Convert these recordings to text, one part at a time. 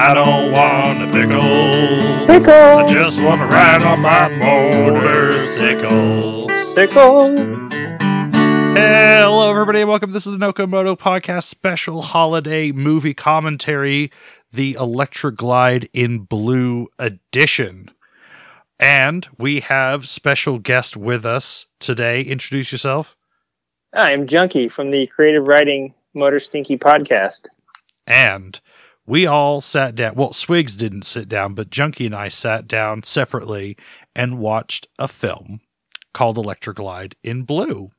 I don't want a pickle. Pickle. I just want to ride on my motorcycle. Sickle. Hello, everybody, and welcome. This is the Nocomoto Podcast special holiday movie commentary, the Electra Glide in Blue edition. And we have special guest with us today. Introduce yourself. I'm Junky from the Creative Writing Motor Stinky podcast. And we all sat down. Well, Swigs didn't sit down, but Junky and I sat down separately and watched a film called Electra Glide in Blue.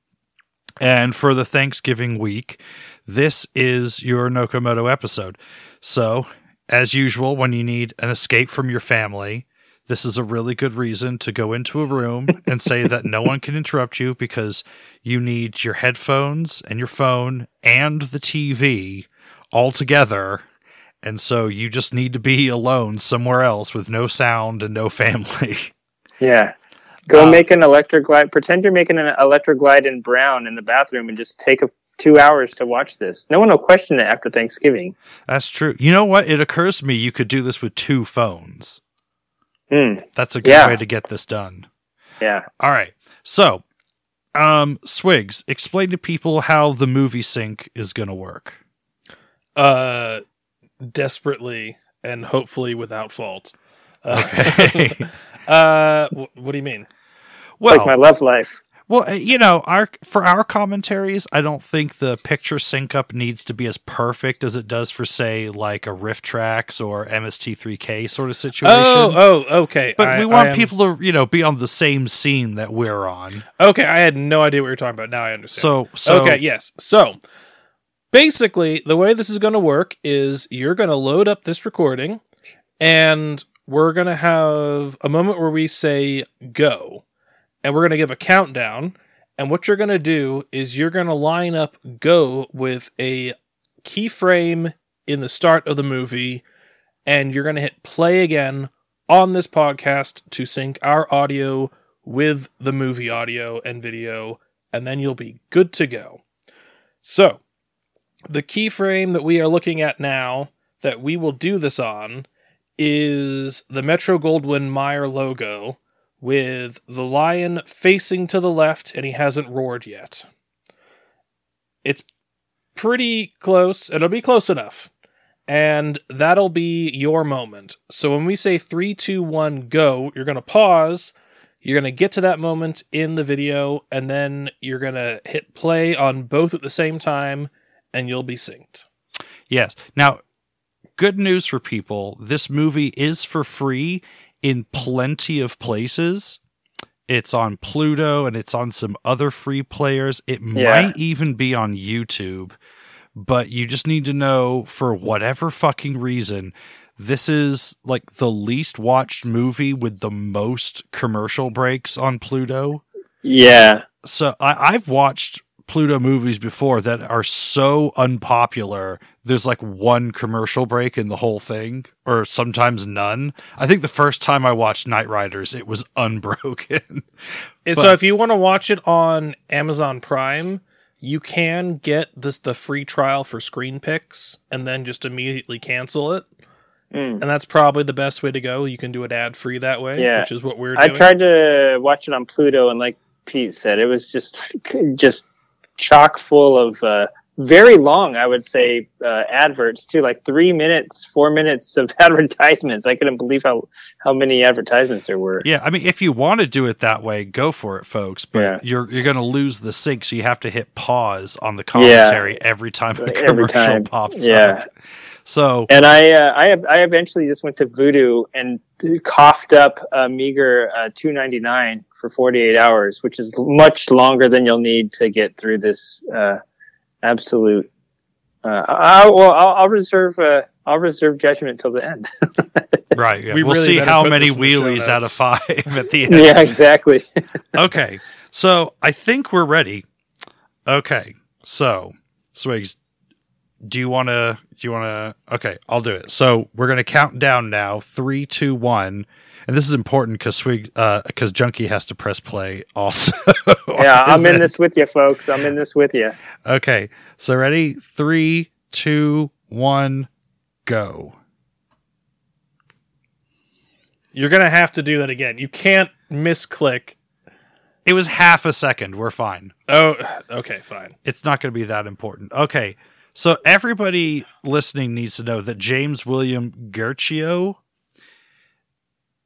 And for the Thanksgiving week, this is your Nocomoto episode. So, as usual, when you need an escape from your family, this is a really good reason to go into a room and say that no one can interrupt you because you need your headphones and your phone and the TV all together. And so you just need to be alone somewhere else with no sound and no family. Yeah. Go Uh, make an electric glide. Pretend you're making an electric glide in brown in the bathroom and just take a, two hours to watch this. No one will question it after Thanksgiving. That's true. You know what? It occurs to me you could do this with two phones. Hmm. That's a good Yeah. way to get this done. Yeah. All right. So, um, Swigs, explain to people how the movie sync is going to work. uh desperately and hopefully without fault uh, Okay. uh wh- what do you mean well, like my love life. well, uh, you know, our for our commentaries, I don't think the picture sync up needs to be as perfect as it does for, say, like a RiffTrax or MST3K sort of situation. oh oh okay But I- we want am- people to, you know, be on the same scene that we're on. okay i had no idea what you're talking about now i understand So, so okay yes so basically the way this is going to work is you're going to load up this recording and we're going to have a moment where we say go and we're going to give a countdown and what you're going to do is you're going to line up go with a keyframe in the start of the movie and you're going to hit play again on this podcast to sync our audio with the movie audio and video and then you'll be good to go. So the keyframe that we are looking at now that we will do this on is the Metro Goldwyn Mayer logo with the lion facing to the left and he hasn't roared yet. It's pretty close. It'll be close enough. And that'll be your moment. So when we say three, two, one, go, you're going to pause. You're going to get to that moment in the video, and then you're going to hit play on both at the same time, and you'll be synced. Yes. Now, good news for people. This movie is for free in plenty of places. It's on Pluto and it's on some other free players. It Yeah. might even be on YouTube. But you just need to know for whatever fucking reason, this is like the least watched movie with the most commercial breaks on Pluto Yeah. so I, I've watched Pluto movies before that are so unpopular. There's like one commercial break in the whole thing, or sometimes none. I think the first time I watched Night Riders, it was unbroken. But- so if you want to watch it on Amazon Prime, you can get this the free trial for Screenpix and then just immediately cancel it. Mm. And that's probably the best way to go. You can do it ad free that way, Yeah. which is what we're I doing. tried to watch it on Pluto, and like Pete said, it was just just chock full of uh, very long, I would say, uh, adverts too, like three minutes, four minutes of advertisements. I couldn't believe how how many advertisements there were. yeah, I mean, if you want to do it that way, go for it, folks. But Yeah. you're you're going to lose the sync, so you have to hit pause on the commentary every time a commercial time. pops Yeah. up. So And I, uh, I, I eventually just went to Vudu and coughed up a meager uh, two ninety nine for forty eight hours, which is much longer than you'll need to get through this uh, absolute. Uh, I, well, I'll, I'll reserve. Uh, I'll reserve judgment till the end. right, yeah. We we'll really see how many this in the show wheelies out of five at the end. yeah, exactly. okay. So I think we're ready. Okay. So, Swigs, do you want to? Do you want to? Okay, I'll do it. So we're gonna count down now. Three, two, one. And this is important because Swig, uh, because Junky has to press play also. yeah, I'm in end. this with you, folks. I'm in this with you. Okay, so ready? Three, two, one, go. You're gonna have to do that again. You can't misclick. It was half a second. We're fine. Oh, okay, fine. It's not going to be that important. Okay. So everybody listening needs to know that James William Guercio,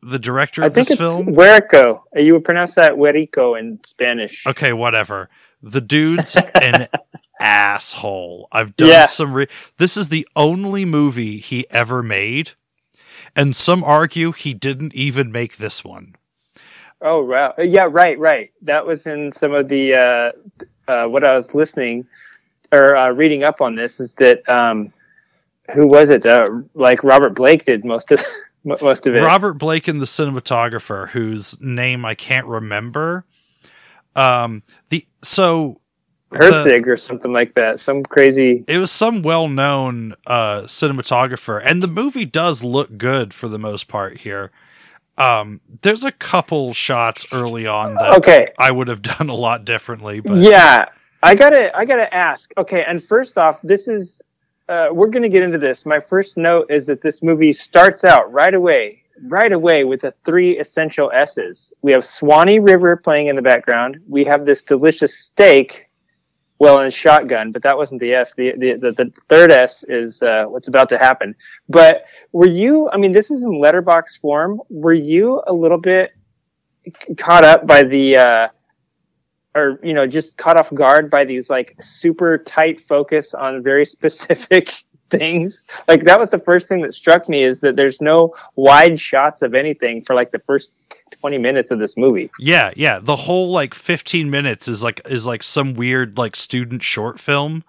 the director I of think this it's film, Huerico. You would pronounce that Huerico in Spanish. okay, whatever. The dude's an asshole. I've done Yeah. some. Re- this is the only movie he ever made, and some argue he didn't even make this one. Oh, wow. Yeah, right, right. That was in some of the uh, uh, what I was listening or uh, reading up on. This is that um, who was it? Uh, like Robert Blake did most of most of it. Robert Blake and the cinematographer, whose name I can't remember. Um, the so the- Herzig or something like that. Some crazy. it was some well-known uh, cinematographer, and the movie does look good for the most part here. Um, there's a couple shots early on that Okay, I would have done a lot differently, but yeah, I gotta I gotta ask. Okay, and first off, this is uh, we're gonna get into this. My first note is that this movie starts out right away, right away with the three essential S's. We have Swanee River playing in the background. We have this delicious steak. Well, in a shotgun, but that wasn't the S. The the, the, the third S is uh, what's about to happen. But were you? I mean, this is in letterbox form. Were you a little bit caught up by the uh, or you know just caught off guard by these like super tight focus on very specific things like that was the first thing that struck me is that there's no wide shots of anything for like the first 20 minutes of this movie yeah, yeah. The whole like 15 minutes is like is like some weird like student short film.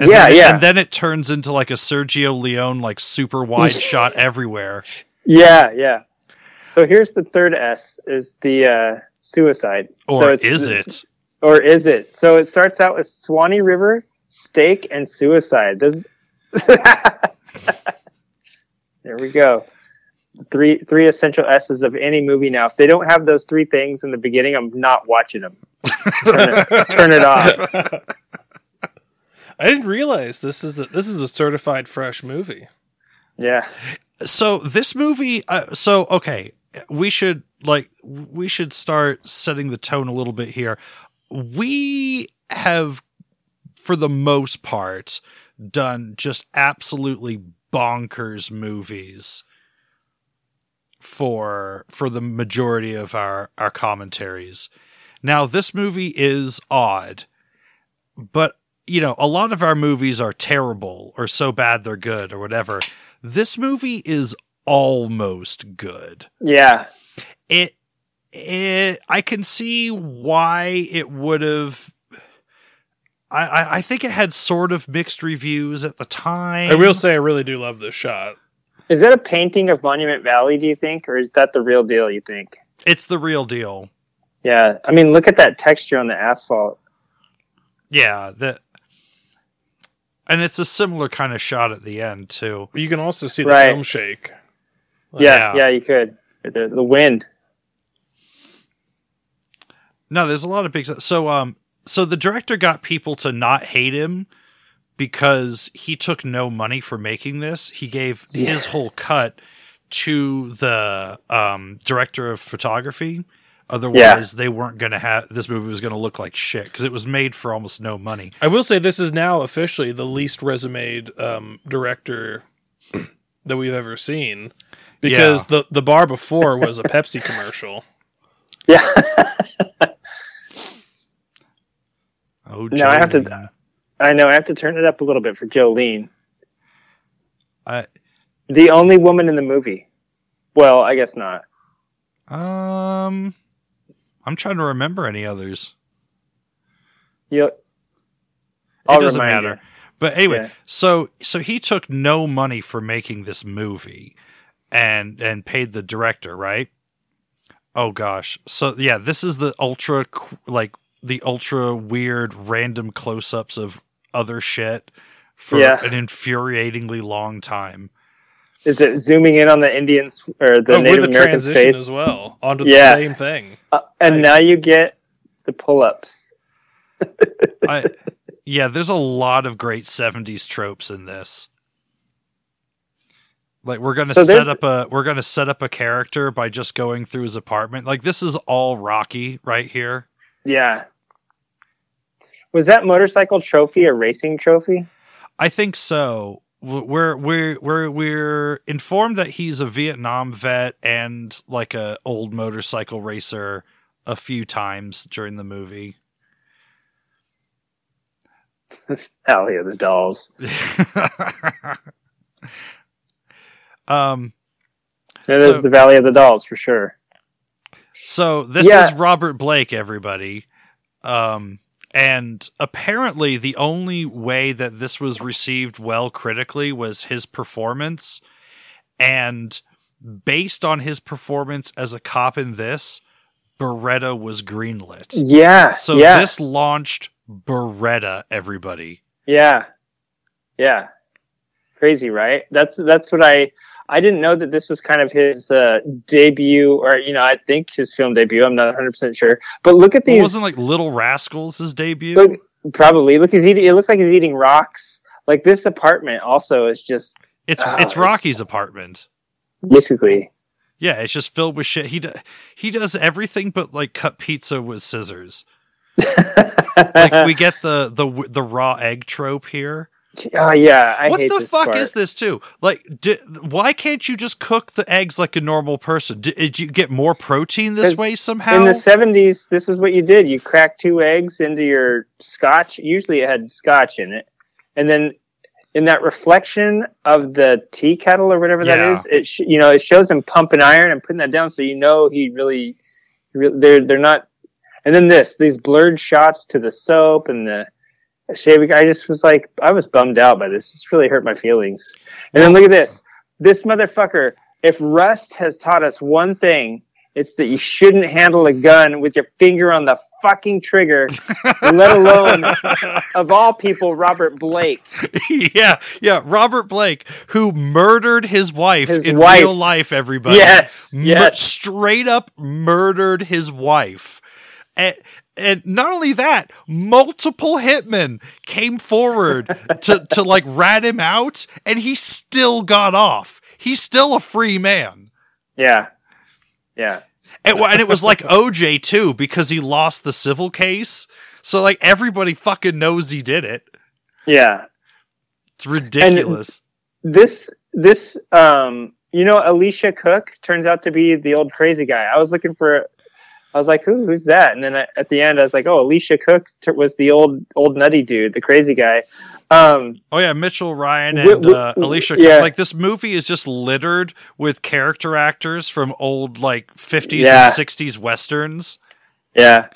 And Yeah, then, yeah. And then it turns into like a Sergio Leone like super wide shot everywhere. yeah yeah so here's the third s is the uh suicide Or so is it? Or is it? So it starts out with swanee river steak and suicide. Does there we go. Three three essential s's of any movie now. If they don't have those three things in the beginning i'm not watching them. Turn it, turn it off. I didn't realize this is a, this is a certified fresh movie. yeah. So this movie uh, so okay we should like we should start setting the tone a little bit here we have for the most part done just absolutely bonkers movies for for the majority of our our commentaries. Now this movie is odd but you know a lot of our movies are terrible or so bad they're good or whatever. This movie is almost good. Yeah. It it i can see why it would have I, I I think it had sort of mixed reviews at the time. I will say I really do love this shot. is that a painting of monument valley do you think or is that the real deal you think it's the real deal. yeah i mean look at that texture on the asphalt Yeah, that, and it's a similar kind of shot at the end too. You can also see the Right. film shake. yeah Yeah. yeah you could the, the wind No, there's a lot of big. So, um, so the director got people to not hate him because he took no money for making this. He gave Yeah. his whole cut to the um, director of photography. Otherwise, they weren't going to have this movie was going to look like shit because it was made for almost no money. I will say this is now officially the least resumed um, director that we've ever seen because the the bar before was a Pepsi commercial. yeah Oh, No, I have to- i know i have to turn it up a little bit for jolene I- the only woman in the movie well i guess not um, I'm trying to remember any others. you It doesn't matter. you. But anyway, Yeah. so so he took no money for making this movie and and paid the director, right? Oh gosh. So yeah, this is the ultra like the ultra weird random close-ups of other shit for Yeah. an infuriatingly long time. Is it zooming in on the Indians or the Oh, Native with American transition face? as well onto Yeah. the same thing. Uh, and Nice. now you get the pull-ups. Yeah, there's a lot of great 70s tropes in this. Like we're gonna So set up a we're gonna set up a character by just going through his apartment. Like this is all Rocky right here. Yeah. Was that motorcycle trophy a racing trophy? I think so. We're we're we're we're informed that he's a Vietnam vet and like a old motorcycle racer a few times during the movie. Hell yeah, the dolls. um That is the Valley of the Dolls for sure. So this Yeah. is Robert Blake, everybody. Um, and apparently, the only way that this was received well critically was his performance. And based on his performance as a cop in this, Baretta was greenlit. Yeah. So yeah. this launched Baretta, everybody. Yeah. Yeah. Crazy, right? That's that's what I I didn't know that this was kind of his uh, debut or you know, I think his film debut. I'm not 100% sure. But look at It these wasn't like Little Rascals' his debut. look, probably look he's eating it looks like he's eating rocks. Like this apartment also is just it's Oh, it's it's- Rocky's apartment. basically Yeah, it's just filled with shit. He do, he does everything but like cut pizza with scissors. Like we get the the the raw egg trope here. Oh yeah, I what the fuck part. is this too? Like, why can't you just cook the eggs like a normal person? Di- Did you get more protein this way somehow? In the seventies, this is what you did. You cracked two eggs into your scotch. Usually, it had scotch in it, and then in that reflection of the tea kettle or whatever Yeah. that is, it sh- you know it shows him pumping iron and putting that down, so you know he really, re- they're they're not. And then this, these blurred shots to the soap and the shaving. I just was like, I was bummed out by this. This really hurt my feelings. And then look at this. This motherfucker. If Rust has taught us one thing, it's that you shouldn't handle a gun with your finger on the fucking trigger, let alone, of all people, Robert Blake. yeah, yeah. Robert Blake, who murdered his wife His in wife. real life, everybody. Yes, Mur- yes. straight up murdered his wife. And, and not only that, multiple hitmen came forward to, to like rat him out, and he still got off. He's still a free man. Yeah. Yeah. And, and it was like OJ too, because he lost the civil case. So like everybody fucking knows he did it. Yeah. It's ridiculous. This, this, um, you know, Elisha Cook turns out to be the old crazy guy. I was looking for, I was like, who, who's that? And then I, at the end, I was like, oh, Elisha Cook t- was the old, old nutty dude, the crazy guy. Um, Oh yeah, Mitchell Ryan and uh, Elisha. yeah. Like this movie is just littered with character actors from old like fifties Yeah. and sixties westerns. Yeah.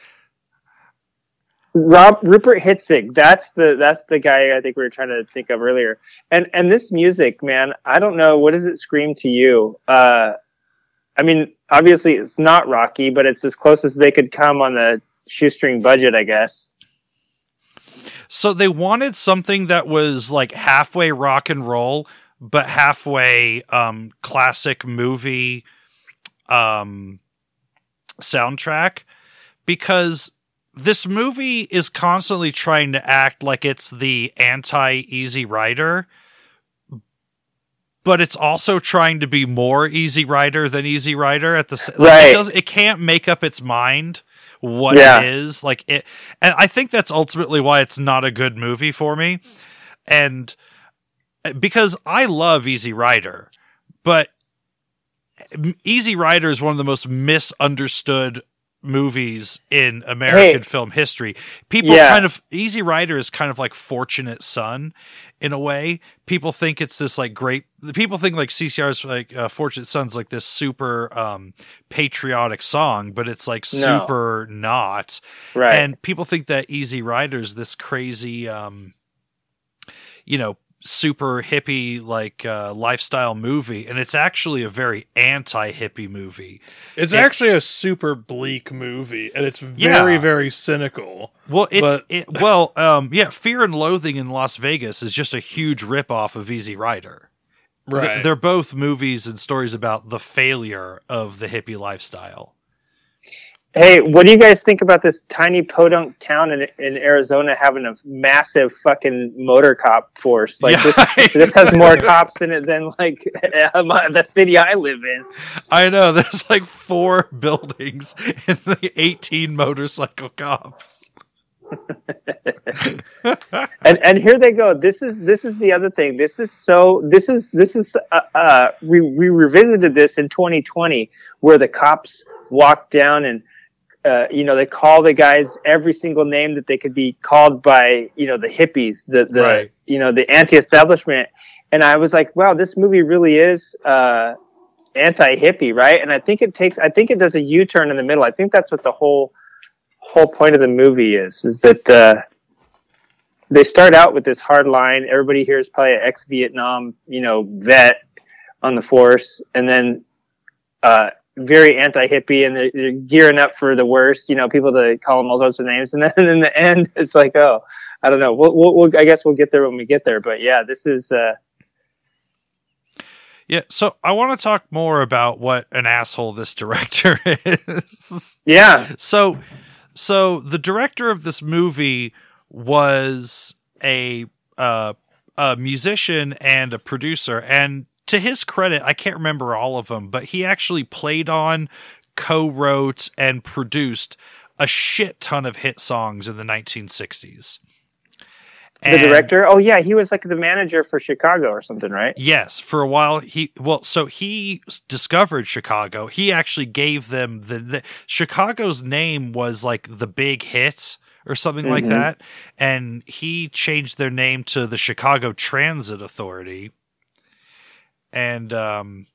Rob Rupert Hitzig, that's the that's the guy I think we were trying to think of earlier. And and this music, man, I don't know what does it scream to you? Uh I mean, obviously it's not Rocky, but it's as close as they could come on the shoestring budget, I guess. So they wanted something that was like halfway rock and roll, but halfway um, classic movie um, soundtrack, because this movie is constantly trying to act like it's the anti Easy Rider, but it's also trying to be more Easy Rider than Easy Rider at the same like, Right. It, does, it can't make up its mind what Yeah. it is like it, and I think that's ultimately why it's not a good movie for me, and uh, because I love Easy Rider, but Easy Rider is one of the most misunderstood movies in American Hey. film history. People Yeah. kind of Easy Rider is kind of like Fortunate Son in a way. People think it's this like great. The people think like CCR's like uh, Fortunate Son's like this super um, patriotic song, but it's like No. super not. Right. And people think that Easy Rider's this crazy, um, you know, super hippie like uh, lifestyle movie, and it's actually a very anti hippie movie. It's, It's- actually a super bleak movie, and it's very, Yeah. very cynical. Well, it's But- it, well, um, yeah. Fear and Loathing in Las Vegas is just a huge ripoff of Easy Rider. Right. They're both movies and stories about the failure of the hippie lifestyle. Hey, what do you guys think about this tiny podunk town in, in Arizona having a massive fucking motor cop force? Like Yeah, this, this has more cops in it than like the city I live in. I know there's like four buildings and the 18 motorcycle cops. and and here they go. This is this is the other thing. This is so. This is this is. Uh, uh, we we revisited this in 2020, where the cops walked down and. Uh, you know, they call the guys every single name that they could be called by, you know, the hippies, the, the, Right. you know, the anti-establishment. And I was like, wow, this movie really is, uh, anti-hippie, right? And I think it takes, I think it does a U-turn in the middle. I think that's what the whole, whole point of the movie is, is that, uh, they start out with this hard line. Everybody here is probably an ex-Vietnam, you know, vet on the force, and then uh, very anti-hippie, and they're, they're gearing up for the worst. You know, people to call them all sorts of names, and then in the end, it's like, oh, I don't know. We'll, we'll, we'll, I guess we'll get there when we get there. But yeah, this is. Uh, Yeah, so I want to talk more about what an asshole this director is. yeah, so so the director of this movie was a uh, a musician and a producer and to his credit i can't remember all of them but he actually played on co-wrote and produced a shit ton of hit songs in the 1960s the director. Oh yeah, he was like the manager for Chicago or something, right? Yes, for a while he well, so he discovered Chicago. He actually gave them the, the Chicago's name was like the big hit or something like Mhm. that, and he changed their name to the Chicago Transit Authority. And um,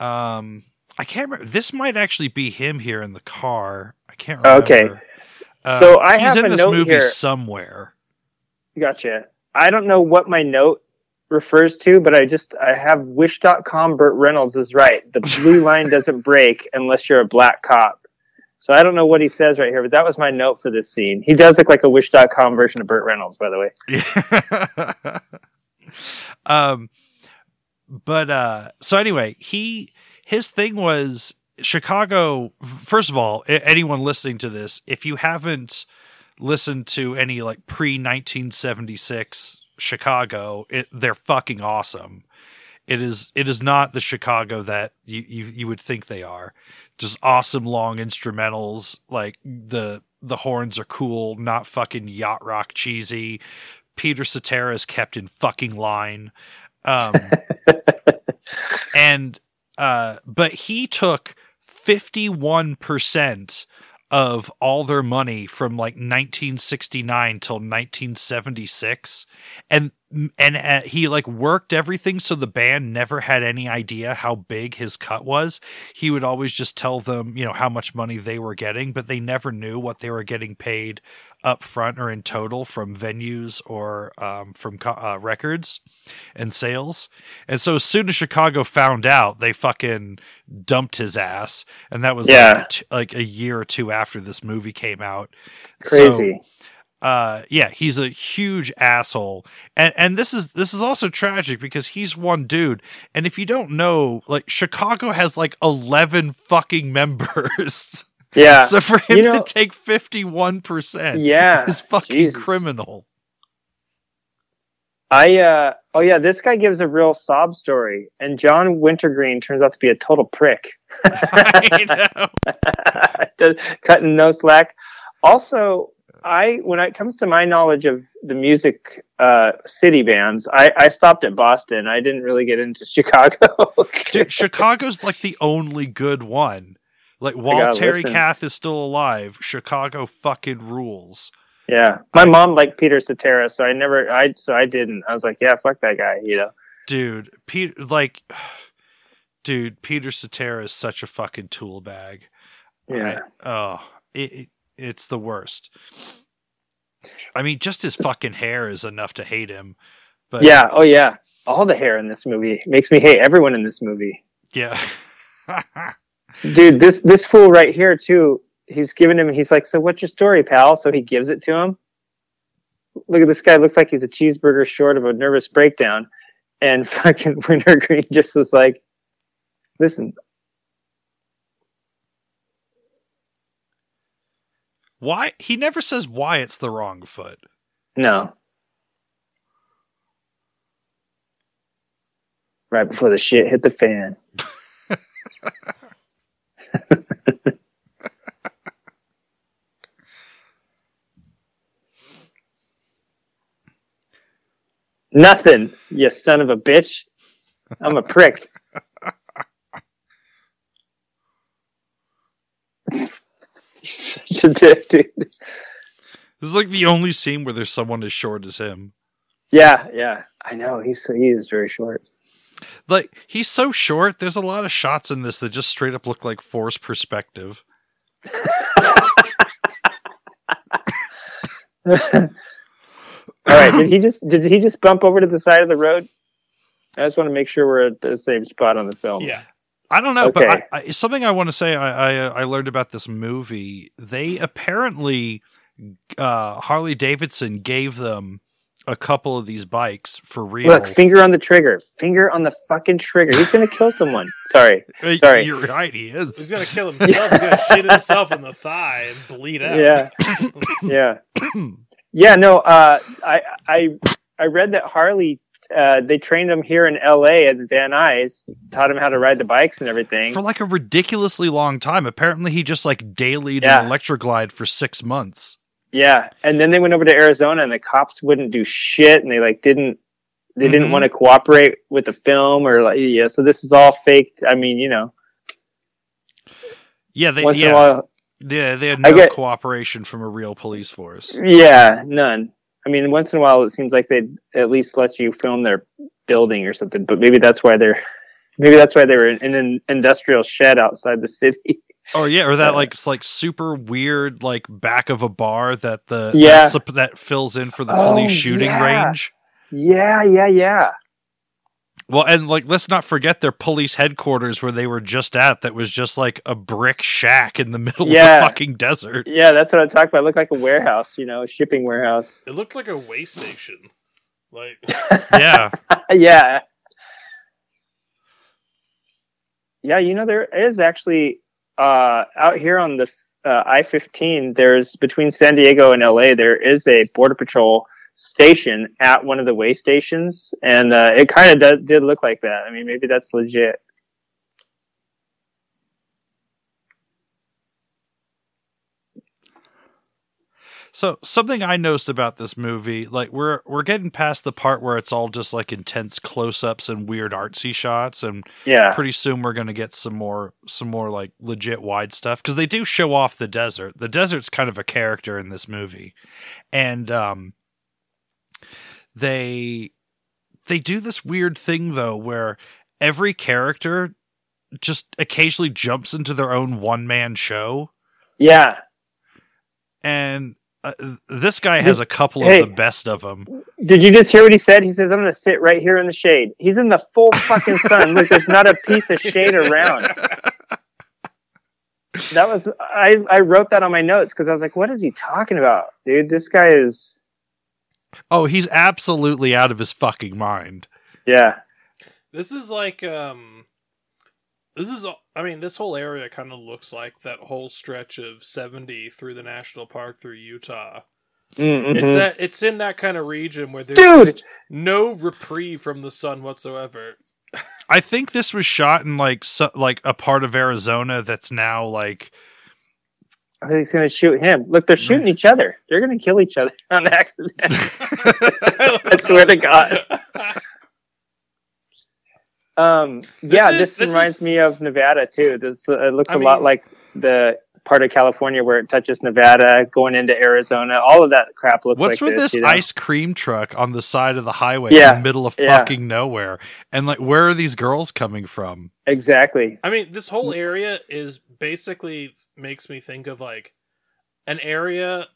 um, I can't remember. This might actually be him here in the car. I can't remember. Okay. Uh, So I he's have in a this note movie here. somewhere. Gotcha. I don't know what my note refers to, but I just I have wish.com Burt Reynolds is right. The blue line doesn't break unless you're a black cop. So I don't know what he says right here, but that was my note for this scene. He does look like a wish.com version of Burt Reynolds, by the way. Um but uh so anyway, he his thing was Chicago first of all, anyone listening to this, if you haven't listened to any like pre 1976 Chicago, it, they're fucking awesome. It is it is not the Chicago that you, you you would think they are. Just awesome long instrumentals, like the the horns are cool, not fucking yacht rock cheesy. Peter Cetera is kept in fucking line. Um, and uh, but he took 51% of all their money from like 1969 till 1976 and and uh, he like worked everything so the band never had any idea how big his cut was he would always just tell them you know how much money they were getting but they never knew what they were getting paid up front or in total from venues or um, from co- uh, records and sales and so as soon as chicago found out they fucking dumped his ass and that was Yeah. like, t- like a year or two after this movie came out Crazy. so, uh yeah he's a huge asshole and and this is this is also tragic because he's one dude and if you don't know like chicago has like 11 fucking members yeah. so for him You know- to take 51% yeah. is fucking Jesus. criminal I uh oh yeah, this guy gives a real sob story, and John Wintergreen turns out to be a total prick. I know. Cutting no slack. Also, I when it comes to my knowledge of the music uh city bands, I, I stopped at Boston. I didn't really get into Chicago. Dude, Chicago's like the only good one. Like while Terry listen. Kath is still alive, Chicago fucking rules. yeah. My mom liked Peter Cetera, so I never I so I didn't. I was like, yeah, fuck that guy, you know. Dude, Peter like dude, Peter Cetera is such a fucking tool bag. Yeah. I- oh, it, it it's the worst. I mean, just his fucking hair is enough to hate him. But yeah, oh yeah. All the hair in this movie makes me hate everyone in this movie. yeah. Dude, this this fool right here too. He's giving him. He's like, "So what's your story, pal?" So he gives it to him. Look at this guy. Looks like he's a cheeseburger short of a nervous breakdown, and fucking Wintergreen just was like, "Listen, Why he never says why it's the wrong foot. No. Right before the shit hit the fan. Nothing, you son of a bitch. I'm a prick. He's such a dick, dude. This is like the only scene where there's someone as short as him. Yeah, yeah. I know. He's he is very short. Like he's so short. There's a lot of shots in this that just straight up look like forced perspective. All right. Did he just did he just bump over to the side of the road? I just want to make sure we're at the same spot on the film. Yeah. I don't know, but I, I, something I want to say. I, I I learned about this movie. They apparently uh, Harley Davidson gave them a couple of these bikes for real. Look, finger on the trigger. Finger on the fucking trigger. He's gonna kill someone. Sorry. Uh, sorry. You're right. He is. He's gonna kill himself. He's gonna shoot himself in the thigh and bleed out. Yeah. yeah. Yeah. No. Uh, I I I read that Harley. Uh, they trained him here in L.A. at Van Nuys, taught him how to ride the bikes and everything. For like a ridiculously long time. Apparently, he just like dailied Yeah. an Electra Glide for six months. Yeah, and then they went over to Arizona, and the cops wouldn't do shit, and they like didn't they didn't Mhm. want to cooperate with the film or like yeah. So this is all faked. I mean, you know, Yeah, they once yeah, while, yeah they had no get- cooperation from a real police force. yeah, none. I mean, once in a while, it seems like they'd at least let you film their building or something. But maybe that's why they're maybe that's why they were in an industrial shed outside the city. Oh yeah, or that Yeah. like like super weird like back of a bar that the Yeah. that, that fills in for the Oh, police shooting yeah. range. yeah, yeah, yeah. Well, and like let's not forget their police headquarters where they were just at. That was just like a brick shack in the middle Yeah. of the fucking desert. Yeah, that's what I'm talking about. It looked like a warehouse, you know, a shipping warehouse. It looked like a way station. Like Yeah, yeah. Yeah, you know there is actually uh, out here on the uh, I-15. There's between San Diego and LA. There is a border patrol station at one of the way stations, and uh, it kind of did look like that. I mean, maybe that's legit. So something I noticed about this movie, like we're we're getting past the part where it's all just like intense close-ups and weird artsy shots, and Yeah, pretty soon we're gonna get some more some more like legit wide stuff because they do show off the desert. The desert's kind of a character in this movie, and um, they they do this weird thing though where every character just occasionally jumps into their own one man show, yeah. and uh, this guy has a couple Hey. of the best of them. Did you just hear what he said? He says, "I'm going to sit right here in the shade." He's in the full fucking sun. Look, there's not a piece of shade around. That was I. I wrote that on my notes because I was like, "What is he talking about, dude? This guy is Oh, he's absolutely out of his fucking mind. yeah, this is like um this is I mean this whole area kind of looks like that whole stretch of 70 through the national park through Utah. Mm, It's that it's in that kind of region where there's Dude! no reprieve from the sun whatsoever. I think this was shot in like so, like a part of Arizona that's now like I think he's going to shoot him. Look, they're shooting each other. They're going to kill each other on accident. I swear to God. Um, yeah, is- this, this reminds is- me of Nevada too. This uh, it looks I a lot like the part of California where it touches Nevada, going into Arizona. All of that crap looks what's like with this you know? ice cream truck on the side of the highway in the middle of yeah. fucking nowhere? And like where are these girls coming from? Exactly. I mean, this whole area is basically makes me think of like an area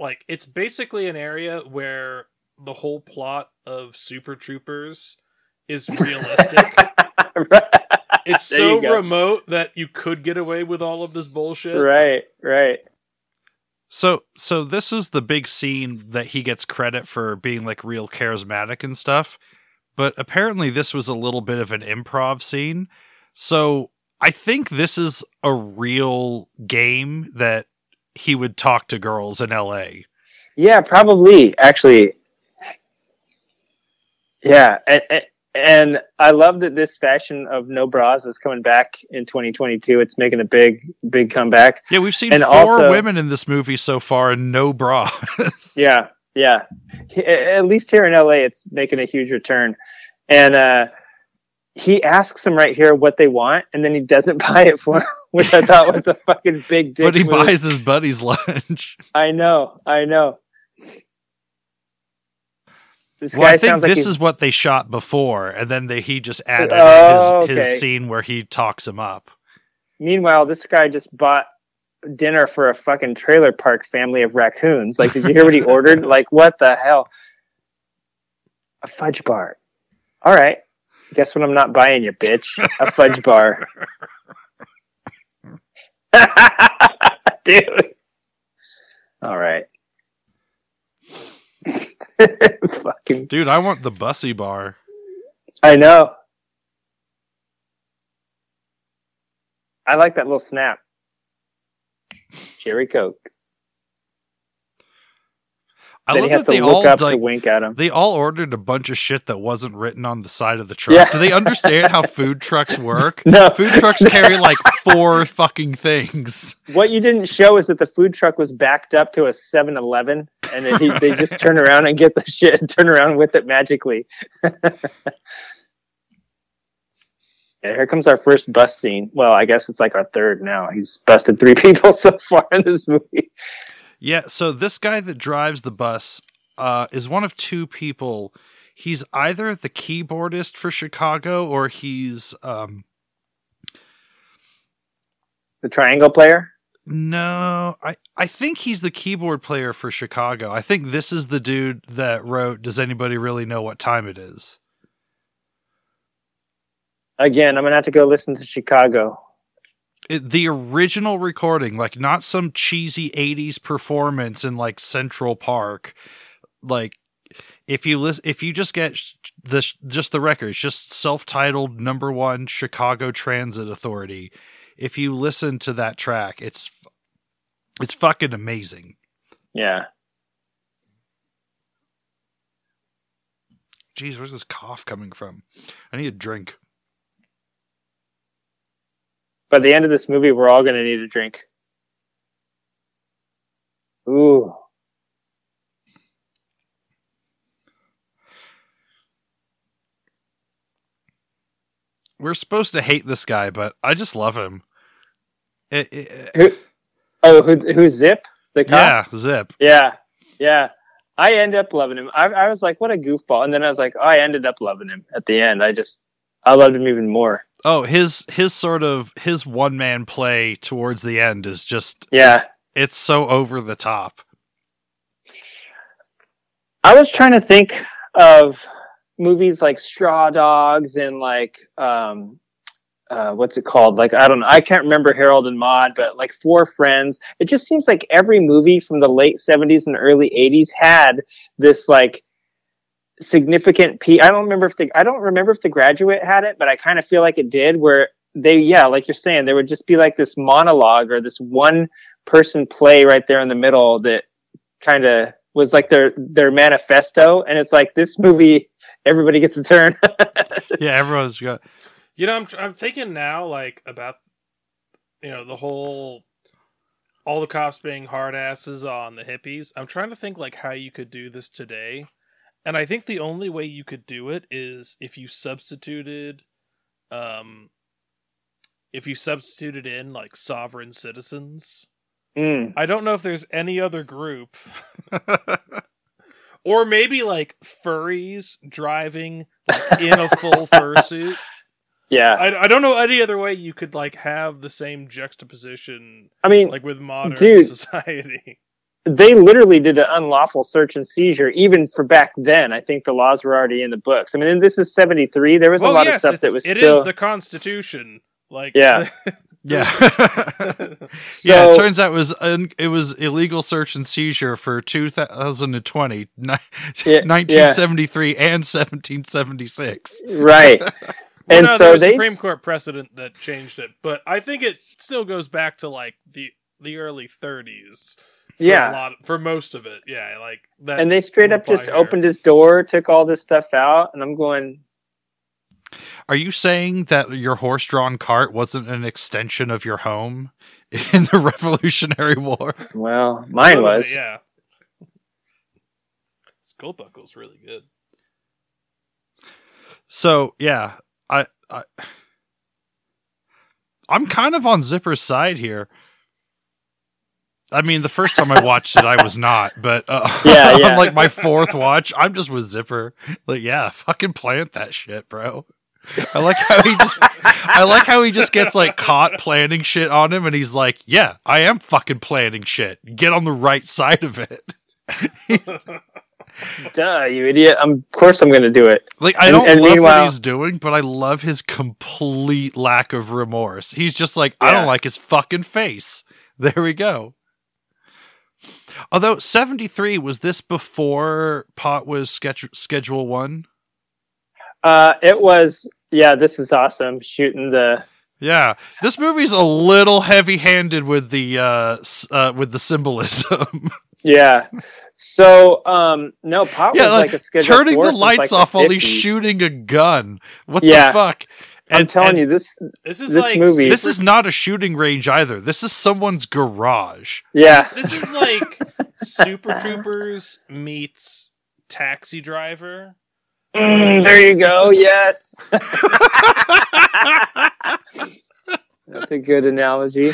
like it's basically an area where the whole plot of Super Troopers is realistic. it's so remote that you could get away with all of this bullshit. right, right. So so this is the big scene that he gets credit for being like real charismatic and stuff. But apparently this was a little bit of an improv scene. So I think this is a real game that he would talk to girls in L.A. Yeah, probably actually. Yeah, and, and I love that this fashion of no bras is coming back in 2022. It's making a big big comeback. Yeah, we've seen And four also- women in this movie so far and no bras. Yeah, yeah. At least here in LA, it's making a huge return. And uh, he asks them right here what they want, and then he doesn't buy it for 'em, which I thought was a fucking big dick but he move. buys his buddy's lunch. I know, I know. This Well, I think like this is what they shot before, and then they, he just added Oh, his, okay. his scene where he talks him up. Meanwhile, this guy just bought dinner for a fucking trailer park family of raccoons. Like, did you hear what he ordered? Like, what the hell? A fudge bar. All right. Guess what I'm not buying you, bitch? A fudge bar. Dude. All right. fucking. Dude, I want the bussy bar. I know. I like that little snap. Cherry Coke. I love that they all up to like wink at him. they all ordered a bunch of shit that wasn't written on the side of the truck. Yeah. Do they understand how food trucks work? No. Food trucks carry like four fucking things. What you didn't show is that the food truck was backed up to a 7-Eleven, and then he, they just turn around and get the shit and turn around with it magically. yeah, here comes our first bust scene. Well, I guess it's like our third now. He's busted three people so far in this movie. Yeah, so this guy that drives the bus uh, is one of two people. He's either the keyboardist for Chicago or he's um, The triangle player. no, I I think he's the keyboard player for Chicago. I think this is the dude that wrote Does anybody really know what time it is? Again, I'm gonna have to go listen to Chicago. The original recording, like not some cheesy 80s performance in like Central Park. Like if you listen, if you just get the just the record, it's just self-titled number 1 Chicago Transit Authority. If you listen to that track, it's it's fucking amazing. Yeah. Jeez, where's this cough coming from? I need a drink. By the end of this movie, we're all gonna need a drink. Ooh. We're supposed to hate this guy, but I just love him. It, it, Who, oh, who, who's Zip? The cop? yeah, Zip. Yeah, yeah. I end up loving him. I, I was like, what a goofball, and then I was like, oh, I ended up loving him at the end. I just, I loved him even more. Oh, his his sort of his one man play towards the end is just Yeah, it's so over the top. I was trying to think of movies like Straw Dogs and like, um, uh, what's it called? Like, I don't know. I can't remember Harold and Maude, but like Four Friends. It just seems like every movie from the late 70s and early 80s had this like significant P. I don't remember if the, I don't remember if The Graduate had it, but I kind of feel like it did where they, yeah, like you're saying, there would just be like this monologue or this one person play right there in the middle that kind of was like their, their manifesto. And it's like this movie, everybody gets a turn. Yeah, everyone's got You know, I'm I'm thinking now like about you know the whole all the cops being hard asses on the hippies. I'm trying to think like how you could do this today, and I think the only way you could do it is if you substituted, um, if you substituted in like sovereign citizens. Mm. I don't know if there's any other group, or maybe like furries driving like in a full fursuit. Yeah. I, I don't know any other way you could like have the same juxtaposition I mean, like with modern Dude. society. They literally did an unlawful search and seizure even for back then. I think the laws were already in the books. I mean, this is 73. There was a lot yes, of stuff that was it still. is the Constitution. Like Yeah. yeah. so, yeah, it turns out it was un- it was illegal search and seizure for 2020, ni- Yeah, 1973 and 1776. right. well, and no, so there was they. Supreme Court precedent that changed it, but I think it still goes back to like the the early 30s. For Yeah. a lot for most of it. Yeah, like that. And they straight up just here. opened his door, took all this stuff out, and I'm going, Are you saying that your horse drawn cart wasn't an extension of your home in the Revolutionary War? well, mine Totally, was. Yeah. Skull buckle's really good. So yeah, I, I I'm kind of on Zipper's side here. I mean, the first time I watched it, I was not, but uh, Yeah, yeah. on like my fourth watch, I'm just with Zipper. Like, yeah, fucking plant that shit, bro. I like how he just, I like how he just gets like caught planting shit on him, and he's like, "Yeah, I am fucking planting shit. Get on the right side of it." Duh, you idiot. I'm, of course I'm going to do it. Like I don't and love what he's doing, but I love his complete lack of remorse. He's just like, I don't like his fucking face. There we go. Although 73 was this before Pot was sketch- schedule 1? Uh, it was, yeah, this is awesome. Shooting the, Yeah. This movie's a little heavy-handed with the uh, uh with the symbolism. yeah. So, um, no, Pot yeah, was like, like, a schedule turning the lights like, off while he's shooting a gun. What Yeah. the fuck? I'm telling you, this, This is This like movie- This is not a shooting range either. This is someone's garage. yeah. This is like Super Troopers meets Taxi Driver. Mm, there you go. Yes. That's a good analogy.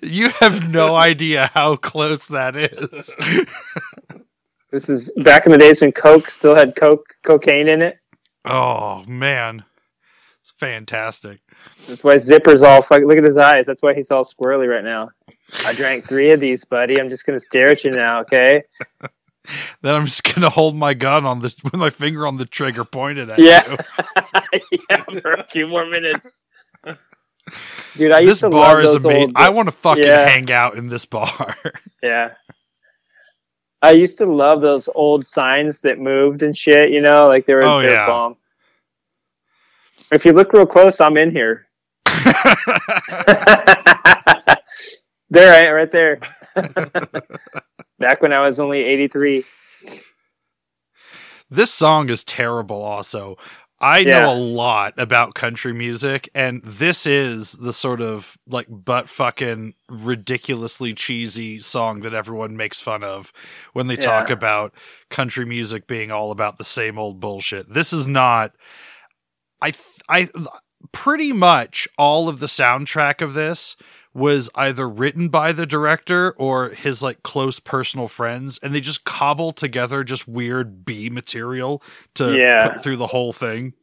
You have no idea how close that is. This is back in the days when Coke still had Coke cocaine in it. oh man, it's fantastic. That's why Zipper's all fuck. Look at his eyes. That's why he's all squirrely right now. I drank three of these, buddy. I'm just gonna stare at you now, okay? Then I'm just gonna hold my gun on the with my finger on the trigger pointed at Yeah. you. yeah, for a few more minutes. Dude, I this used to bar love is those amazing. old. I want to fucking Yeah. hang out in this bar. Yeah. I used to love those old signs that moved and shit, you know, like they were, Oh, they were yeah. bomb. If you look real close, I'm in here. there, I right there. Back when I was only 83. this song is terrible. Also, I Yeah. know a lot about country music, and this is the sort of like butt fucking ridiculously cheesy song that everyone makes fun of when they talk about country music being all about the same old bullshit. This is not. I th- I pretty much all of the soundtrack of this was either written by the director or his like close personal friends and they just cobble together just weird B material to Yeah. put through the whole thing.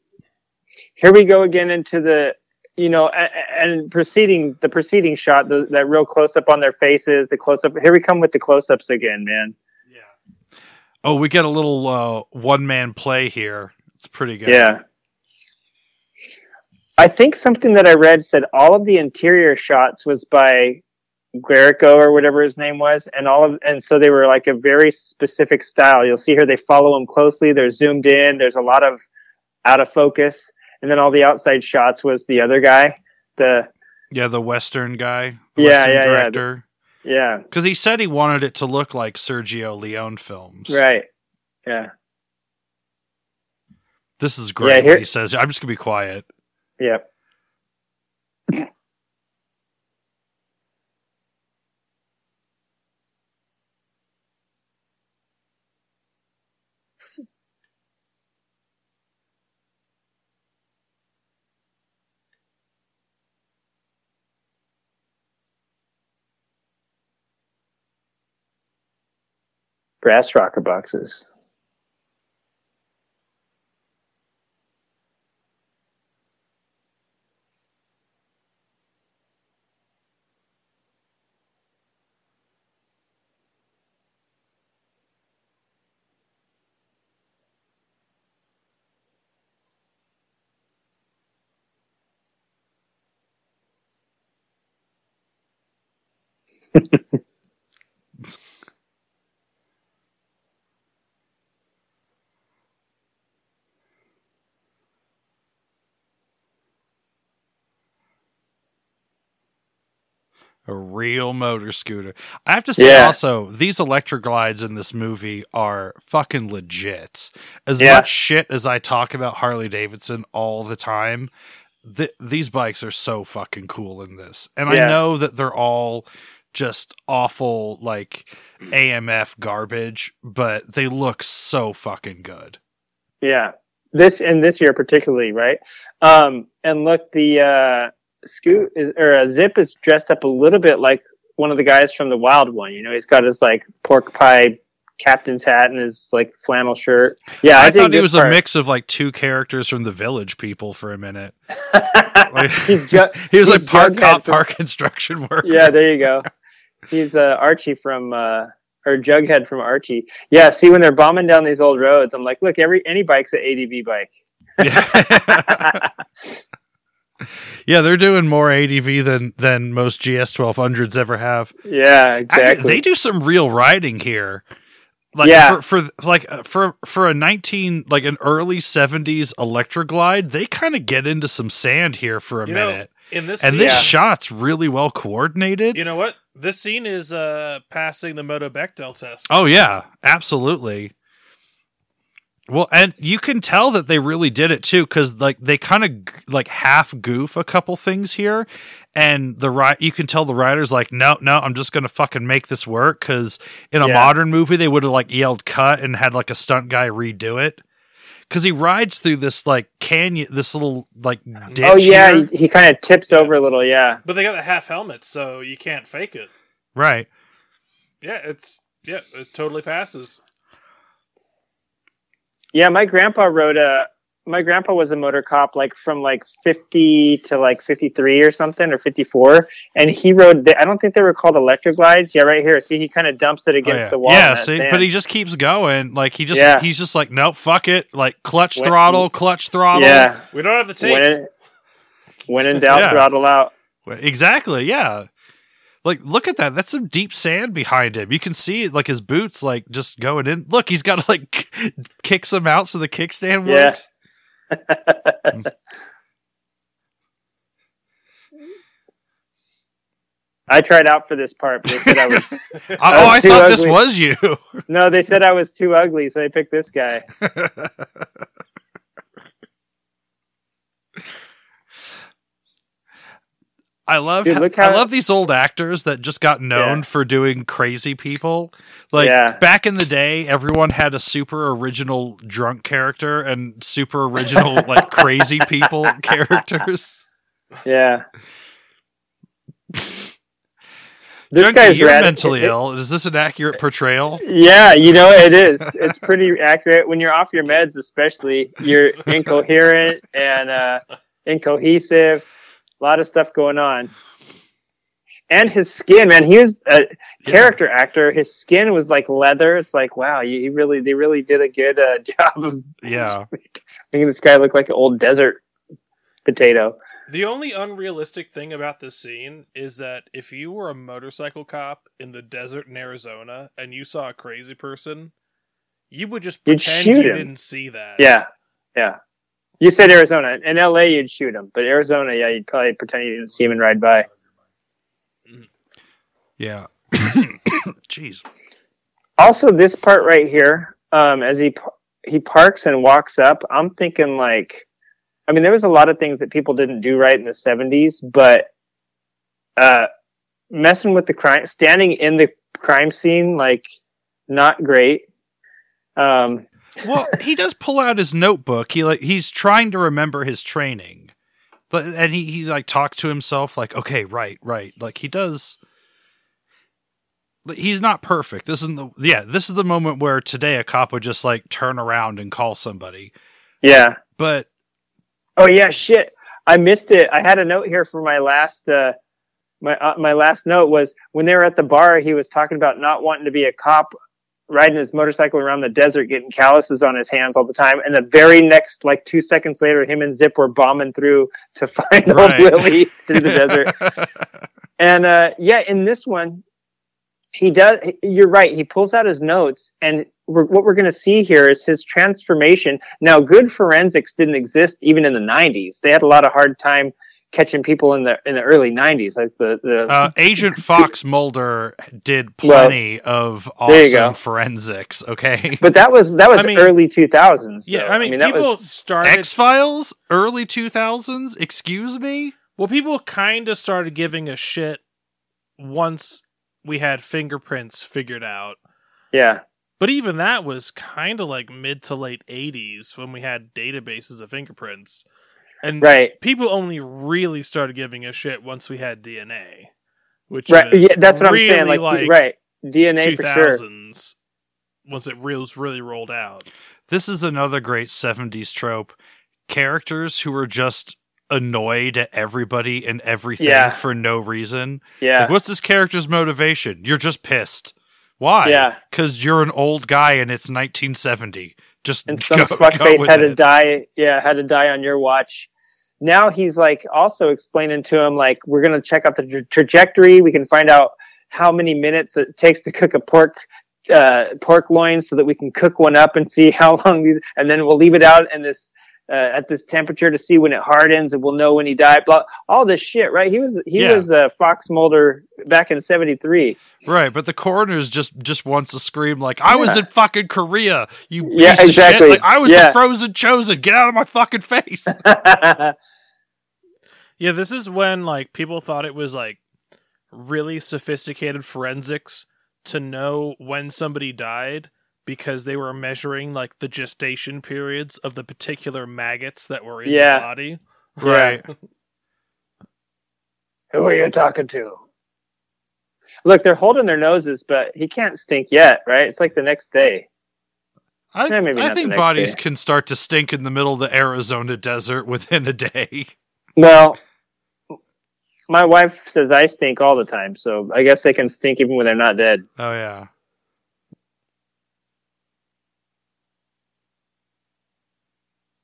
Here we go again into the, you know, and preceding the preceding shot, the, that real close up on their faces, the close up. Here we come with the close ups again, man. Yeah. Oh, we get a little uh, one man play here. It's pretty good. Yeah. I think something that I read said all of the interior shots was by Guercio or whatever his name was, and all of and so they were like a very specific style. You'll see here they follow him closely. They're zoomed in. There's a lot of out of focus, and then all the outside shots was the other guy. The Yeah, the Western guy, the Yeah, Western yeah, yeah. director. yeah, Because he said he wanted it to look like Sergio Leone films. right, yeah, This is great. Yeah, here- he says, I'm just gonna be quiet. Yep. Brass rocker boxes. A real motor scooter. I have to say Yeah. also, these Electra Glides in this movie are fucking legit. As Yeah. much shit as I talk about Harley Davidson all the time, th- these bikes are so fucking cool in this. And I know that they're all just awful like AMF garbage, but they look so fucking good. Yeah. This and this year particularly, right? Um, and look, the uh, Scoot is or uh, Zip is dressed up a little bit like one of the guys from the Wild One. You know, he's got his like pork pie captain's hat and his like flannel shirt. Yeah, I, I, thought he was part. a mix of like two characters from the Village People for a minute. he's ju- He was like part Jughead cop, from- part construction worker. yeah, there you go. He's uh, Archie from uh, or Jughead from Archie. Yeah, see when they're bombing down these old roads, I'm like, look, every any bike's an ADV bike. Yeah. yeah, they're doing more ADV than than most GS twelve hundreds ever have. yeah, Actually, exactly. they do some real riding here. Like Yeah. for, for like uh, for for a nineteen like an early seventies Electra Glide, they kind of get into some sand here for a You know, minute. in this and scene, this Yeah. shot's really well coordinated. you know what? This scene is uh passing the Moto Bechdel test. Oh yeah, absolutely. Well, and you can tell that they really did it too, because like they kind of like half goof a couple things here, and the right you can tell the writers like, no, no, I'm just gonna fucking make this work. Because in a Yeah. modern movie, they would have like yelled cut and had like a stunt guy redo it. Because he rides through this like canyon, this little like ditch. oh yeah, here. he, he kind of tips over a little. Yeah, But they got the half helmet, so you can't fake it. right. Yeah, it's yeah, it totally passes. Yeah. My grandpa rode a. My grandpa was a motor cop, like from like fifty to like fifty three or something, or fifty four, and he rode. The, I don't think they were called Electra Glides. Yeah, right here. See, he kind of dumps it Oh, against yeah. the wall. Yeah, see, sand. but he just keeps going. Like he just Yeah. he's just like, nope, fuck it. Like clutch When- throttle, clutch throttle. yeah. We don't have the tape. When in, when in doubt, Yeah. throttle out. Exactly, yeah. Like look at that. That's some deep sand behind him. You can see like his boots like just going in. Look, he's got to like kick some out so the kickstand Yeah. works. I tried out for this part, but they said I was. Oh, I too thought this was you. no, they said I was too ugly, so I picked this guy. I love Dude, ho- look I love these old actors that just got known Yeah. for doing crazy people. Like Yeah. back in the day, everyone had a super original drunk character and super original like crazy people characters. Yeah. This Junky, guy's you're rad- mentally it- ill. Is this an accurate portrayal? Yeah, you know it is. It's pretty accurate when you're off your meds, especially. You're incoherent and uh, incohesive. A lot of stuff going on. And his skin, man, he was a character actor. His skin was like leather. It's like, wow, you he really, they really did a good uh, job of Yeah. making this guy look like an old desert potato. The only unrealistic thing about this scene is that if you were a motorcycle cop in the desert in Arizona and you saw a crazy person, you would just pretend you him. didn't see that. Yeah, yeah. You said Arizona. In LA, you'd shoot him, but Arizona, yeah, you'd probably pretend you didn't see him and ride by. Yeah. Jeez. Also, this part right here, um, as he he parks and walks up, I'm thinking like, I mean, there was a lot of things that people didn't do right in the '70s, but uh, messing with the crime, standing in the crime scene, like, not great. Um, Well, he does pull out his notebook. He like he's trying to remember his training. But and he, he like talks to himself like, okay, right, right. Like he does like, he's not perfect. This isn't the yeah, this is the moment where today a cop would just like turn around and call somebody. yeah. But Oh yeah, shit. I missed it. I had a note here for my last uh my uh, my last note was when they were at the bar he was talking about not wanting to be a cop riding his motorcycle around the desert getting calluses on his hands all the time and the very next like 2 seconds later him and Zip were bombing through to find Right. old Willie through the desert. And uh yeah, in this one he does you're right he pulls out his notes and we're, what we're going to see here is his transformation now good forensics didn't exist even in the 90s they had a lot of hard time catching people in the in the early '90s, like the the Uh, Agent Fox Mulder did Well, plenty of there awesome forensics. Okay, But that was that was I mean- early 2000s. Yeah, though. I mean, that people was started. X Files, early two thousands. Excuse me. well, people kind of started giving a shit once we had fingerprints figured out. yeah, But even that was kind of like mid to late 80s when we had databases of fingerprints. And right, people only really started giving a shit once we had DNA, which right. was Yeah, that's what I'm saying. Like, like right, DNA for sure. once it really, really rolled out. This is another great seventies trope. Characters who are just annoyed at everybody and everything Yeah. for no reason. Yeah, Like, what's this character's motivation? You're just pissed. Why? Yeah. Because you're an old guy and it's 1970. Just and some go, go fuckface with had to die. Yeah, had to die on your watch. Now he's like also explaining to him like we're gonna check out the tra- trajectory. We can find out how many minutes it takes to cook a pork uh, pork loin so that we can cook one up and see how long these, and then we'll leave it out in this uh, at this temperature to see when it hardens and we'll know when he died. Blah, all this shit, right? He was he Yeah. was uh, Fox Mulder back in '73. Right, but the coroner's just just wants to scream like, "I was in fucking Korea, you Yeah, piece of exactly. shit! Like I was Yeah. the frozen chosen. Get out of my fucking face!" Yeah, this is when like people thought it was like really sophisticated forensics to know when somebody died because they were measuring like the gestation periods of the particular maggots that were in Yeah. the body. right. Who are you talking to? Look, they're holding their noses, but he can't stink yet, right? It's like the next day. I, Yeah, I think bodies day. can start to stink in the middle of the Arizona desert within a day. Well, my wife says I stink all the time, so I guess they can stink even when they're not dead. Oh yeah.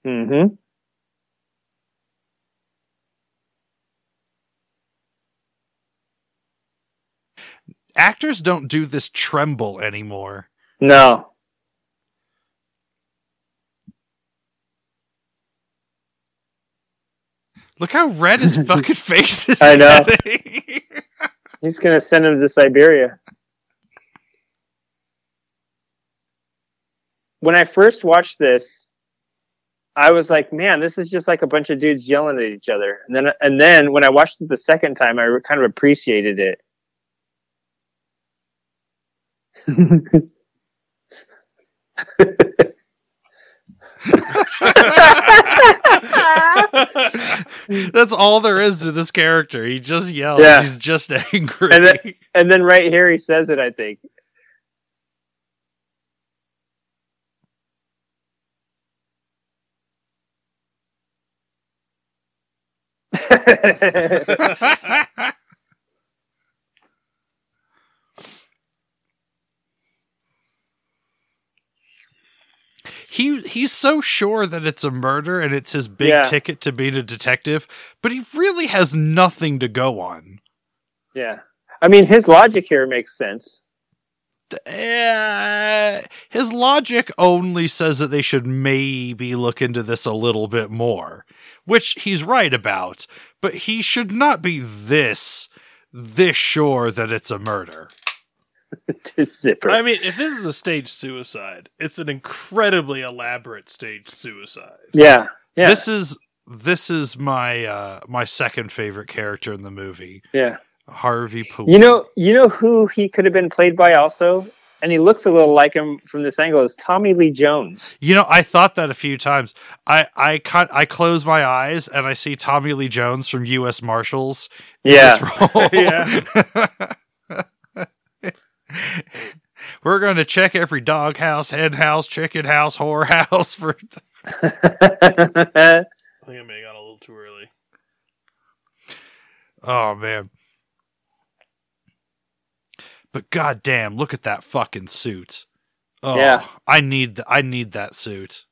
Mm-hmm. Actors don't do this tremble anymore. No. Look how red his fucking face is. I know. He's gonna send him to Siberia. When I first watched this, I was like, "Man, this is just like a bunch of dudes yelling at each other." And then, and then when I watched it the second time, I kind of appreciated it. That's all there is to this character. He just yells. Yeah. He's just angry. And then- and then right here, he says it. I think. he he's so sure that it's a murder and it's his big Yeah. ticket to being a detective, but he really has nothing to go on. yeah, I mean, his logic here makes sense. Uh, his logic only says that they should maybe look into this a little bit more, which he's right about, but he should not be this this sure that it's a murder. to zipper. I mean, if this is a staged suicide, it's an incredibly elaborate staged suicide. yeah, yeah, This is this is my uh my second favorite character in the movie, yeah. Harvey Poole. You know, you know who he could have been played by also, and he looks a little like him from this angle. Is Tommy Lee Jones? You know, I thought that a few times. I I cut I close my eyes and I see Tommy Lee Jones from U.S. Marshals. in Yeah, this role. Yeah. We're going to check every dog house, hen house, chicken house, whore house for. I think I may have gone a little too early. Oh man! But goddamn, look at that fucking suit. Oh, Yeah. I need th- I need that suit.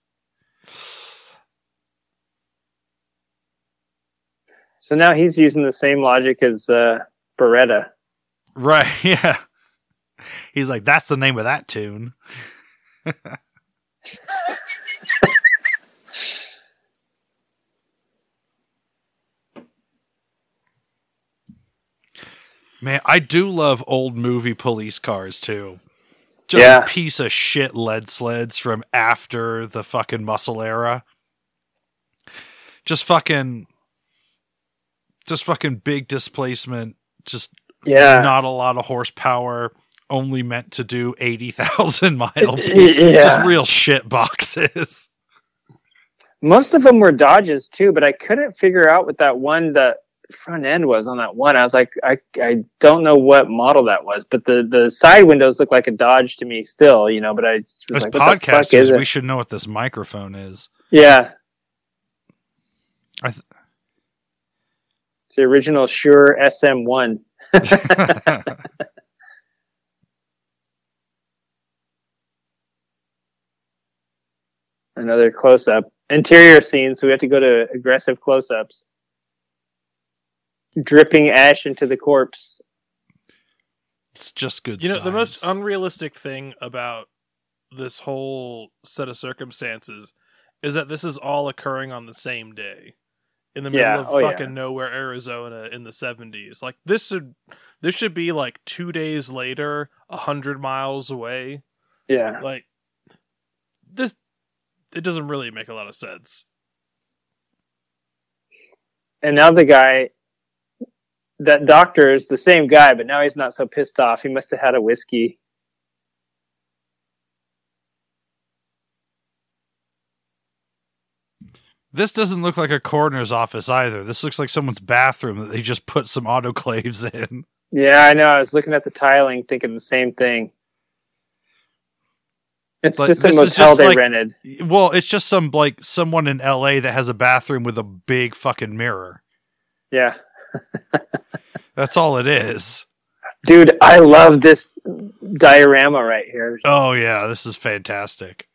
so now he's using the same logic as uh, Baretta. Right? Yeah. He's like, that's the name of that tune. Man, I do love old movie police cars too. Just Yeah. piece of shit lead sleds from after the fucking muscle era. Just fucking just fucking big displacement, just Yeah. not a lot of horsepower, only meant to do 80,000 mile yeah. just real shit boxes. Most of them were Dodges too, but I couldn't figure out what that one the front end was on that one. I was like, I I don't know what model that was, but the the side windows look like a Dodge to me still, you know. But I was As like, what the fuck is podcasters, we should know what this microphone is. yeah, I th- it's the original Shure SM1. Another close up interior scene, so we have to go to aggressive close ups. Dripping ash into the corpse. it's just good You know, the most unrealistic thing about this whole set of circumstances is that this is all occurring on the same day in the middle Yeah, of oh, yeah. fucking nowhere Arizona in the 70s. Like this should this should be like 2 days later, a 100 miles away. Yeah. Like this it doesn't really make a lot of sense. And now the guy, that doctor is the same guy, but now he's not so pissed off. He must have had a whiskey. This doesn't look like a coroner's office either. This looks like someone's bathroom that they just put some autoclaves in. Yeah, I know. I was looking at the tiling, thinking the same thing. It's But just a motel just they like- rented. Well, it's just some like someone in LA that has a bathroom with a big fucking mirror. Yeah. That's all it is. Dude, I love this diorama right here. Oh yeah, this is fantastic.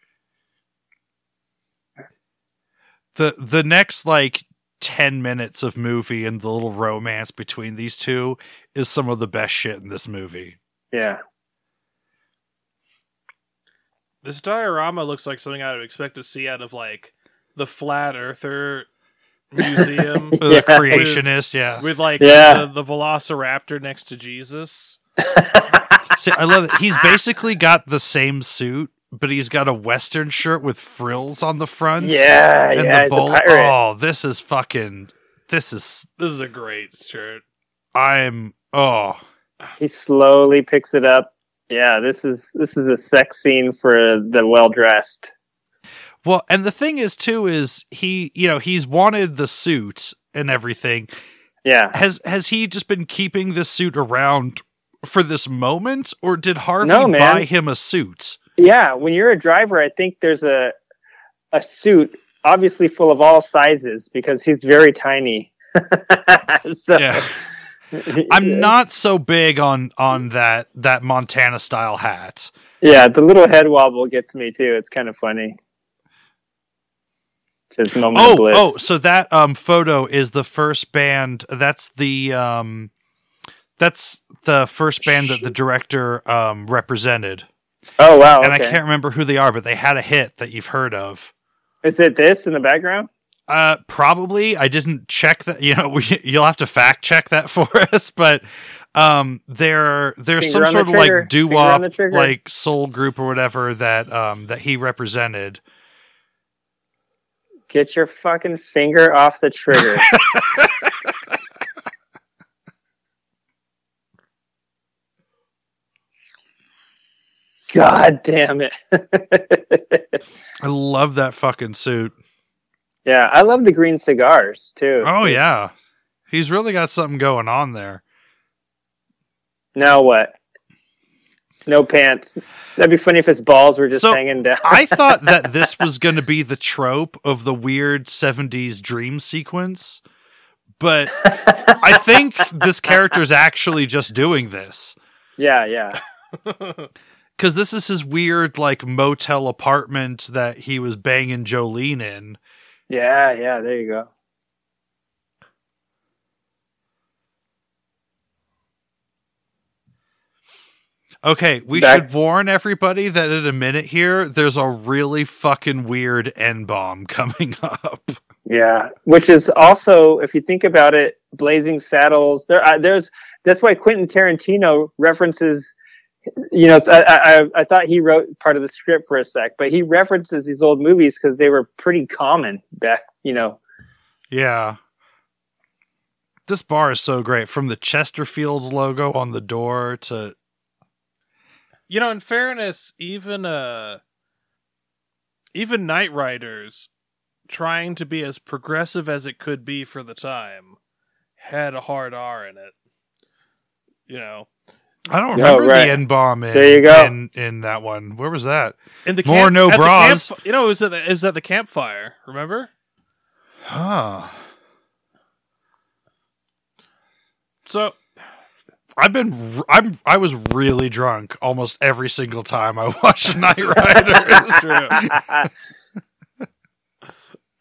The the next like 10 minutes of movie and the little romance between these two is some of the best shit in this movie. Yeah. This diorama looks like something I would expect to see out of like the flat earther museum The Yeah. creationist, yeah. with like Yeah. the, the velociraptor next to Jesus. See, I love it. He's basically got the same suit, but he's got a western shirt with frills on the front. yeah, and yeah, the he's bowl. a pirate. Oh, this is fucking. This is. This is a great shirt. I'm. Oh, He slowly picks it up. Yeah, this is this is a sex scene for the well dressed. well, and the thing is too is he, you know, he's wanted the suit and everything. Yeah. Has has he just been keeping this suit around for this moment, or did Harvey No, buy him a suit? Yeah, when you're a driver, I think there's a a suit obviously full of all sizes because he's very tiny. so, Yeah. I'm not so big on on that that Montana style hat. Yeah, the little head wobble gets me too. It's kind of funny. It's his moment of Oh, bliss. oh, so that um photo is the first band. That's the um that's the first band that the director um represented. Oh, wow. And I can't remember who they are, but they had a hit that you've heard of. Is it this in the background? Uh probably I didn't check that, you know, we, you'll have to fact check that for us, but um there there's Finger some on the sort of like trigger. Finger doo-wop on the trigger. like soul group or whatever that um that he represented. Get your fucking finger off the trigger. God damn it. I love that fucking suit. Yeah, I love the green cigars too. Oh yeah. He's really got something going on there. Now what? No pants. That'd be funny if his balls were just So, hanging down. I thought that this was going to be the trope of the weird 70s dream sequence, but I think this character is actually just doing this yeah, yeah. because this is his weird, like, motel apartment that he was banging Jolene in. Yeah, yeah, there you go. Okay, we should warn everybody that in a minute here, there's a really fucking weird N bomb coming up. Yeah, which is also, if you think about it, Blazing Saddles. There, uh, there's that's why Quentin Tarantino references. You know, I, I I thought he wrote part of the script for a sec, but he references these old movies because they were pretty common back. You know, Yeah. This bar is so great. From the Chesterfields logo on the door to You know, in fairness, even uh even Night Riders trying to be as progressive as it could be for the time had a hard R in it. You know. I don't Oh, remember right. the N bomb in, There you go. in in that one. Where was that? In the More no at the bras. camp- you know, it was at the, it was at the campfire, remember? Huh. So I've been r- I'm I was really drunk almost every single time I watched Night Riders. true.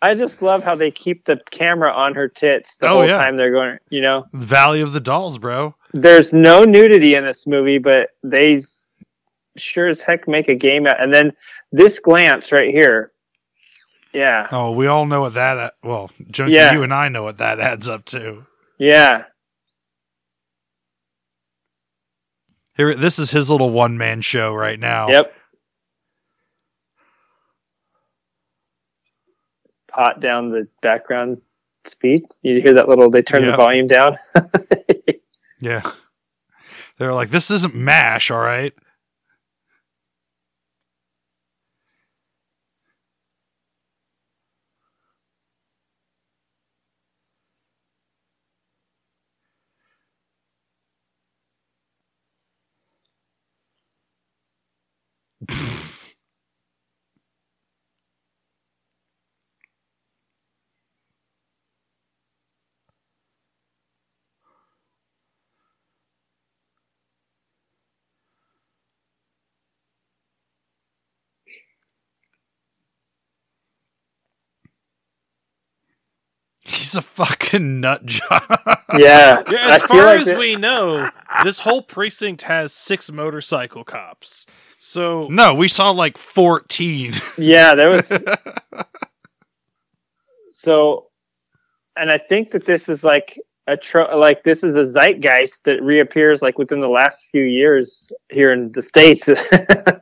I just love how they keep the camera on her tits the Oh, whole yeah. time they're going. You know, Valley of the Dolls, bro. There's no nudity in this movie, but they sure as heck make a game out. And then this glance right here, yeah, Oh, we all know what that. Uh, well, Junky, Yeah. you and I know what that adds up to. yeah, Here, this is his little one man show right now. yep. Pot down the background speed. You hear that little? They turn Yeah. the volume down. Yeah. They're like, this isn't MASH, all right? He's a fucking nut job. yeah, Yeah, as feel far like as that- we know, this whole precinct has six motorcycle cops. So no, we saw like 14. yeah, there was so, and I think that this is like a tro- like this is a zeitgeist that reappears like within the last few years here in the states.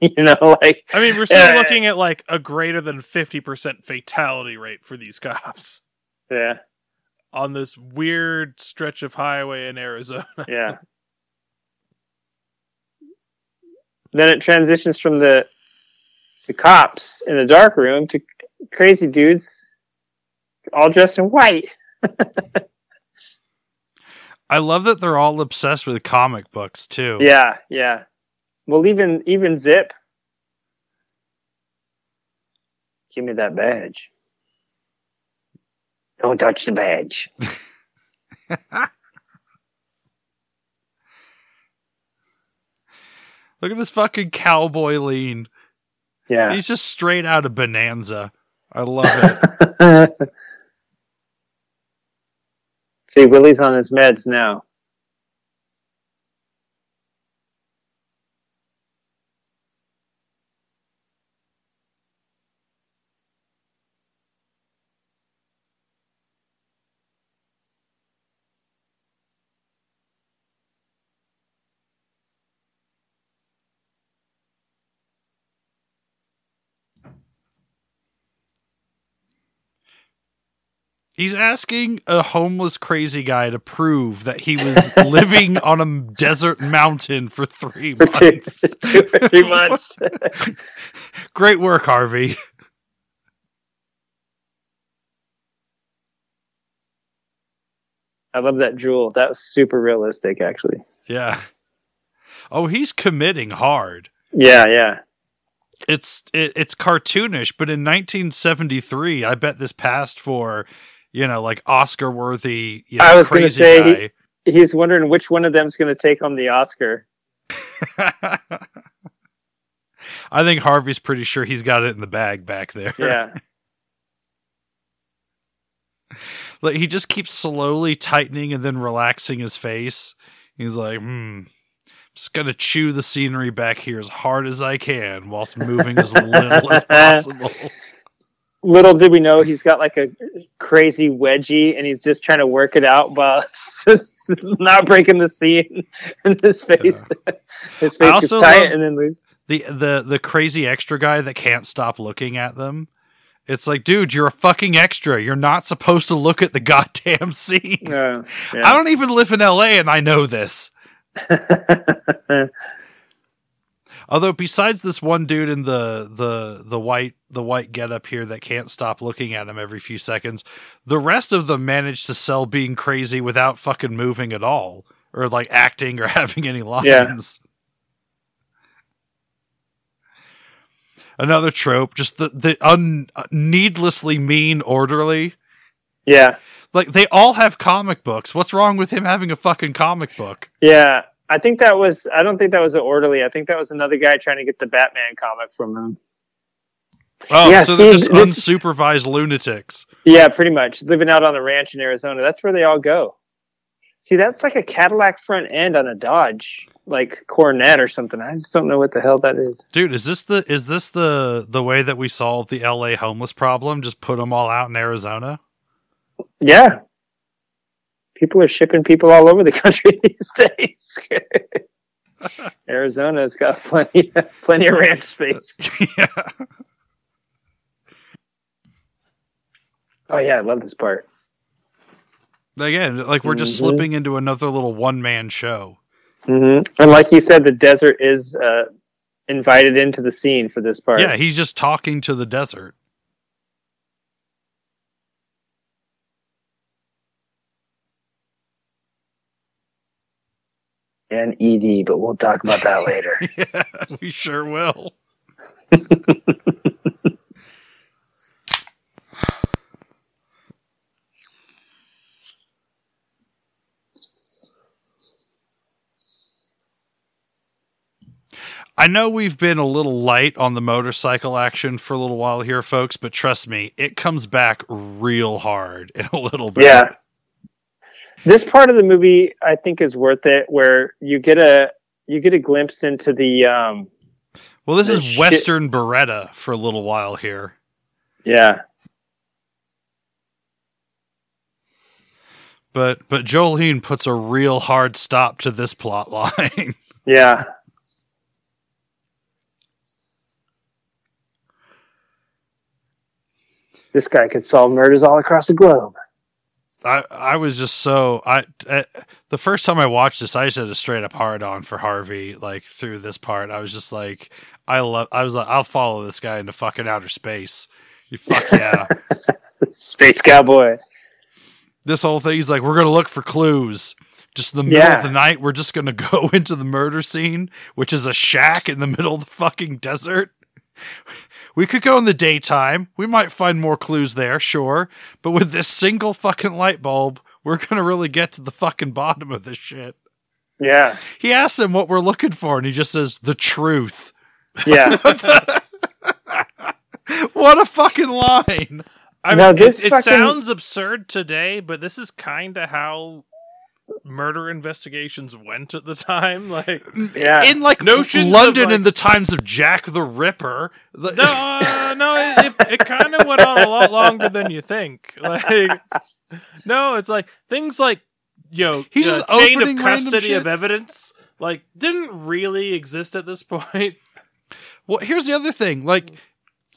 you know, like I mean, we're still Yeah. looking at like a greater than fifty percent fatality rate for these cops yeah, on this weird stretch of highway in Arizona. yeah. then it transitions from the the cops in the dark room to crazy dudes all dressed in white. I love that they're all obsessed with comic books too. Yeah, yeah. Well, even even Zip. Give me that badge. Don't touch the badge. Look at this fucking cowboy lean. Yeah. He's just straight out of Bonanza. I love it. See, Willie's on his meds now. He's asking a homeless crazy guy to prove that he was living on a desert mountain for three months. two three months. Great work, Harvey. I love that jewel. That was super realistic, actually. Yeah. Oh, he's committing hard. Yeah, yeah. It's it, it's cartoonish, but in 1973, I bet this passed for, you know, like Oscar worthy. You know, I was gonna crazy say, He's wondering which one of them's going to take home the Oscar. I think Harvey's pretty sure he's got it in the bag back there. Yeah. like he just keeps slowly tightening and then relaxing his face. He's like, hmm. Just gonna chew the scenery back here as hard as I can whilst moving as little as possible. Little did we know he's got like a crazy wedgie, and he's just trying to work it out while not breaking the scene. And his face, his face is also tight, and then loose. the the the crazy extra guy that can't stop looking at them. It's like, dude, you're a fucking extra. You're not supposed to look at the goddamn scene. Uh, I don't even live in LA and I know this. Although besides this one dude in the the the white the white getup here that can't stop looking at him every few seconds, the rest of them manage to sell being crazy without fucking moving at all or like acting or having any lines. Yeah. Another trope, just the the un, uh, needlessly mean orderly. yeah, Like they all have comic books. What's wrong with him having a fucking comic book? yeah. I think that was. I don't think that was an orderly. I think that was another guy trying to get the Batman comic from him. Oh, Yeah, so they're just this- unsupervised lunatics. Yeah, pretty much. Living out on the ranch in Arizona. That's where they all go. See, that's like a Cadillac front end on a Dodge, like Coronet or something. I just don't know what the hell that is. Dude, is this the is this the the way that we solve the LA homeless problem? Just put them all out in Arizona? Yeah. People are shipping people all over the country these days. Arizona's got plenty plenty of ranch space. yeah. Oh yeah, I love this part. Again, like we're just Mhm. slipping into another little one man show. hmm And like you said, the desert is uh, invited into the scene for this part. Yeah, he's just talking to the desert. And ED, but we'll talk about that later. yeah, we sure will. I know we've been a little light on the motorcycle action for a little while here, folks, but trust me, it comes back real hard in a little bit. yeah. This part of the movie, I think, is worth it. Where you get a you get a glimpse into the um, Well, this The is shit- Western Baretta for a little while here. yeah But but Jolene puts a real hard stop to this plot line. yeah this guy could solve murders all across the globe. I I was just so I, I the first time I watched this, I just had a straight up hard on for Harvey. Like through this part, I was just like, I love. I was like, I'll follow this guy into fucking outer space. You fuck yeah. Space cowboy. this whole thing, he's like, we're gonna look for clues. Just in the middle Yeah. of the night, we're just gonna go into the murder scene, which is a shack in the middle of the fucking desert. We could go in the daytime. We might find more clues there, sure. But with this single fucking light bulb, we're gonna really get to the fucking bottom of this shit. Yeah, He asks him what we're looking for, and he just says the truth. yeah. What a fucking line! I Now, mean, this it, it sounds absurd today, but this is kind of how murder investigations went at the time. Like, Yeah. In like Notions of, London like- in the times of Jack the Ripper. the- no, uh, no, it, it, it kind of went on a lot longer than you think. Like, no, it's like things like you know, He's uh, just chain of opening random custody of evidence, like, didn't really exist at this point. Well, here's the other thing. Like,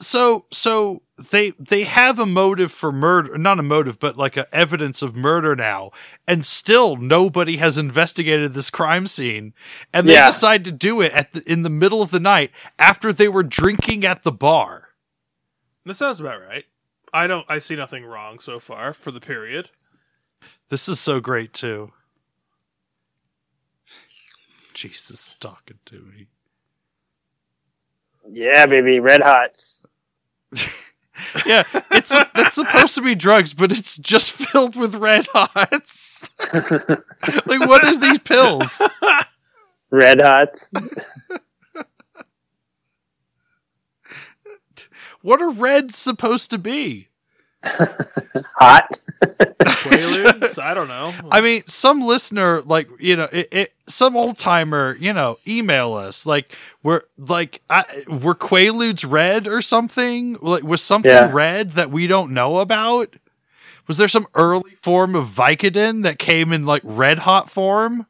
so so they they have a motive for murder, not a motive, but like a evidence of murder now, and still nobody has investigated this crime scene, and they Yeah. decide to do it at the, in the middle of the night after they were drinking at the bar. That sounds about right. I don't. I see nothing wrong so far for the period. This is so great too. Jesus is talking to me. Yeah, baby, red hots. Yeah, it's that's supposed to be drugs, but it's just filled with red hots. like, what is these pills? Red hots. What are reds supposed to be? Hot. Quaaludes? I don't know. I mean, some listener, like you know, it, it some old timer, you know, email us like we're like I, were Quaaludes red or something? Like was something Yeah. red that we don't know about? Was there some early form of Vicodin that came in like red hot form?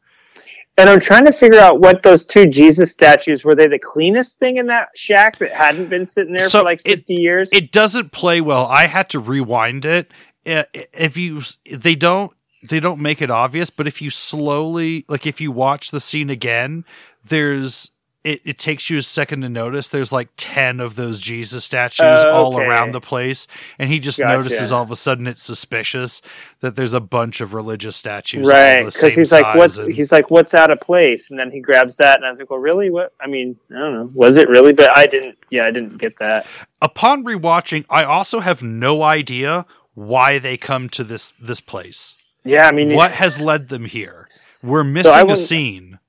And I'm trying to figure out what those two Jesus statues were. They the cleanest thing in that shack that hadn't been sitting there So for like it- 50 years. It doesn't play well. I had to rewind it. Uh, If you they don't they don't make it obvious, but if you slowly like if you watch the scene again, there's it, it takes you a second to notice there's like 10 of those Jesus statues Oh, all around the place and he just Gotcha. notices all of a sudden it's suspicious that there's a bunch of religious statues Right. because he's like what's and- he's like what's out of place? And then he grabs that and i was like well really? What i mean i don't know. Was it really? But i didn't yeah i didn't get that. Upon rewatching I also have no idea why they come to this this place. yeah i mean what has led them here? We're missing I a scene.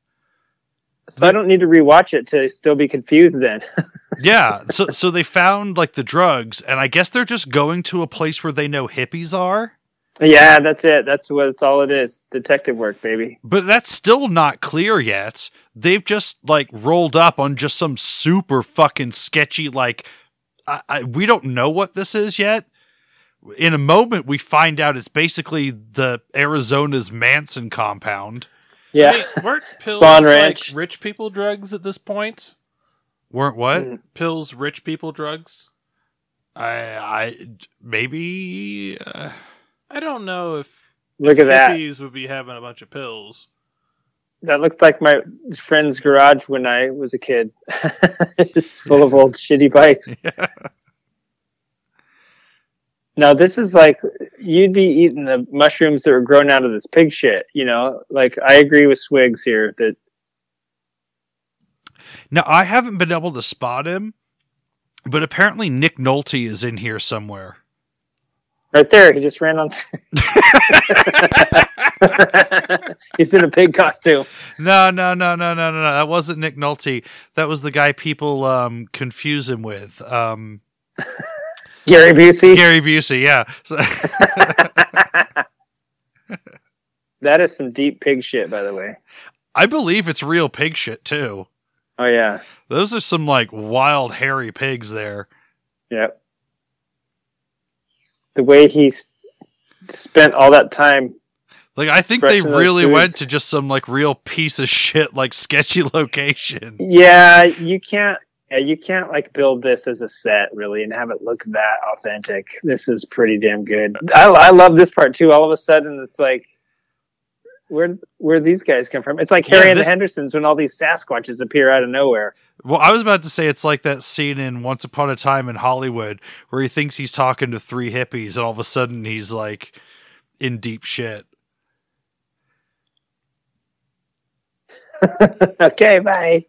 so i don't need to rewatch it to still be confused then Yeah, so so they found like the drugs, and I guess they're just going to a place where they know hippies are. yeah that's it that's what it's all it is detective work baby But that's still not clear yet. They've just like rolled up on just some super fucking sketchy like I, I, we don't know what this is yet. In a moment, we find out it's basically the Arizona's Manson compound. yeah I mean, weren't pills Spawn like rich people drugs at this point? Weren't what? Mm. Pills, rich people drugs? I, I maybe. Uh, I don't know if look at that hippies would be having a bunch of pills. that looks like my friend's garage when i was a kid it's full of old shitty bikes Now this is like you'd be eating the mushrooms that were grown out of this pig shit, you know. Like I agree with Swigs here that now I haven't been able to spot him, but apparently Nick Nolte is in here somewhere. right there he just ran on. He's in a pig costume. No, no, no, no, no, no, no. That wasn't Nick Nolte. That was the guy people um, confuse him with. Um, Gary Busey. Gary Busey. Yeah. So- That is some deep pig shit, by the way. I believe it's real pig shit too. Oh yeah, Those are some like wild hairy pigs there. yep. The way he spent all that time. Like I think they Fresh in those really went to just some like real piece of shit like sketchy location. Yeah, you can't. Yeah, you can't like build this as a set really and have it look that authentic. This is pretty damn good. I, I love this part too. All of a sudden, it's like, where where these guys come from? It's like Yeah, Harry and this- the Hendersons when all these Sasquatches appear out of nowhere. Well, I was about to say it's like that scene in Once Upon a Time in Hollywood where he thinks he's talking to three hippies and all of a sudden he's like in deep shit. okay, bye.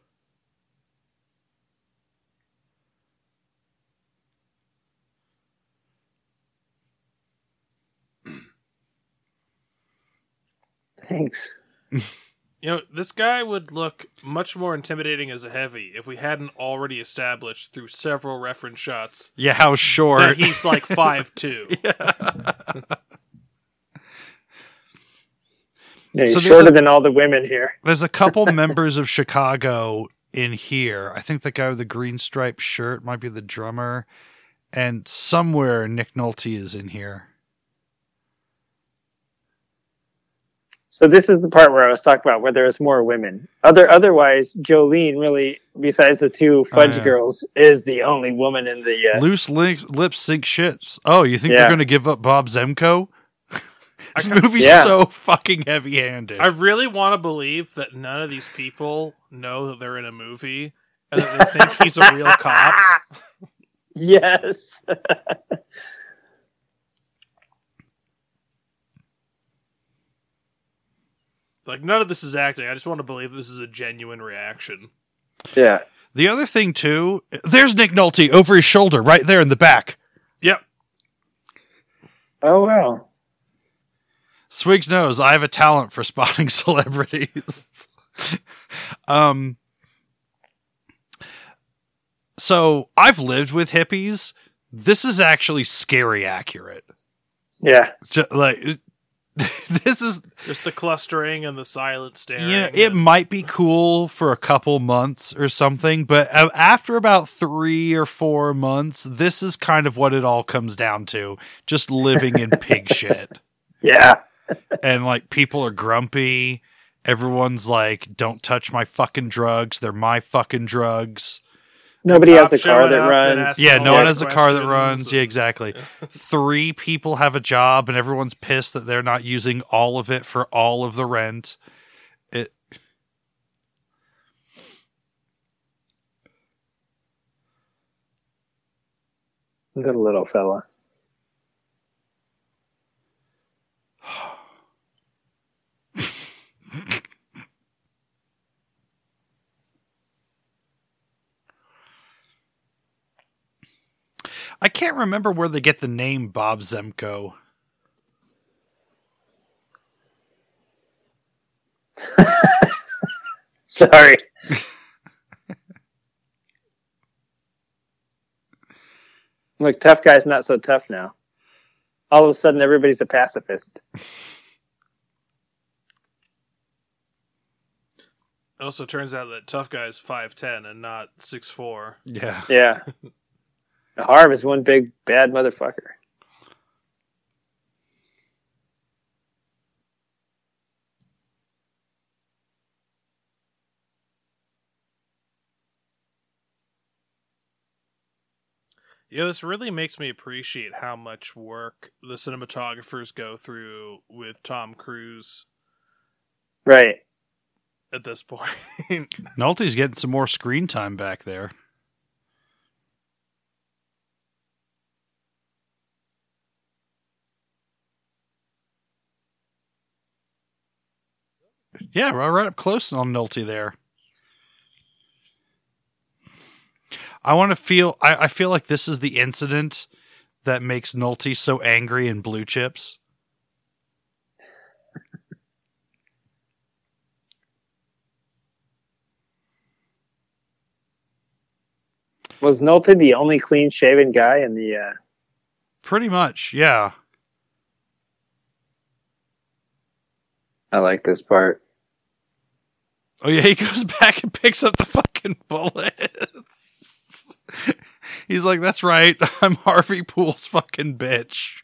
Thanks. You know, this guy would look much more intimidating as a heavy if we hadn't already established through several reference shots Yeah, how that short. he's like five two. Yeah, he's So shorter a- than all the women here. There's a couple members of Chicago in here. I think the guy with the green striped shirt might be the drummer. And somewhere Nick Nolte is in here. So this is the part where I was talking about where there was more women. Other otherwise, Jolene really, besides the two fudge Oh, yeah. girls, is the only woman in the. Uh, Loose li- lips sink ships. Oh, you think Yeah. they're going to give up Bob Zemko? this ca- movie's Yeah. so fucking heavy handed. I really want to believe that none of these people know that they're in a movie and that they think he's a real cop. yes. Like none of this is acting. I just want to believe this is a genuine reaction. yeah. The other thing too, there's Nick Nolte over his shoulder, right there in the back. Yep. Oh wow. Swigs knows I have a talent for spotting celebrities. um, so I've lived with hippies. This is actually scary accurate. Yeah. Ju- like this is Just the clustering and the silent staring. you know, it and- might be cool for a couple months or something, but uh, after about three or four months, this is kind of what it all comes down to: just living in pig shit. Yeah. and like people are grumpy. Everyone's like, "Don't touch my fucking drugs. They're my fucking drugs." Nobody has a car that runs. Yeah, no one has a car that runs. Yeah, exactly. Three people have a job, and everyone's pissed that they're not using all of it for all of the rent. It. Good little fella. I can't remember where they get the name Bob Zemko. Sorry. Look, tough guy's not so tough now. All of a sudden, everybody's a pacifist. It also turns out that tough guy is five ten and not six four. Yeah. Yeah. Harv is one big bad motherfucker. Yeah, this really makes me appreciate how much work the cinematographers go through with Tom Cruise Right. at this point. Nolte's getting some more screen time back there. Yeah, right, right up close on Nolte there. I want to feel. I, I feel like this is the incident that makes Nolte so angry in Blue Chips. Was Nolte the only clean shaven guy in the uh Pretty much, yeah. I like this part. Oh yeah, he goes back and picks up the fucking bullets. He's like, "That's right, I'm Harvey Poole's fucking bitch.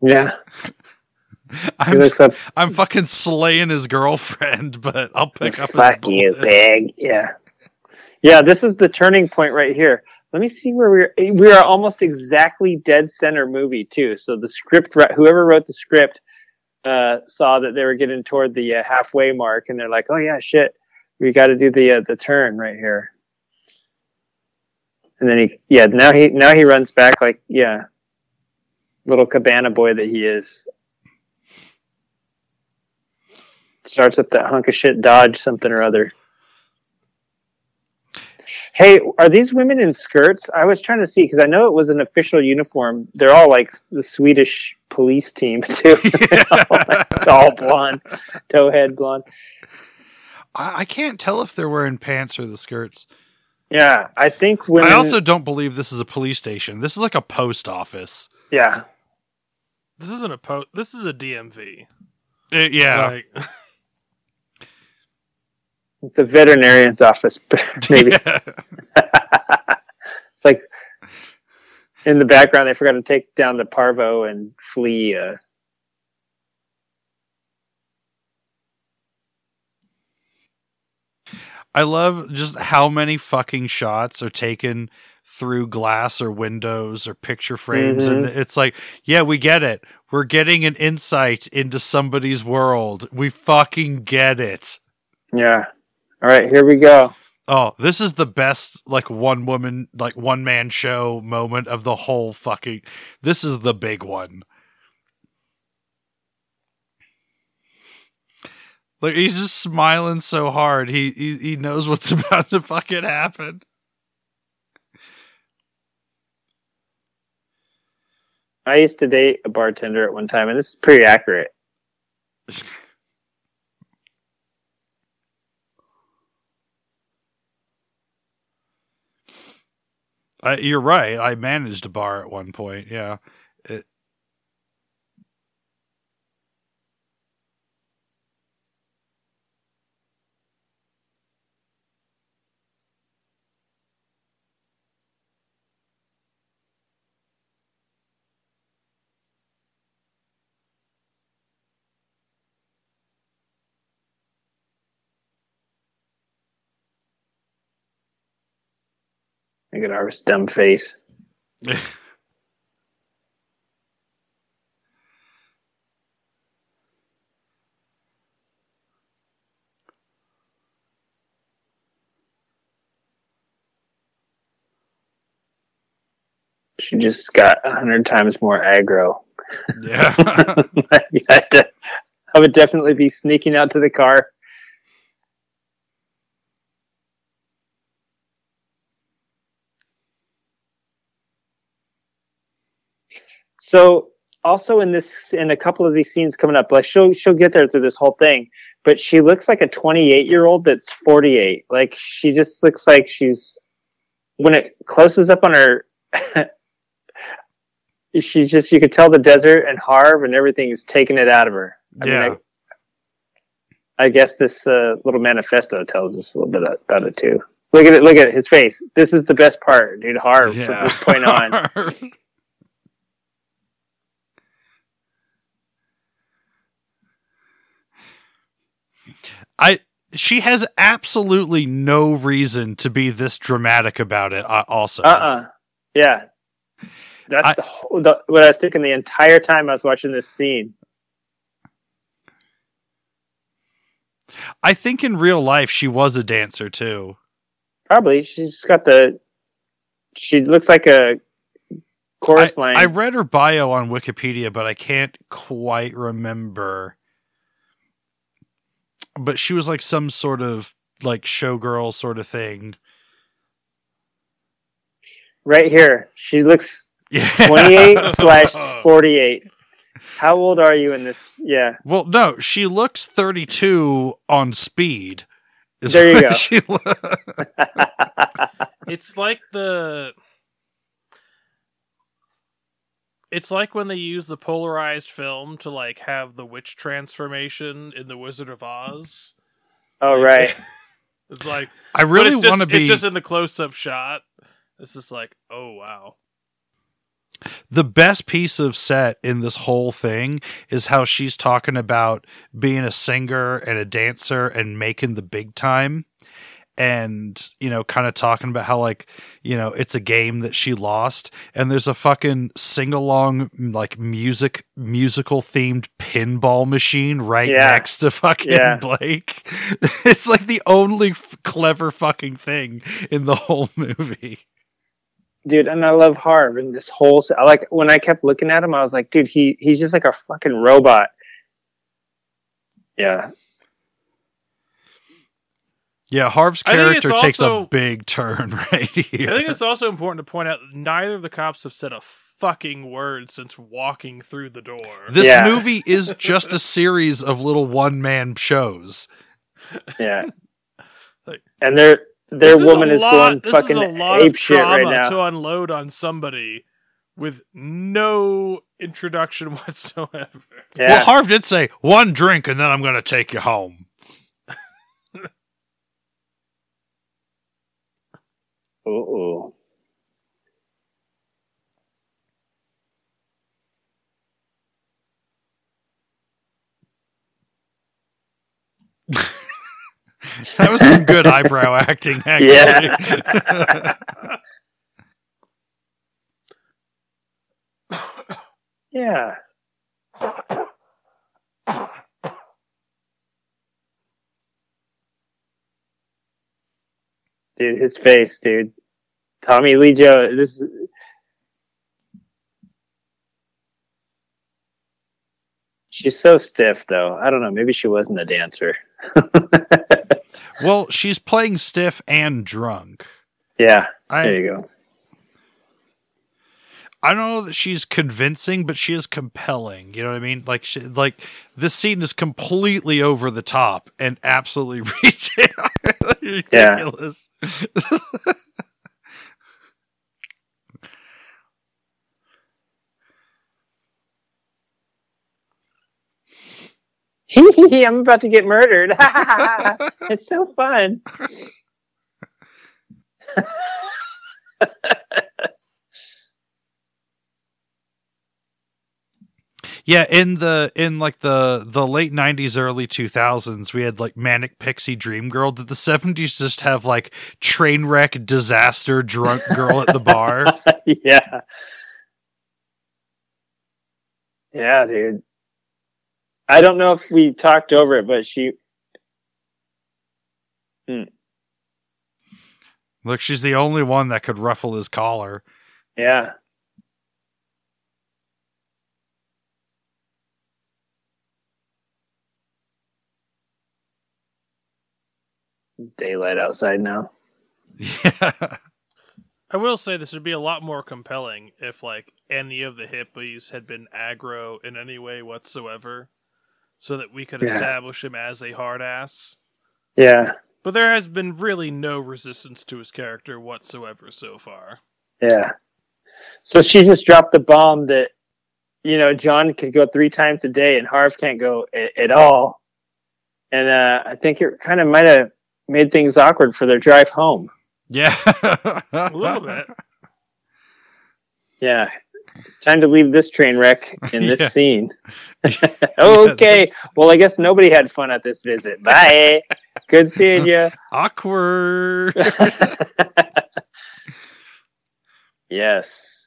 Yeah. I'm up I'm fucking slaying his girlfriend, but I'll pick up fuck you, bullets." pig. Yeah. Yeah, this is the turning point right here. Let me see where we're we are almost exactly dead center movie too. So the script whoever wrote the script uh, saw that they were getting toward the uh, halfway mark and they're like, "Oh yeah, shit. We got to do the uh, the turn right here." And then he yeah, now he now he runs back like, yeah. Little cabana boy that he is. Starts up that hunk of shit Dodge something or other. Hey, are these women in skirts? I was trying to see because I know it was an official uniform. They're all like the Swedish police team too. it's all blonde, towhead blonde. I, I can't tell if they're wearing pants or the skirts. Yeah, I think women. I also don't believe this is a police station. This is like a post office. yeah, this isn't a po. This is a DMV. Uh, yeah, Like, it's a veterinarian's office, maybe. Yeah. it's like in the background they forgot to take down the parvo and flee. Uh, I love just how many fucking shots are taken through glass or windows or picture frames and mm-hmm. it's like, yeah, we get it. We're getting an insight into somebody's world. We fucking get it. yeah. All right, here we go. Oh, this is the best like one woman like one man show moment of the whole fucking This is the big one. Like he's just smiling so hard. He he, he knows what's about to fucking happen. I used to date a bartender at one time, and this is pretty accurate. I, you're right. I managed a bar at one point. Yeah. It, Look at our dumb face. She just got a hundred times more aggro. yeah. I would definitely be sneaking out to the car. So also in this in a couple of these scenes coming up, like she'll she'll get there through this whole thing, but she looks like a 28 year old that's 48. Like she just looks like she's when it closes up on her. she's just you could tell the desert and Harv and everything is taking it out of her. I yeah. Mean, I, I, guess this uh, little manifesto tells us a little bit about it too. Look at it. Look at his face. This is the best part, dude. Harv yeah. from this point on. I she has absolutely no reason to be this dramatic about it. Uh, also, uh, uh yeah, that's I, the, whole, the, what I was thinking the entire time I was watching this scene. I think in real life she was a dancer too. Probably she's got the. She looks like a chorus I, line. I read her bio on Wikipedia, but I can't quite remember but she was like some sort of like showgirl sort of thing. Right here, she looks yeah. 28 slash 48. How old are you in this? Yeah. Well, no, she looks 32 on speed. There you go. it's like the it's like when they use the polarized film to like have the witch transformation in the Wizard of Oz. Oh right. it's like I really want to be. It's just in the close-up shot. It's just like, oh wow. The best piece of set in this whole thing is how she's talking about being a singer and a dancer and making the big time and you know kind of talking about how like you know it's a game that she lost and there's a fucking sing along like music musical themed pinball machine right yeah. next to fucking yeah. Blake it's like the only f- clever fucking thing in the whole movie dude and I love Harv and this whole I like when I kept looking at him I was like dude he he's just like a fucking robot yeah yeah, Harv's character takes also, a big turn right here. I think it's also important to point out neither of the cops have said a fucking word since walking through the door. This yeah. movie is just a series of little one man shows. Yeah. like, and their their woman is, lot, going this fucking is a lot ape of shit right now. to unload on somebody with no introduction whatsoever. Yeah. Well, Harv did say one drink and then I'm going to take you home. Oh. that was some good eyebrow acting, actually. Yeah. yeah. Dude, his face, dude. Tommy Lee Joe, this She's so stiff though. I don't know, maybe she wasn't a dancer. well, she's playing stiff and drunk. Yeah. I, there you go. I don't know that she's convincing, but she is compelling. You know what I mean? Like, she, like this scene is completely over the top and absolutely ridiculous. Yeah. I'm about to get murdered. it's so fun. Yeah, in the in like the the late '90s, early 2000s, we had like Manic Pixie Dream Girl. Did the '70s just have like train wreck disaster drunk girl at the bar? yeah. Yeah, dude. I don't know if we talked over it, but she. Hmm. Look, she's the only one that could ruffle his collar. Yeah. Daylight outside now. Yeah. I will say this would be a lot more compelling if like any of the hippies had been aggro in any way whatsoever, so that we could Yeah. establish him as a hard ass. Yeah. But there has been really no resistance to his character whatsoever so far. Yeah. So she just dropped the bomb that, you know, John could go three times a day and Harv can't go a- at all. And uh, I think it kind of might have made things awkward for their drive home. Yeah. A little bit. Yeah. It's time to leave this train wreck in this Yeah. scene. okay. that's- well, I guess nobody had fun at this visit. Bye. Good seeing you. Awkward. yes.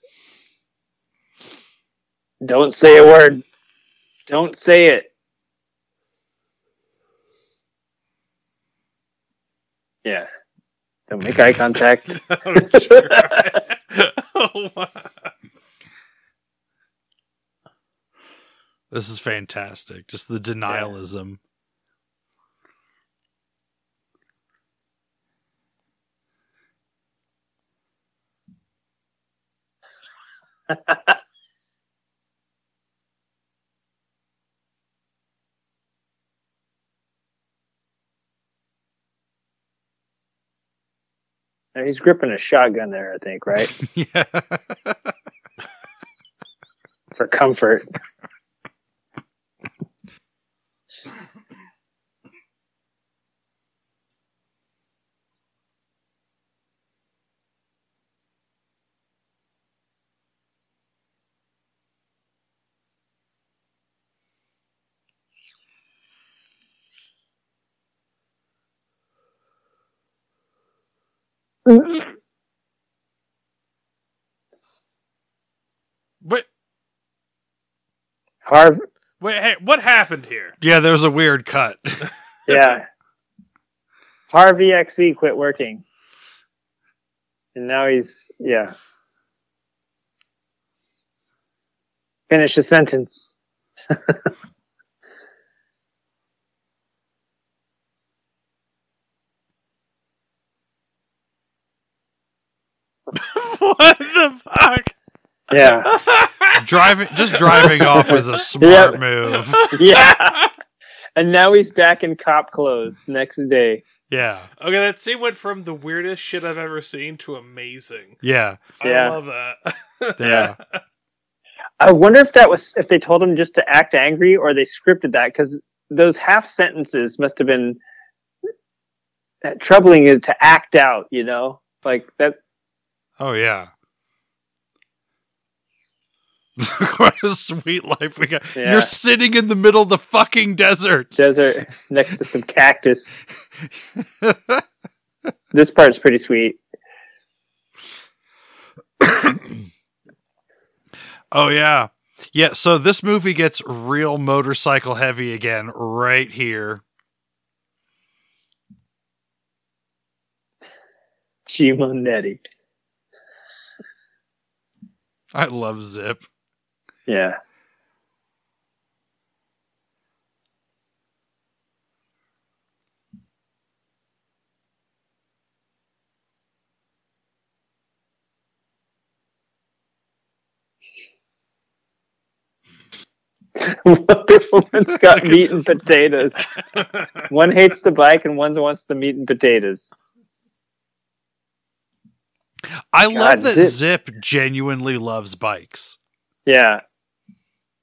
Don't say a word. Don't say it. Yeah. Don't make eye contact. oh, oh, wow. this is fantastic. Just the denialism. He's gripping a shotgun there, I think, right? Yeah. For comfort. Wait, Harv, wait, hey, what happened here? yeah, there's a weird cut. yeah. Harvey XE quit working. And now he's, yeah. Finish a sentence. what the fuck? Yeah. driving just driving off was a smart Yep. move. yeah. And now he's back in cop clothes next day. Yeah. Okay, that scene went from the weirdest shit I've ever seen to amazing. Yeah. Yeah. I love that. Yeah. I wonder if that was if they told him just to act angry or they scripted that because those half sentences must have been uh, troubling to act out. You know, like that. Oh yeah. what a sweet life we got. Yeah. You're sitting in the middle of the fucking desert. desert next to some cactus. This part's pretty sweet. oh yeah. Yeah, so this movie gets real motorcycle heavy again right here. Chimonetti. I love Zip. Yeah. Wonder Woman's got meat and potatoes. One hates the bike and one wants the meat and potatoes. I God, love that Zip. Zip genuinely loves bikes. Yeah.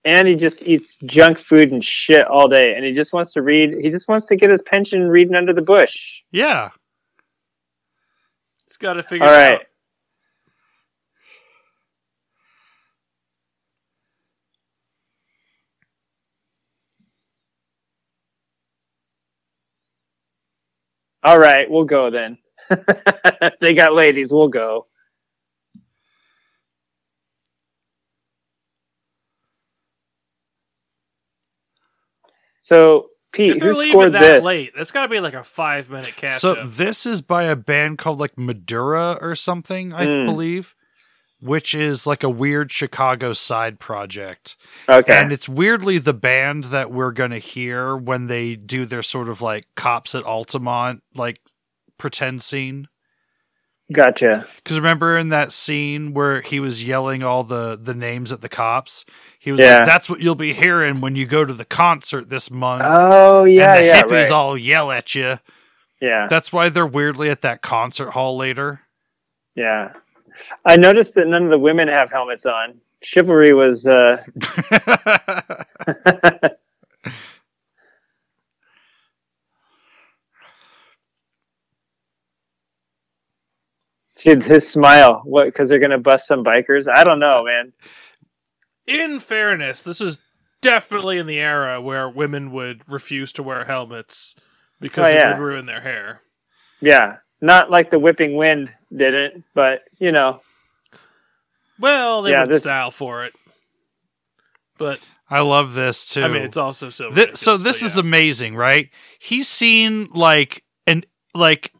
And he just eats junk food and shit all day. And he just wants to read. He just wants to get his pension reading under the bush. Yeah. He's got to figure all it right. out. All right, we'll go then. they got ladies. We'll go. So, Pete, if they're who leaving scored that this? late, that's got to be like a five minute catch So up. this is by a band called like Madura or something, I Mm. believe, which is like a weird Chicago side project. Okay. And it's weirdly the band that we're going to hear when they do their sort of like cops at Altamont like pretend scene. Gotcha. Because remember in that scene where he was yelling all the the names at the cops, he was Yeah. like, "That's what you'll be hearing when you go to the concert this month." Oh, yeah, and the yeah, hippies right. all yell at you. yeah, That's why they're weirdly at that concert hall later. yeah. I noticed that none of the women have helmets on. Chivalry was, uh, dude, his smile. What, because they're going to bust some bikers? I don't know, man. in fairness, this is definitely in the era where women would refuse to wear helmets because Oh, it would ruin their hair. Yeah. Not like the whipping wind didn't, but, you know, Well, they Yeah, would this- style for it. But I love this too. I mean, it's also so. Thi- so this but is amazing, right? He's seen like an like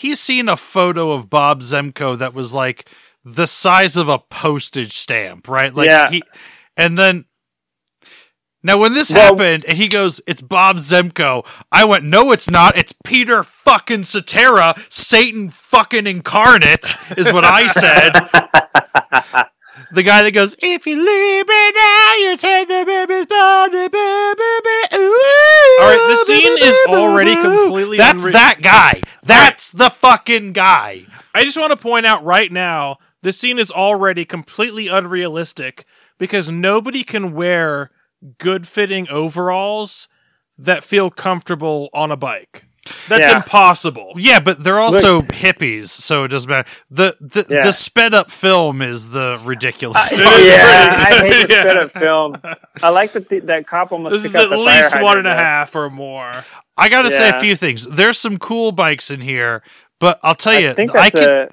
he's seen a photo of Bob Zemko that was like the size of a postage stamp, right? Like Yeah. he and then now when this Well- happened and he goes, It's Bob Zemko, I went, No, it's not, it's Peter fucking Cetera, Satan fucking incarnate, is what I said. The guy that goes, If you leave me now, you take the baby's body, baby. All right, the scene is already completely That's unre- that guy. That's the fucking guy. I just want to point out right now, this scene is already completely unrealistic because nobody can wear good fitting overalls that feel comfortable on a bike. That's Yeah. impossible. Yeah, but they're also hippies, so it doesn't matter. The the, Yeah. the sped up film is the ridiculous. It part. yeah, I hate the yeah. spit of film. I like that the, that cop almost This took is out at the least one hydrant, and a though. half or more. I got to say a few things. There's some cool bikes in here, but I'll tell you, I think I that's could. a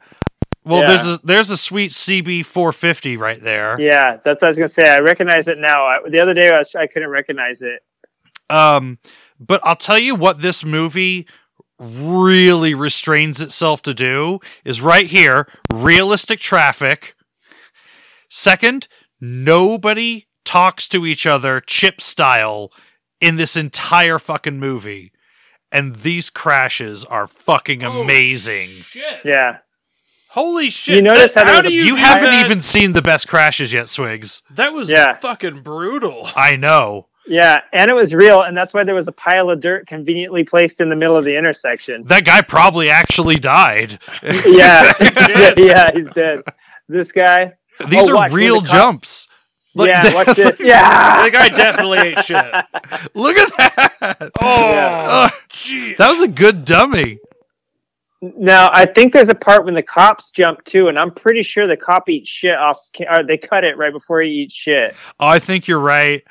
well, yeah. there's a there's a sweet CB 450 right there. yeah. That's what I was gonna say. I recognize it now. I, the other day I, was, I couldn't recognize it. Um, but I'll tell you what this movie really restrains itself to do is right here realistic traffic. Second, nobody talks to each other chip style in this entire fucking movie. And these crashes are fucking amazing. Shit. Yeah. Holy shit. You notice That- how how do you You haven't that? even seen the best crashes yet, Swigs. That was Yeah. fucking brutal. I know. Yeah, and it was real, and that's why there was a pile of dirt conveniently placed in the middle of the intersection. That guy probably actually died. yeah, yeah, he's dead. This guy. These Oh, are watch, real the cop- jumps. Look- yeah, watch this. Yeah. That guy definitely ate shit. Look at that. Oh, Ugh. gee. That was a good dummy. Now I think there's a part when the cops jump too, and I'm pretty sure the cop eats shit off. Or they cut it right before he eats shit. Oh, I think you're right.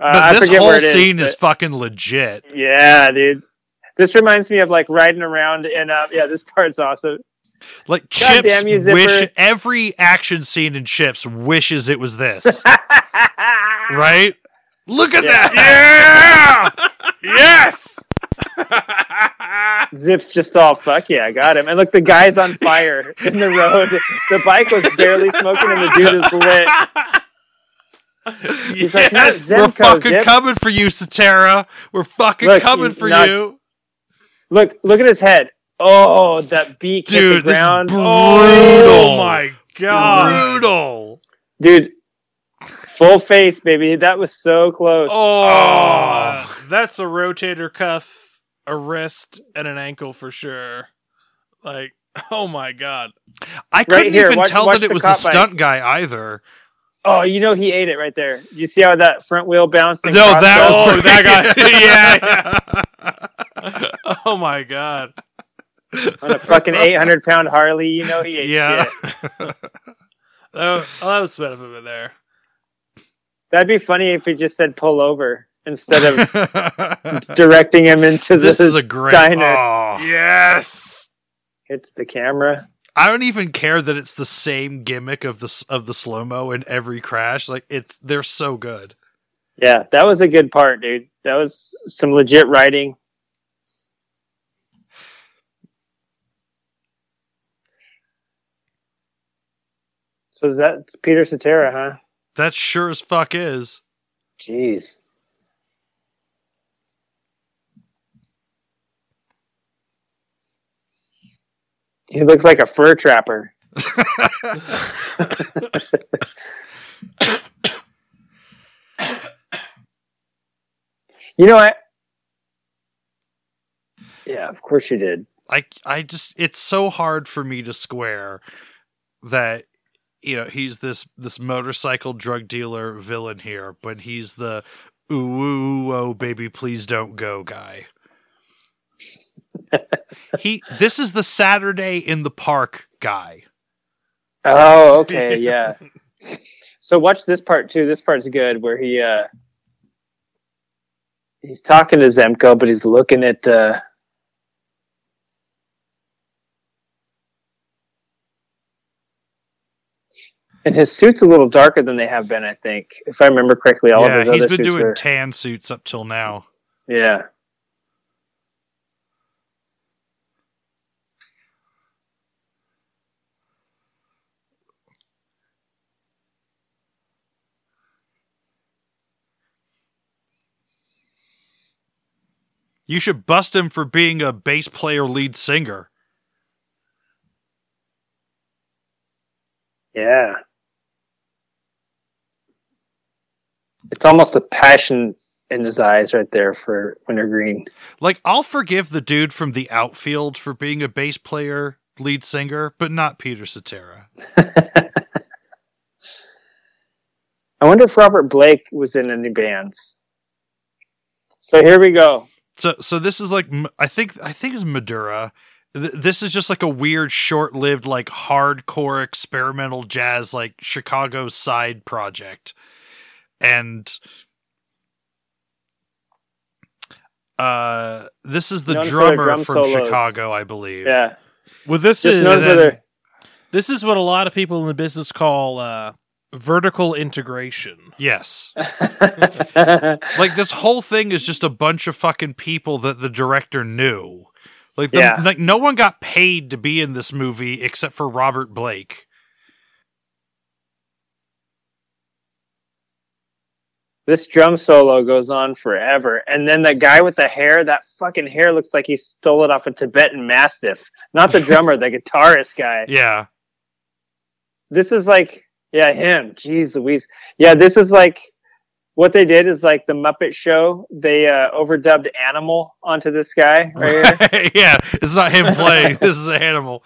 Uh, But this whole where it is, scene is fucking legit. yeah, dude. This reminds me of like riding around, and uh, yeah, this part's awesome. Like God Chips you, wish every action scene in Chips wishes it was this. right? Look at Yeah. that. Yeah! yes! Zip's just all fuck yeah, I got him. And look, the guy's on fire in the road. The bike was barely smoking, and the dude is lit. He's like, yes! We're fucking coming for you, Cetera. We're fucking Look, coming for not- you. Look, look at his head. Oh, that beak hit Dude, the this is ground. brutal. Oh my god. Brutal. Dude, full face, baby. That was so close. Oh, ah. that's a rotator cuff, a wrist, and an ankle for sure. Like, oh my god. I couldn't here, even watch- tell watch that it was a cop bike. stunt guy either. Oh, you know he ate it right there. You see how that front wheel bounced? No, that was Oh, that guy. yeah, yeah. Oh my god. on a fucking eight hundred pound Harley. You know he ate Yeah. shit. Oh, that was some of it there. That'd be funny if he just said pull over. instead of directing him into this the is a great. diner. Oh, yes. hits the camera. I don't even care that it's the same gimmick of the of the slow mo in every crash. Like it's they're so good. Yeah, that was a good part, dude. That was some legit writing. So that's Peter Cetera, huh? That sure as fuck is. Jeez. He looks like a fur trapper. You know what? Yeah, of course you did. I I just it's so hard for me to square that you know he's this this motorcycle drug dealer villain here, but he's the ooh, ooh oh baby please don't go guy. he this is the Saturday in the park guy. Oh, okay, yeah. So watch this part too. This part's good where he uh he's talking to Zemko, but he's looking at uh and his suit's a little darker than they have been, I think. If I remember correctly, all yeah, of his he's been doing tan suits up till now. Yeah. You should bust him for being a bass player lead singer. Yeah. It's almost a passion in his eyes right there for Wintergreen. Like, I'll forgive the dude from the outfield for being a bass player lead singer, but not Peter Cetera. I wonder if Robert Blake was in any bands. So here we go. So, so this is like I think I think it's Madura. Th- This is just like a weird, short-lived, like hardcore experimental jazz, like Chicago side project, and uh, this is the Known drummer drum from solos. Chicago, I believe. Yeah. Well, this Just is known for then- their this is what a lot of people in the business call uh, vertical integration. Yes. Like this whole thing is just a bunch of fucking people that the director knew. Like, the, Yeah. like no one got paid to be in this movie except for Robert Blake. this drum solo goes on forever. And then the guy with the hair, that fucking hair looks like he stole it off a Tibetan Mastiff. Not the drummer, the guitarist guy. Yeah. This is like, yeah, him. Jeez Louise. Yeah, this is like, what they did is like the Muppet Show. They uh, overdubbed Animal onto this guy right here. yeah, it's not him playing. this is an animal.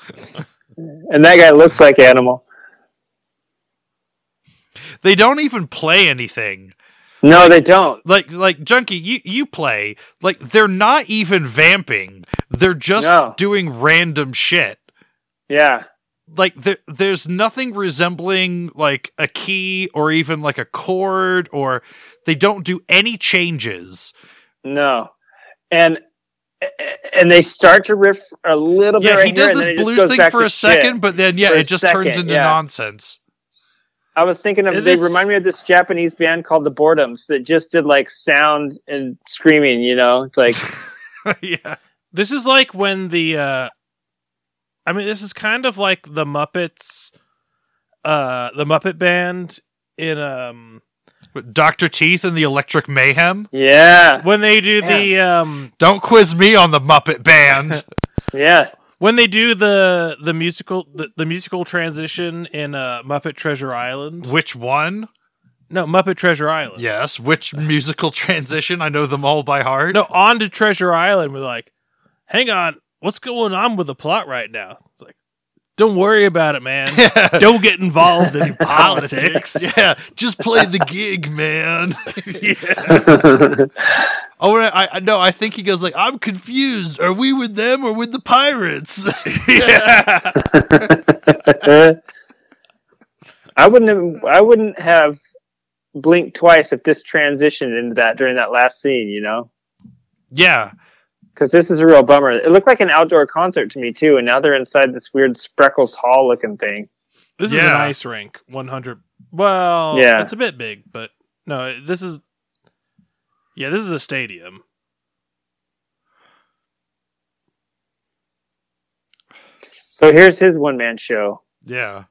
and that guy looks like Animal. They don't even play anything. No, they don't. Like like Junky, you you play. Like they're not even vamping. They're just No. doing random shit. Yeah. Like there, there's nothing resembling like a key or even like a chord or they don't do any changes. No. And and they start to riff a little bit Yeah, right he does here, this then it just blues thing for a second, shit. but then yeah, For it just turns into yeah. nonsense. I was thinking of And they this- remind me of this Japanese band called the Boredoms that just did like sound and screaming, you know? It's like yeah. This is like when the uh I mean this is kind of like the Muppets uh the Muppet band in um Dr. Teeth and the Electric Mayhem. Yeah. when they do the um Don't quiz me on the Muppet Band. Yeah. when they do the the musical the, the musical transition in uh Muppet Treasure Island. Which one? No, Muppet Treasure Island. Yes. Which musical transition? I know them all by heart. No, on to Treasure Island we're like, hang on, what's going on with the plot right now? It's like don't worry about it, man. Don't get involved in politics. yeah, just play the gig, man. Yeah. Oh, I, I no, I think he goes like, "I'm confused. Are we with them or with the pirates?" I wouldn't have I wouldn't have blinked twice if this transitioned into that during that last scene, you know? Yeah. Because this is a real bummer. It looked like an outdoor concert to me too, and now they're inside this weird Spreckles Hall looking thing. This is an ice rink, 100. Well, Yeah. it's a bit big, but no, this is. Yeah, this is a stadium. So here's his one man show. Yeah.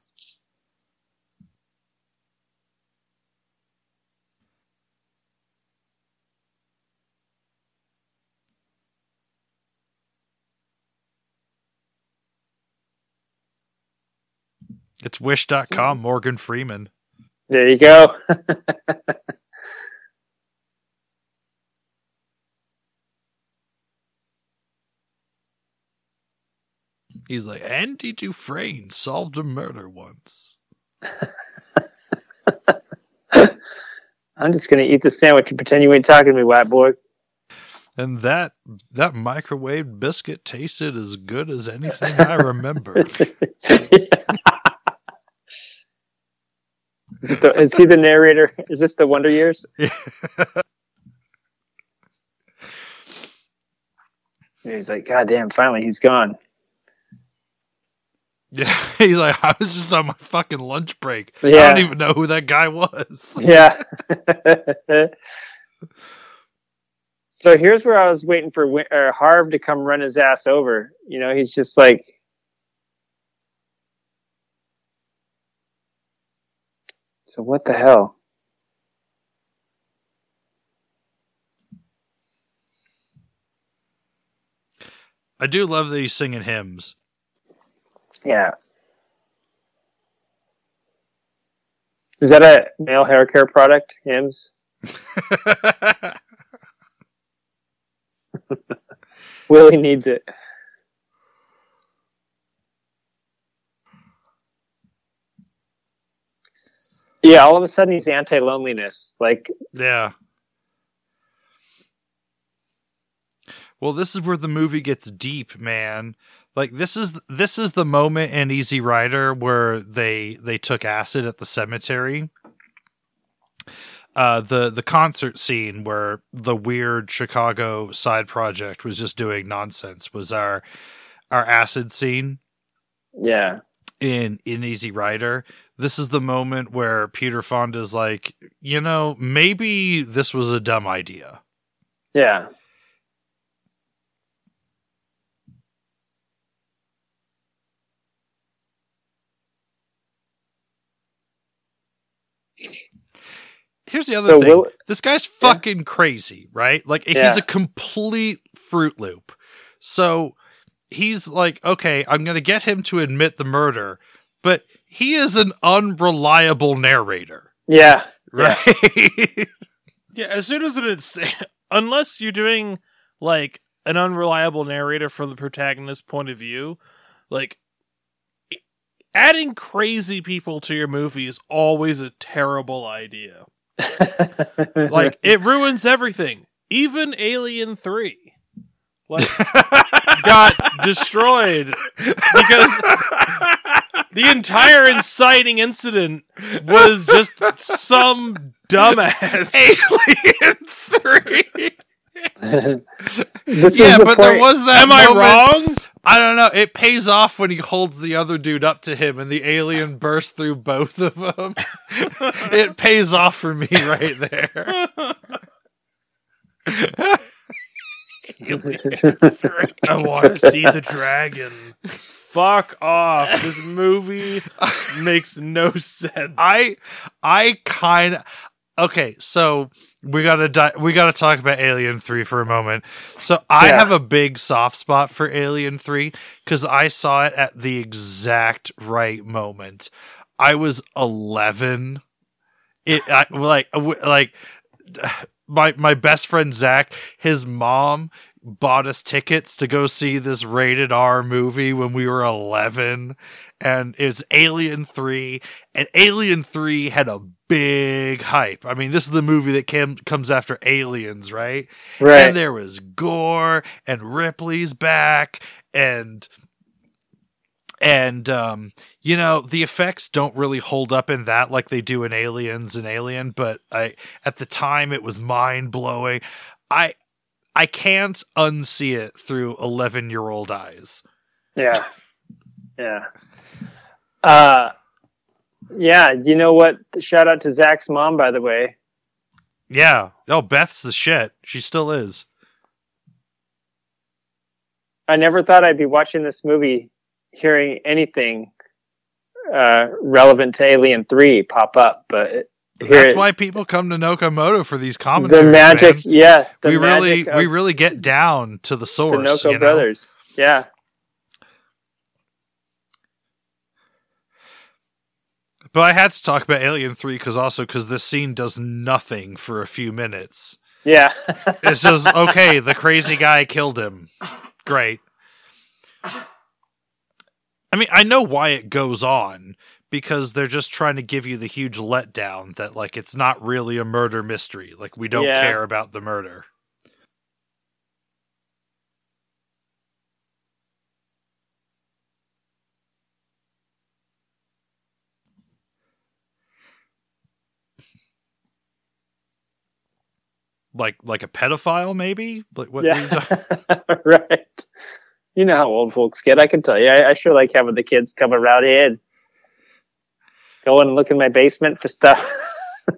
It's wish.com, hmm. Morgan Freeman. There you go. He's like, Andy Dufresne solved a murder once. I'm just gonna eat the sandwich and pretend you ain't talking to me, white boy. And that that microwave biscuit tasted as good as anything I remember. Is, it the, is he the narrator? Is this the Wonder Years? And he's like, God damn, finally he's gone. Yeah, he's like, I was just on my fucking lunch break. Yeah. I Yeah. don't even know who that guy was. Yeah. so here's where I was waiting for Harv to come run his ass over. You know, he's just like. So what the hell? I do love that he's singing hymns. Yeah. Is that a male hair care product? Hymns? Willie needs it. Yeah, all of a sudden he's anti loneliness. Like, yeah. Well, this is where the movie gets deep, man. Like this is this is the moment in Easy Rider where they they took acid at the cemetery. Uh, the the concert scene where the weird Chicago side project was just doing nonsense was our our acid scene. yeah. in in Easy Rider. This is the moment where Peter Fonda's like, you know, maybe this was a dumb idea. Yeah. Here's the other So thing. Will, this guy's fucking crazy, right? Like Yeah. he's a complete fruit loop. So he's like, okay, I'm going to get him to admit the murder, but he is an unreliable narrator, yeah. right? Yeah, as soon as it's unless you're doing like an unreliable narrator from the protagonist's point of view, like adding crazy people to your movie is always a terrible idea. Like it ruins everything. Even Alien 3 like got destroyed because the entire inciting incident was just some dumbass Alien 3. Yeah, the but there was that Am I wrong? I don't know. It pays off when he holds the other dude up to him and the alien bursts through both of them. it pays off for me right there. I want to see the dragon. Fuck off. This movie makes no sense. I I kind of okay. So we gotta di- we gotta talk about Alien Three for a moment. So I Yeah. have a big soft spot for Alien Three because I saw it at the exact right moment. I was eleven. It I, like like my my best friend Zach, his mom bought us tickets to go see this rated R movie when we were 11 and it's Alien 3 and Alien 3 had a big hype. I mean, this is the movie that came comes after Aliens, right? right. And there was gore and Ripley's back and and um, you know the effects don't really hold up in that like they do in Aliens and Alien, but I at the time it was mind blowing. I I can't unsee it through eleven year old eyes. Yeah. Yeah. Uh, yeah. You know what? Shout out to Zach's mom, by the way. Yeah. Oh, Beth's the shit. She still is. I never thought I'd be watching this movie, hearing anything uh, relevant to Alien Three pop up, but it, That's it- why people come to Nocomoto for these commentaries. the magic, man. yeah, the we really we really get down to the the source. Noco you know? brothers. Yeah, But I had to talk about Alien Three because also because this scene does nothing for a few minutes. yeah, It's just okay. The crazy guy killed him. Great. I mean, I know why it goes on because they're just trying to give you the huge letdown that like it's not really a murder mystery. Like we don't Yeah. care about the murder. Like like a pedophile, maybe. Like what? yeah, right. You know how old folks get. I can tell you. I, I sure like having the kids come around in, go and look in my basement for stuff.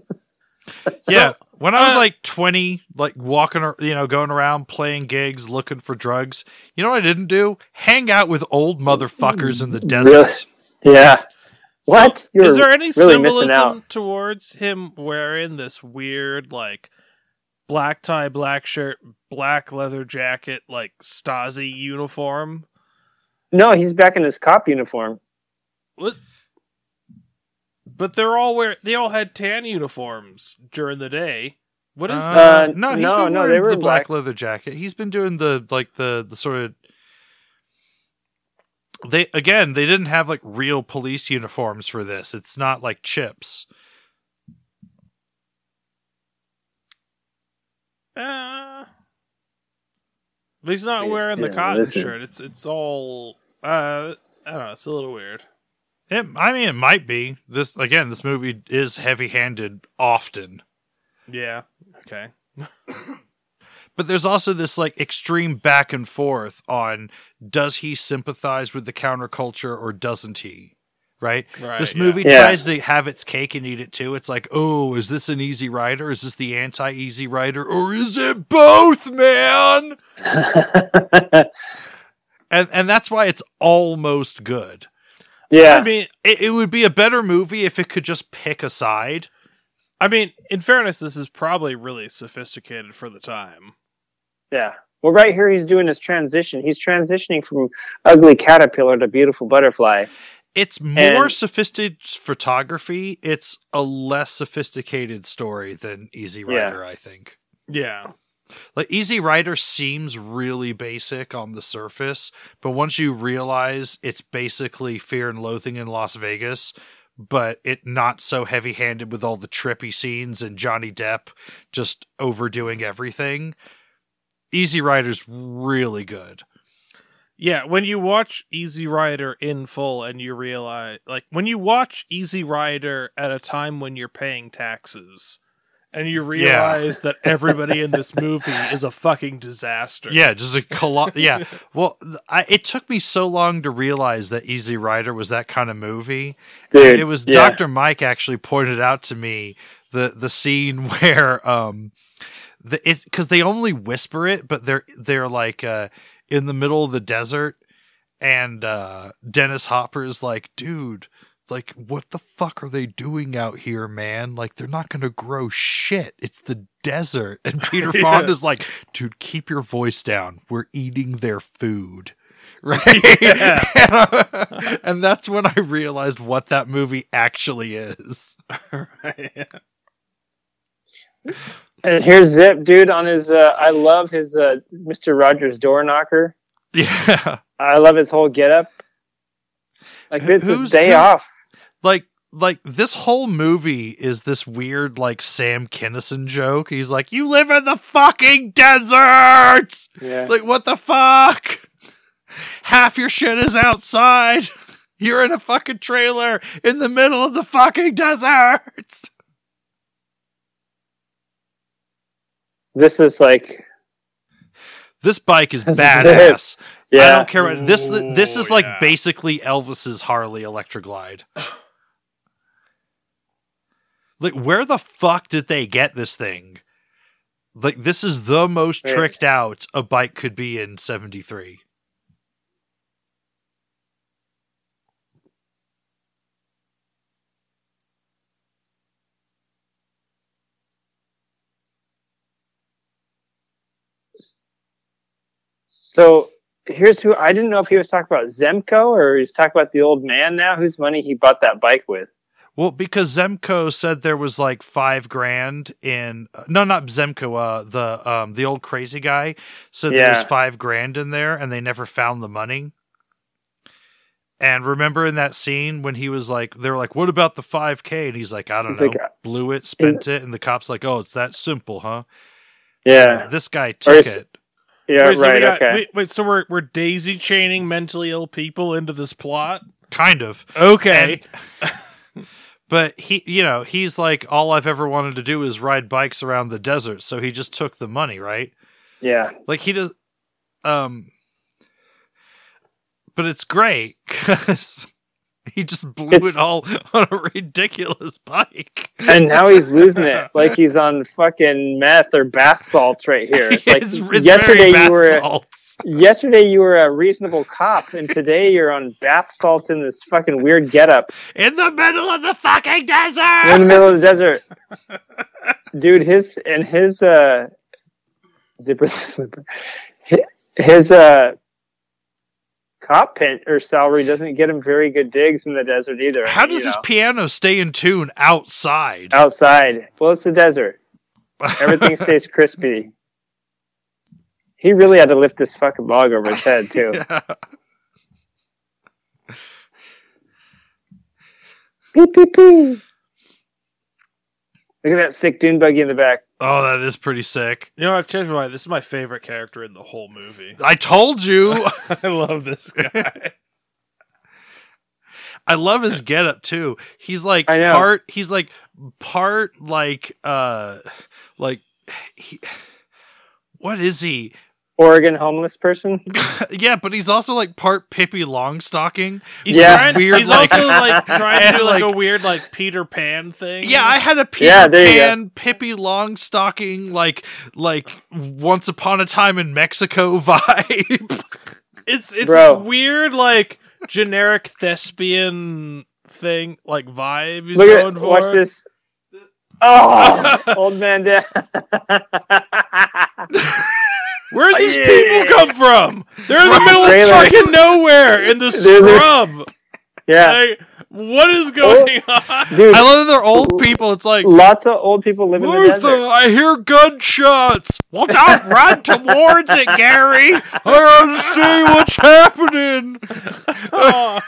Yeah, when I was uh, like 20, like walking, ar- you know, going around playing gigs, looking for drugs, you know what I didn't do? Hang out with old motherfuckers in the desert. yeah. So, What? You're is there any really symbolism towards him wearing this weird, like, black tie, black shirt, black leather jacket, like Stasi uniform? No, he's back in his cop uniform. What? But they're all wear. They all had tan uniforms during the day. What is Uh, this? Uh, no, he's no, been no, wearing they were the black, black. leather jacket. He's been doing the like the the sort of they again. They didn't have like real police uniforms for this. It's not like CHiPs. Uh, he's not Please, wearing the yeah, cotton listen. shirt. It's it's all. Uh, I don't know. It's a little weird. It, I mean, it might be this again. This movie is heavy-handed often. Yeah. Okay. But there's also this like extreme back and forth on does he sympathize with the counterculture or doesn't he? Right? Right. this movie Yeah. tries to have its cake and eat it too. It's like, oh, is this an easy rider? Is this the anti easy rider? Or is it both, man? And and that's why it's almost good. Yeah. I mean, It, it would be a better movie if it could just pick a side. I mean, in fairness, this is probably really sophisticated for the time. Yeah. Well, right here he's doing his transition. He's transitioning from ugly caterpillar to beautiful butterfly. It's more And- sophisticated photography. It's a less sophisticated story than Easy Yeah. Rider, I think. Yeah. Like Easy Rider seems really basic on the surface, but once you realize it's basically Fear and Loathing in Las Vegas, but it not so heavy-handed with all the trippy scenes and Johnny Depp just overdoing everything. Easy Rider's really good. Yeah, when you watch Easy Rider in full and you realize, like, when you watch Easy Rider at a time when you're paying taxes and you realize that everybody in this movie is a fucking disaster. Yeah, just a colo- yeah. Well, I, it took me so long to realize that Easy Rider was that kind of movie. Dude, it was yeah. Dr. Mike actually pointed out to me the the scene where um the it because they only whisper it, but they're they're like uh in the middle of the desert, and uh Dennis Hopper's like, dude. Like, what the fuck are they doing out here, man? Like, they're not gonna grow shit. It's the desert. And Peter Yeah. Fonda's like, dude, keep your voice down. We're eating their food. Right? Yeah. and, uh, and that's when I realized what that movie actually is. Right. And here's Zip, dude, on his. Uh, I love his uh, Mr. Rogers door knocker. Yeah. I love his whole getup. Like Who- it's who's- his day who- off. Like like this whole movie is this weird like Sam Kinison joke. He's like, "You live in the fucking desert." Yeah. Like what the fuck? Half your shit is outside. You're in a fucking trailer in the middle of the fucking desert. This is like, This bike is This is badass. I don't care. What, this this is like yeah. basically Elvis's Harley Electra Glide. like, where the fuck did they get this thing? Like, this is the most tricked out a bike could be in '73. So here's who I didn't know if he was talking about Zemko or he's talking about the old man now whose money he bought that bike with. Well, because Zemko said there was like five grand in no, not Zemko, uh, the um the old crazy guy said there was five grand in there, and they never found the money. And remember in that scene when he was like, they were like, "What about the five k?" And he's like, "I don't He's know, like, uh, blew it, spent it," and the cops like, "Oh, it's that simple, huh?" Yeah, This guy took is- it. yeah, wait, so we right. got- okay. wait, wait, so we're we're daisy chaining mentally ill people into this plot? Kind of. Okay. But he, you know, he's like, all I've ever wanted to do is ride bikes around the desert. So he just took the money, right? yeah, Like he does, um, but it's great because he just blew It's- it all on a ridiculous bike. and now he's losing it like he's on fucking meth or bath salts right here. It's like it's, it's yesterday you were salts. yesterday you were a reasonable cop, and today you're on bath salts in this fucking weird getup in the middle of the fucking desert. in the middle of the desert. Dude, his and his uh zipper slipper his uh cop pin or salary doesn't get him very good digs in the desert either. How does you his piano stay in tune outside? outside? Well, it's the desert. Everything stays crispy. He really had to lift this fucking log over his head too. Yeah. Beep, beep, beep. Look at that sick dune buggy in the back. Oh, that is pretty sick. You know, I've changed my mind. This is my favorite character in the whole movie. I told you. I love this guy. I love his getup too. He's like I part. He's like part like uh like he. What is he? Oregon homeless person. yeah, but he's also like part Pippi Longstocking. He's Yeah. trying, Weird, he's like- also like trying to and, do like, like- a weird like Peter Pan thing. Yeah, I had a Peter Yeah, there. Pan, Pippi Longstocking, like like Once Upon a Time in Mexico vibe. it's it's Bro. weird like generic thespian thing like vibe he's Look going at for. watch this. Oh, old man down. Where did oh, these Yeah. people come from? They're in the middle of fucking nowhere in the scrub. yeah, Like, what is oh, going on? dude. I love that they're old people. It's like Lots of old people live in the desert. I hear gunshots. Well, don't run towards it, Gary. I gotta see what's happening. Oh.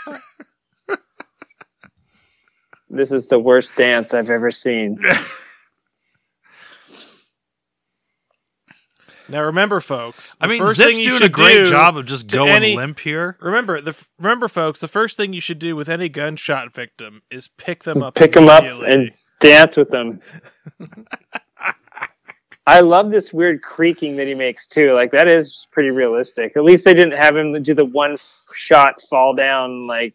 This is the worst dance I've ever seen. Now remember, folks. I mean, first Zip's thing you doing a great do- job of just going any- limp here. Remember, the remember, folks. The first thing you should do with any gunshot victim is pick them up. Pick them up and dance with them. I love this weird creaking that he makes too. Like that is pretty realistic. At least they didn't have him do the one shot fall down. Like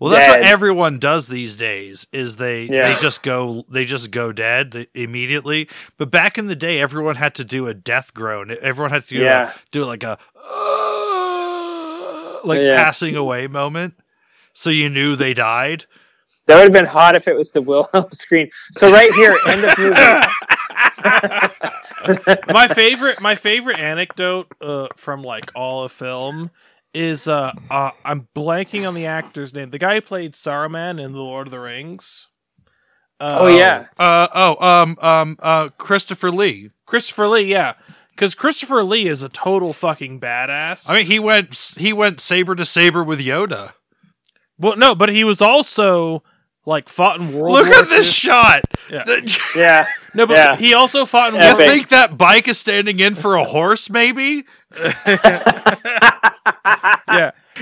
Well, that's what everyone does these days. Is they Yeah. they just go they just go dead immediately. But back in the day, everyone had to do a death groan. Everyone had to do, Yeah. a, do like a "Uh," like Yeah. passing away moment, so you knew they died. that would have been hot if it was the Wilhelm scream. So right here, end of movie. my favorite, my favorite anecdote uh, from like all of film is uh, uh, I'm blanking on the actor's name. The guy who played Saruman in The Lord of the Rings. Uh, Oh yeah, Uh oh um um uh Christopher Lee. Christopher Lee. Yeah, because Christopher Lee is a total fucking badass. I mean, he went he went saber to saber with Yoda. well, no, but he was also like fought in World War Look War at this II. shot. Yeah. The- yeah. No, but Yeah. he also fought in you Epic. World. think that bike is standing in for a horse? Maybe. yeah,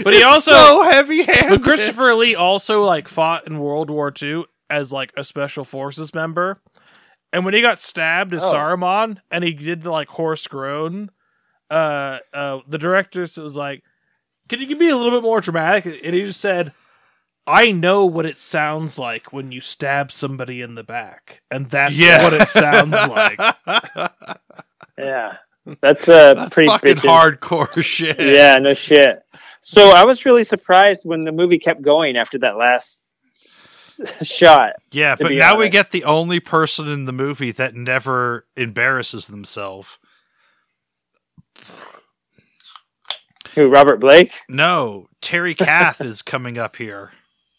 But he It's also so heavy handed. But Christopher Lee also like fought in World War II as like a special forces member. And when he got stabbed as Oh. Saruman and he did the like horse groan, uh uh the director was like, Can you be a little bit more dramatic? And he just said, I know what it sounds like when you stab somebody in the back. And that's yeah, what it sounds like. Yeah, that's uh, That's pretty fucking bitchin'. hardcore shit. Yeah, no shit. So I was really surprised when the movie kept going after that last shot. Yeah, but be now we get the only person in the movie that never embarrasses themselves. Who, Robert Blake? No, Terry Kath is coming up here.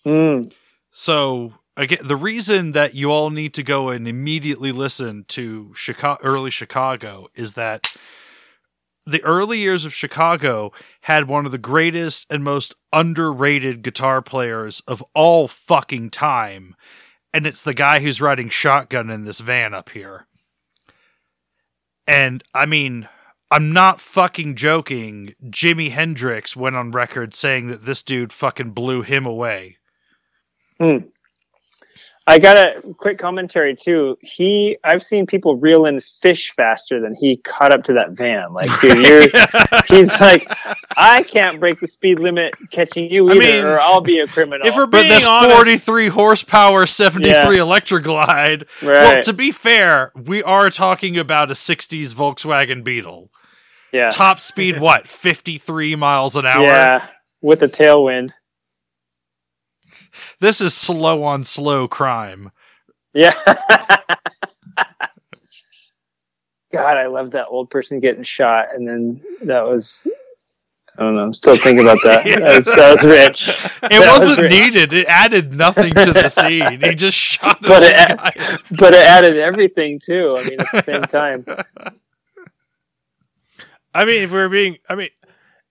Mm. So again, the reason that you all need to go and immediately listen to Chicago, early Chicago is that the early years of Chicago had one of the greatest and most underrated guitar players of all fucking time, and it's the guy who's riding shotgun in this van up here. And I mean, I'm not fucking joking. Jimi Hendrix went on record saying that this dude fucking blew him away. Hmm. I got a quick commentary too. He, I've seen people reel in fish faster than he caught up to that van. Like, dude, you're. he's like, I can't break the speed limit catching you I either, mean, or I'll be a criminal. If we're But being this honest, 43 horsepower 73 Yeah. Electra Glide. Well, right? to be fair, we are talking about a 60s Volkswagen Beetle. yeah, Top speed, what, 53 miles an hour? yeah, with a tailwind. This is slow on slow crime. Yeah. God, I love that old person getting shot, and then that was. I don't know. I'm still thinking about that. That, was, that was rich. It That was wasn't rich. needed. It added nothing to the scene. He just shot But it- guy. but it added everything too. I mean, at the same time. I mean, if we're being, I mean,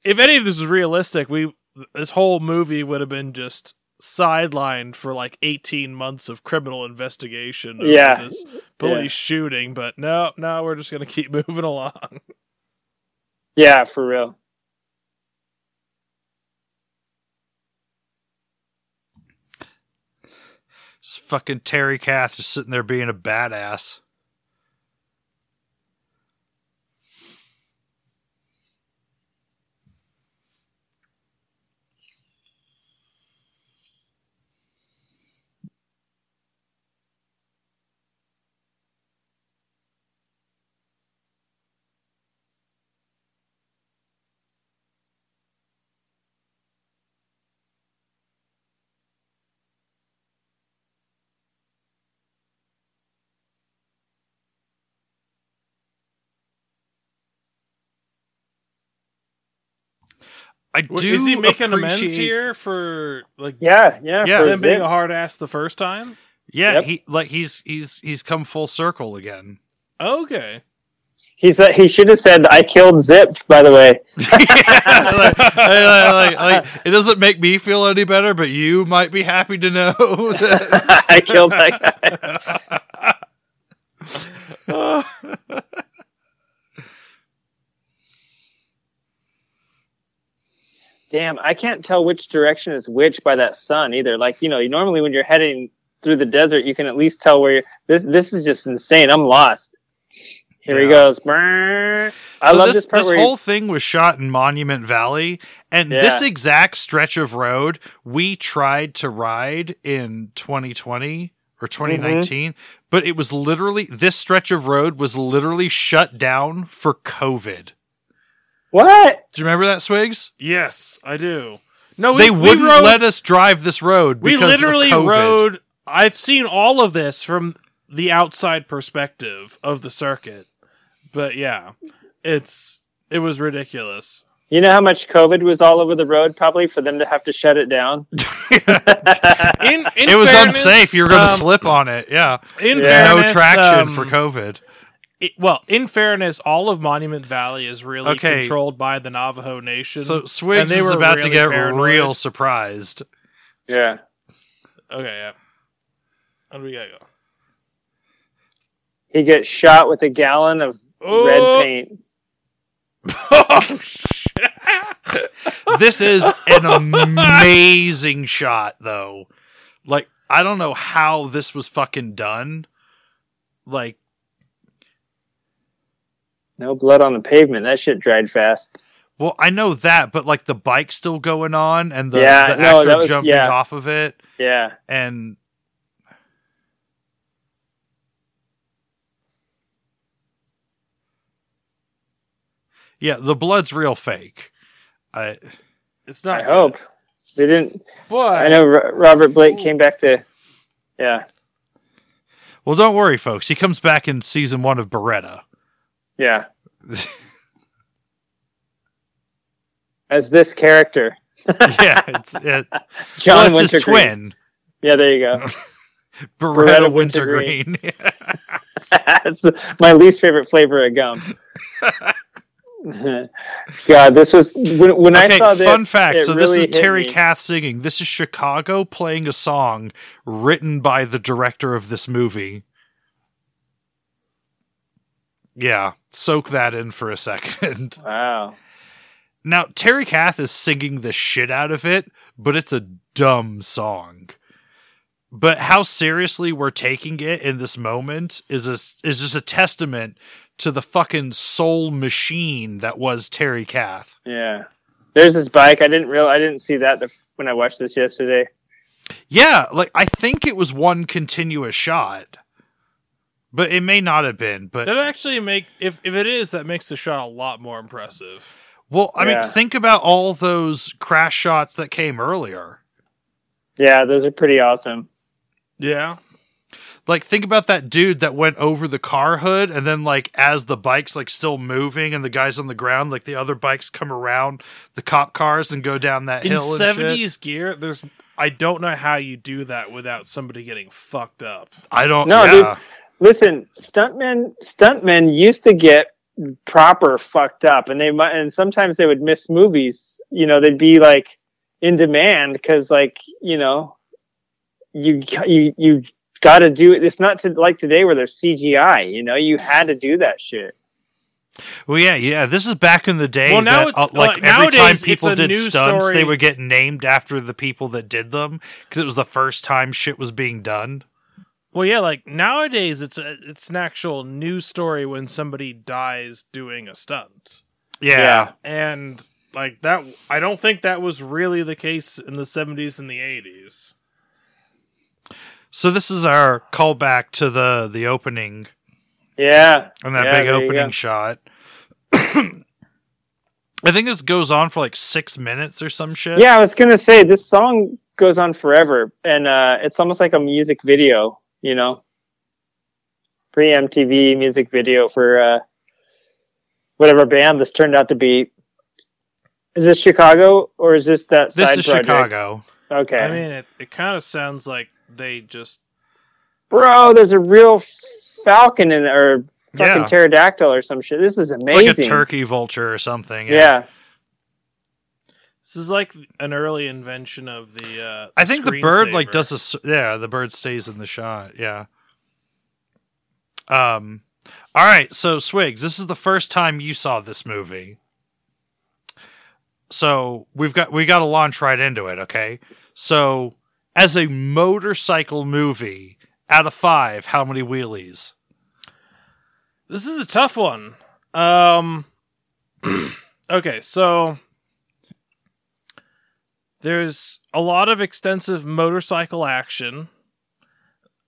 if any of this is realistic, we this whole movie would have been just sidelined for like 18 months of criminal investigation over Yeah. this police shooting but no no we're just gonna keep moving along Yeah, for real. Just fucking Terry Kath just sitting there being a badass. I do is he making amends here for like Yeah, yeah. Yeah. for them being a hard ass the first time Yeah, Yep. he like he's he's he's come full circle again. okay He said he should have said, "I killed Zip." By the way, like, like- like- like, it doesn't make me feel any better, but you might be happy to know that. I killed that guy. Damn, I can't tell which direction is which by that sun either. Like you know, normally when you're heading through the desert, you can at least tell where you're. This this is just insane. I'm lost. Here he goes. Brrr. I so love this, this, this whole thing was shot in Monument Valley, and this exact stretch of road we tried to ride in 2020 or 2019, Mm-hmm. but it was literally this stretch of road was literally shut down for COVID. What? Do you remember that, Swigs? yes i do no we, they wouldn't rode- let us drive this road we because literally of COVID. rode i've seen all of this from the outside perspective of the circuit but yeah it's it was ridiculous You know how much COVID was all over the road, probably for them to have to shut it down. in, in it was fairness, unsafe. You were going to um, slip on it. Yeah. in Yeah. no traction um, for COVID. It- well, in fairness, all of Monument Valley is really Okay. controlled by the Navajo Nation. So Swigs they is were about to get paranoid. real surprised. Yeah. okay, yeah. How do we gotta go? He gets shot with a gallon of Oh, red paint. oh, sh- this is an amazing shot, though. Like, I don't know how this was fucking done. Like, No blood on the pavement. That shit dried fast. well, I know that, but like the bike still going on and the, Yeah, the no, actor that was- jumping yeah. off of it, Yeah. and yeah, the blood's real fake. I It's not. I hope they didn't. But I know Robert Blake oh. came back to. Yeah. well, don't worry, folks. He comes back in season one of Baretta. Yeah. As this character, yeah, it's it, John well, Wintergreen. twin, Yeah, there you go. Baretta, Baretta Wintergreen. That's my least favorite flavor of gum. God, this was when, when I saw this. fun fact. So really this is Terry me. Kath singing. This is Chicago playing a song written by the director of this movie. Yeah, soak that in for a second. Wow. Now, Terry Kath is singing the shit out of it, but it's a dumb song. But how seriously we're taking it in this moment is a, is just a testament to the fucking soul machine that was Terry Kath. Yeah. There's this bike. I didn't real. I didn't see that when I watched this yesterday. Yeah, like I think it was one continuous shot. But it may not have been, but that actually make if if it is, that makes the shot a lot more impressive. well, I Yeah. mean, think about all those crash shots that came earlier. Yeah, those are pretty awesome. Yeah. Like think about that dude that went over the car hood and then like as the bike's like still moving and the guys on the ground like the other bikes come around the cop cars and go down that In hill and shit. seventies gear, there's I don't know how you do that without somebody getting fucked up. I don't No, yeah. Listen, stuntmen stuntmen used to get proper fucked up, and they and sometimes they would miss movies. You know, they'd be like in demand because, like, you know, you you you got to do it. It's not to, like today where there's CGI. You know, you had to do that shit. Well, yeah, yeah. This is back in the day. Well, now that, it's- uh, like uh, every time nowadays, people it's a did new stunts, story. they would get named after the people that did them because it was the first time shit was being done. Well, yeah, like nowadays it's a, it's an actual news story when somebody dies doing a stunt. Yeah, Yeah. And like that I don't think that was really the case in the 70s and the 80s. So this is our callback to the the opening Yeah, and that Yeah, big opening shot. I think this goes on for like six minutes or some shit. yeah. I was gonna say this song goes on forever, and uh, it's almost like a music video. You know, pre MTV music video for uh, whatever band this turned out to be. Is this Chicago or is this that this side is project? Chicago. Okay, I mean, it it kind of sounds like they just bro, there's a real falcon in or fucking Yeah. pterodactyl or some shit. This is amazing. It's amazing. like a turkey vulture or something. Yeah. This is like an early invention of the uh I think the bird screensaver. like does a yeah the bird stays in the shot yeah. Um, all right, so Swigs, this is the first time you saw this movie, so we've got we got to launch right into it. Okay, so as a motorcycle movie, out of five, how many wheelies? This is a tough one. Um Okay, so there's a lot of extensive motorcycle action.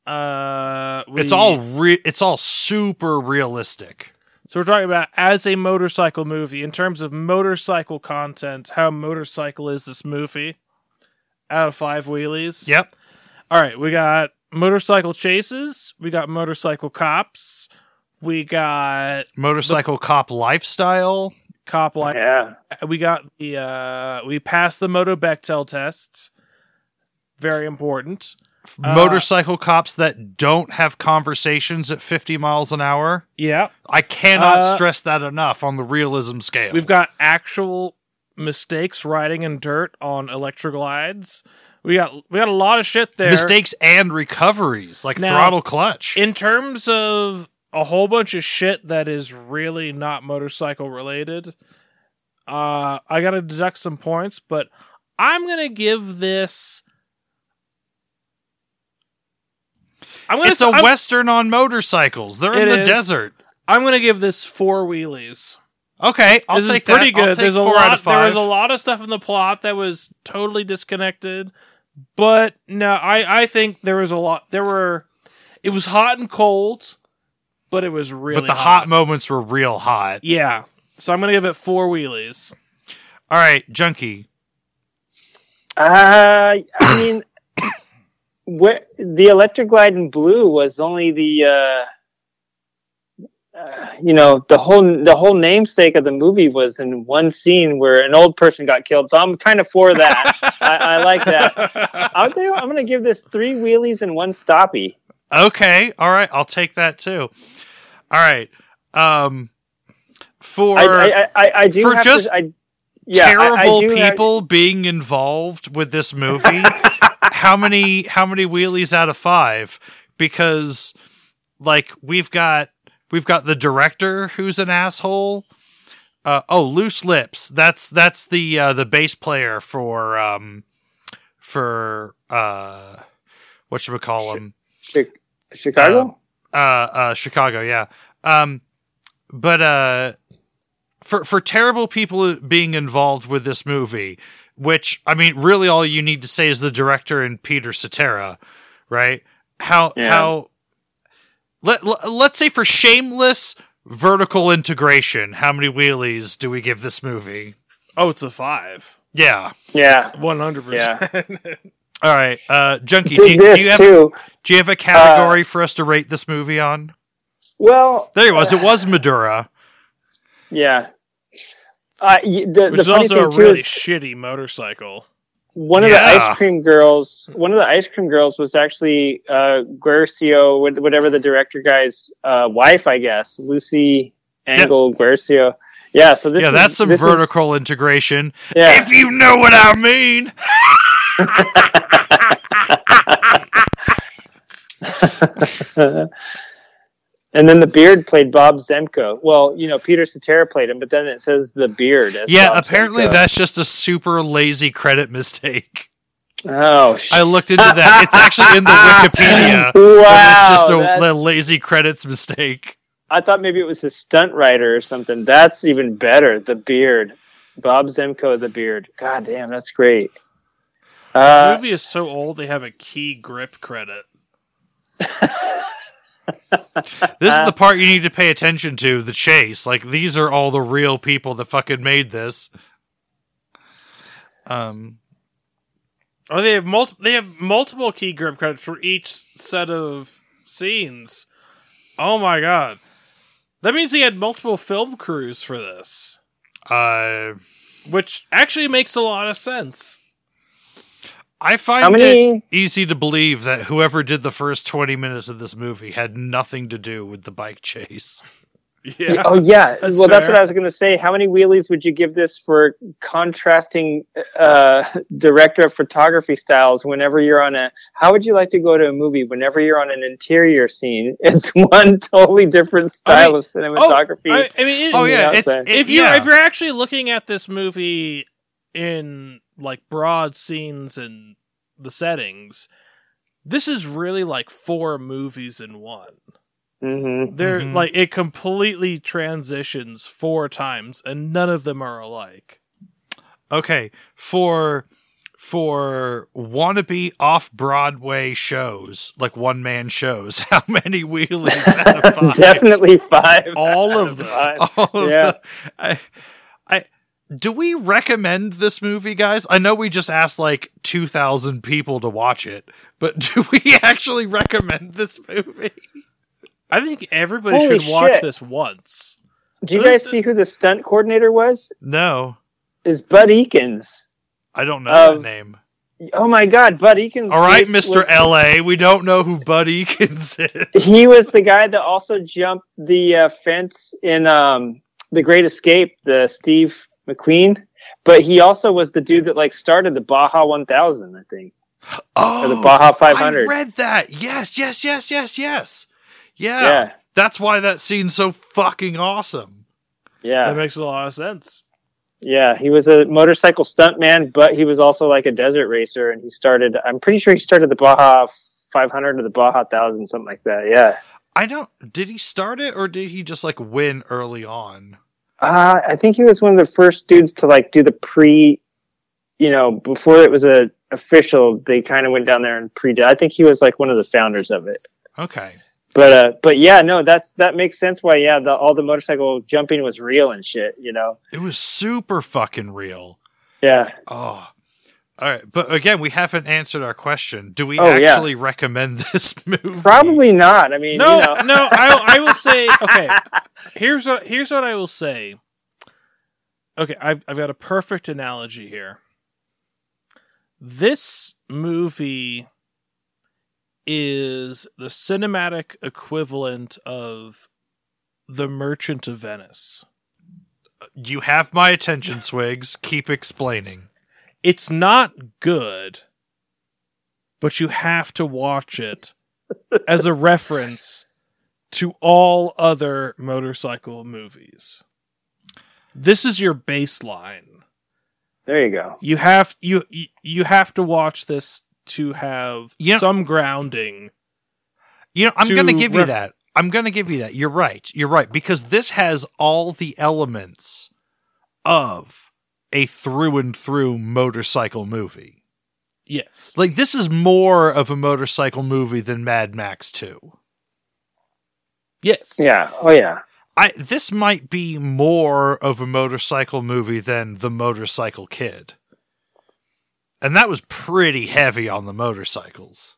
Uh we- It's all re- it's all super realistic. So we're talking about as a motorcycle movie in terms of motorcycle content, how motorcycle is this movie? Out of 5 wheelies. Yep. All right, we got motorcycle chases, we got motorcycle cops, we got Motorcycle cop lifestyle. Cop like Yeah. we got the uh we passed the moto Bechdel tests. Very important. Uh, motorcycle cops that don't have conversations at 50 miles an hour. Yeah. I cannot Uh, stress that enough on the realism scale. We've got actual mistakes riding in dirt on Electra Glides. We got we got a lot of shit there. mistakes and recoveries, like Now- throttle clutch. in terms of a whole bunch of shit that is really not motorcycle related. uh, I got to deduct some points, but I'm gonna give this. I'm gonna. It's a I'm, western on motorcycles. They're in the is. desert. I'm gonna give this four wheelies. Okay, I'll this take is pretty that. Good. There's a lot. There was a lot of stuff in the plot that was totally disconnected, but no, I I think there was a lot. There were. It was hot and cold, but it was really. but the hot moments were real hot. Yeah. So I'm gonna give it four wheelies. All right, Junky. Uh, I mean, what the Electric Glide in blue was only the, uh, uh, you know, the whole the whole namesake of the movie was in one scene where an old person got killed. So I'm kind of for that. I, I like that. I'll tell you I'm going to give this three wheelies and one stoppy. Okay, all right, I'll take that too. All right, um, for I, I, I, I do for just to, I, yeah, terrible do have- people being involved with this movie, how many how many wheelies out of five? Because like we've got we've got the director who's an asshole. Uh, oh, loose lips. That's that's the uh, the bass player for um for uh what should we call him? Chi- Chicago. Uh, uh, Chicago, yeah. Um, but uh, for for terrible people being involved with this movie, which I mean, really, all you need to say is the director and Peter Cetera, right? How Yeah. how let, let let's say for shameless vertical integration, how many wheelies do we give this movie? Oh, it's a five. Yeah. yeah. One hundred percent. All right, uh, Junky, do, you- do you have do you have a category for us to rate this movie on? Well, There it was. It was Madura. yeah. Uh, y- the, Which the is also a really is shitty motorcycle. one of Yeah. the ice cream girls. One of the ice cream girls was actually uh, Guercio, whatever the director guy's uh, wife, I guess, Lucy Angle Guercio. Yeah, so this yeah, is- that's some this is- vertical integration. yeah, If you know what I mean. and then the beard played Bob Zemko. Well, you know, Peter Cetera played him, but then it says the beard. as Yeah, Bob apparently Zemko. that's just a super lazy credit mistake. Oh, sh- I looked into that. It's actually in the Wikipedia. Wow, it's just a, a lazy credits mistake. I thought maybe it was a stunt writer or something. That's even better. The beard, Bob Zemko, the beard. God damn, that's great. The Uh, movie is so old they have a key grip credit. This is the part you need to pay attention to, the chase. Like these are all the real people that fucking made this. Um Oh, they have multi- They have multiple key grip credits for each set of scenes. Oh my god, that means he had multiple film crews for this, uh which actually makes a lot of sense. I find how it easy to believe that whoever did the first 20 minutes of this movie had nothing to do with the bike chase. Yeah, Oh yeah. That's well, that's what I was going to say. How many wheelies would you give this for contrasting uh, director of photography styles? Whenever you're on a, how would you like to go to a movie? Whenever you're on an interior scene, it's one totally different style mean- of cinematography. I, I mean, it, Oh yeah, Yeah, it's so- it- if you're yeah. if you're actually looking at this movie in like broad scenes and the settings, this is really like four movies in one. hmm They're Mhm. like it completely transitions four times, and none of them are alike. okay for for wannabe off Broadway shows, like one man shows. How many wheelies out of five? Definitely five. All out of them. five. All of Yeah. the- I, I, do we recommend this movie, guys? I know we just asked like two thousand people to watch it, but do we actually recommend this movie? I think everybody Holy should watch shit. this once. Do you guys see who the stunt coordinator was? No, Is Bud Ekins. I don't know Um, that name. Oh my God, Bud Ekins. All right, was- Mister was- L.A. We don't know who Bud Ekins is. He was the guy that also jumped the uh, fence in um, The Great Escape, the Steve McQueen. But he also was the dude that like started the Baja 1000, I think, Oh, or the oh, Baja 500. I read that. Yes, yes, yes, yes, yes. Yeah, yeah, that's why that scene's so fucking awesome. yeah. That makes a lot of sense. Yeah, he was a motorcycle stuntman, but he was also like a desert racer, and he started. I'm pretty sure he started the Baja 500 or the Baja 1000, something like that. Yeah. I don't. Did he start it or did he just like win early on? Uh, I think he was one of the first dudes to like do the pre, you know, before it was a official. They kind of went down there and pre. Did I think he was like one of the founders of it. Okay. But uh, but yeah, no, that's that makes sense. Why yeah, the, all the motorcycle jumping was real and shit. You know. It was super fucking real. Yeah. Oh. All right, but again, we haven't answered our question. Do we Oh, yeah. actually recommend this movie? Probably not. I mean, No, you know. no, I, I will say okay. Here's what here's what I will say. Okay, I've I've got a perfect analogy here. This movie is the cinematic equivalent of The Merchant of Venice. You have my attention, Swigs. Keep explaining. It's not good, but you have to watch it as a reference to all other motorcycle movies. This is your baseline. There you go. You have you you- you have to watch this to have You know- some grounding. You know, I'm going to give you that. I'm going to give you that. You're right. You're right because this has all the elements of a through and through motorcycle movie. Yes. Like this is more of a motorcycle movie than Mad Max 2. Yes. Yeah. Oh yeah. I this might be more of a motorcycle movie than The Motorcycle Kid. And that was pretty heavy on the motorcycles.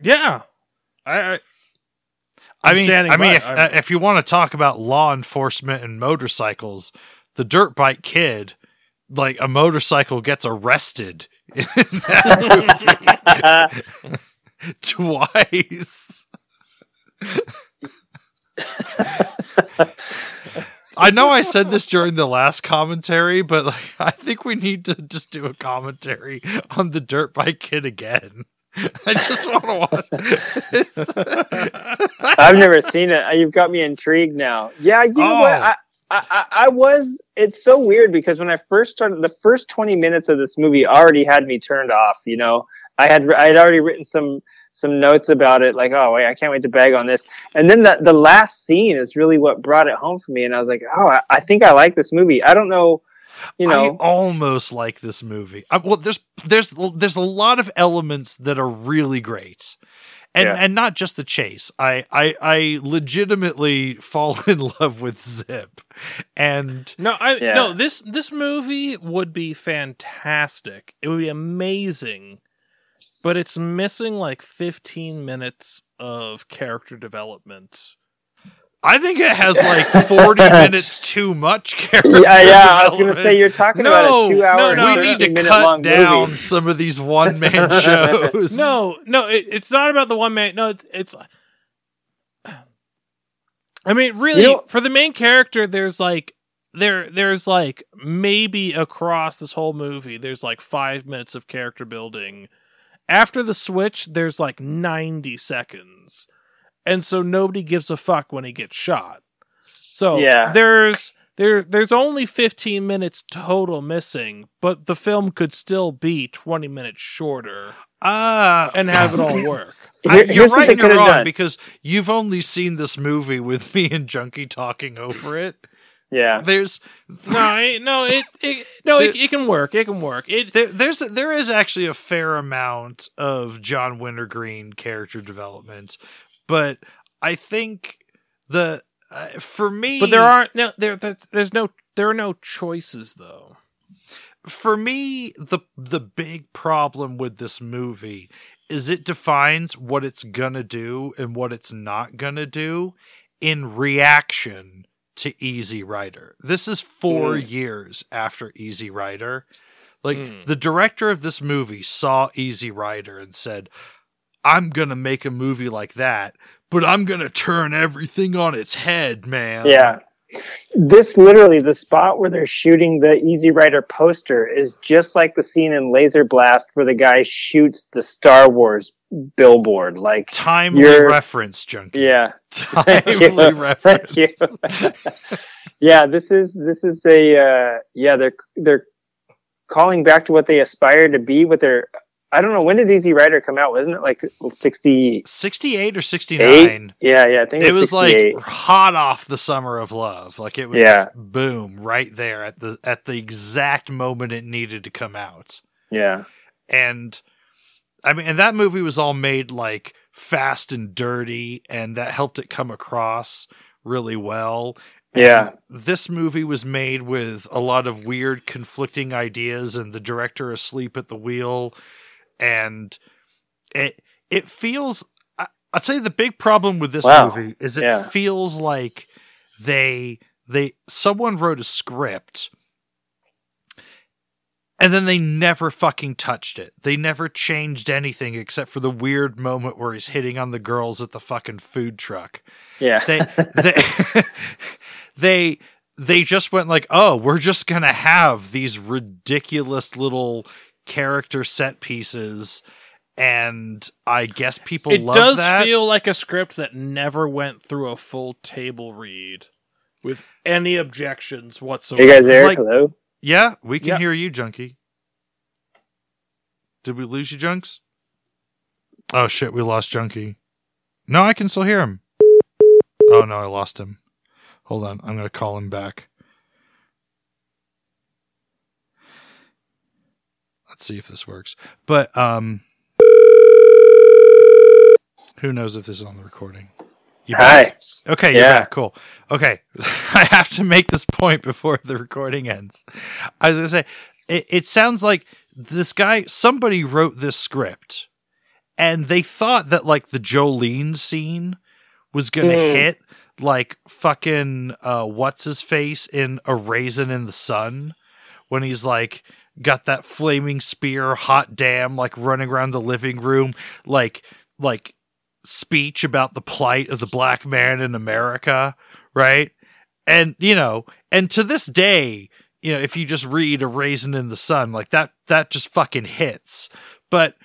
Yeah. I, I I I'm mean, I mean, if uh, if you want to talk about law enforcement and motorcycles, the dirt bike kid, like a motorcycle gets arrested in that movie twice. I know I said this during the last commentary, but like I think we need to just do a commentary on the dirt bike kid again. I just want to watch. I've never seen it. You've got me intrigued now. Yeah, you know Oh. what? I, I, I- was. It's so weird because when I first started, the first twenty minutes of this movie already had me turned off. You know, I had I had already written some some notes about it, like, oh wait, I can't wait to bag on this. And then the the last scene is really what brought it home for me, and I was like, oh, I, I think I like this movie. I don't know, you know, I almost like this movie. I, well, there's there's there's a lot of elements that are really great, and Yeah. and not just the chase. I I I legitimately fall in love with Zip, and No, I Yeah. no this this movie would be fantastic. It would be amazing. But it's missing like 15 minutes of character development. I think it has like forty minutes too much character. Yeah, yeah. I was gonna say you're talking No, about a two-hour, no, and no. we need to 13 cut down movie. some of these one man shows. No, no, it, it's not about the one man. No, it's, it's I mean, really, You know- for the main character, there's like there there's like maybe across this whole movie, there's like five minutes of character building. After the switch, there's like ninety seconds, and so nobody gives a fuck when he gets shot. So Yeah. there's there there's only 15 minutes total missing, but the film could still be 20 minutes shorter Ah, and have it all work. I- you're here's right and you're wrong done. because you've only seen this movie with me and Junky talking over it. Yeah. There's no, it, no, it, it no, it, it can work. It can work. It there, there's there is actually a fair amount of John Wintergreen character development, but I think the uh, for me, but there aren't no there, there there's no there are no choices though. for me the the big problem with this movie is it defines what it's gonna do and what it's not gonna do in reaction to Easy Rider. This is four Mm. years after Easy Rider. Like Mm. the director of this movie saw Easy Rider and said, "I'm gonna make a movie like that, but I'm gonna turn everything on its head, man." Yeah. This literally, the spot where they're shooting the Easy Rider poster is just like the scene in Laser Blast where the guy shoots the Star Wars billboard. Like, Timely reference, Junky. yeah. Timely reference. Thank you. Yeah, this is this is a uh, yeah they're they're calling back to what they aspire to be. What they're I don't know when did Easy Rider come out? Wasn't it like sixty 68 or 69. Yeah, yeah. I think It was like hot off the summer of love. Like it was Yeah. boom right there at the at the exact moment it needed to come out. yeah, and I mean, and that movie was all made like fast and dirty, and that helped it come across really well. And Yeah. this movie was made with a lot of weird, conflicting ideas, and the director asleep at the wheel, and it it feels. I, I'd say the big problem with this Wow. movie is it Yeah. feels like they they someone wrote a script and then they never fucking touched it. They never changed anything except for the weird moment where he's hitting on the girls at the fucking food truck. yeah, They they they they just went like, "Oh, we're just going to have these ridiculous little character set pieces." And I guess people it love does that. feel like a script that never went through a full table read with any objections whatsoever. you guys there? like- Hello. yeah, we can Yeah. hear you, Junky. Did we lose you, Junks? Oh shit, we lost Junky. No, I can still hear him. Oh no, I lost him. Hold on, I'm gonna call him back. Let's see if this works. But um who knows if this is on the recording? You back? Hi. Okay, you're Yeah. back. Cool. Okay. I have to make this point before the recording ends. I was to say, it, it sounds like this guy, somebody wrote this script and they thought that like the Jolene scene was to Mm. hit like fucking, uh, what's his face in A Raisin in the Sun when he's like, got that flaming spear, hot damn, like running around the living room, like, like speech about the plight of the black man in America, right? And you know, and to this day, you know, if you just read a raisin in the sun, like that that just fucking hits. But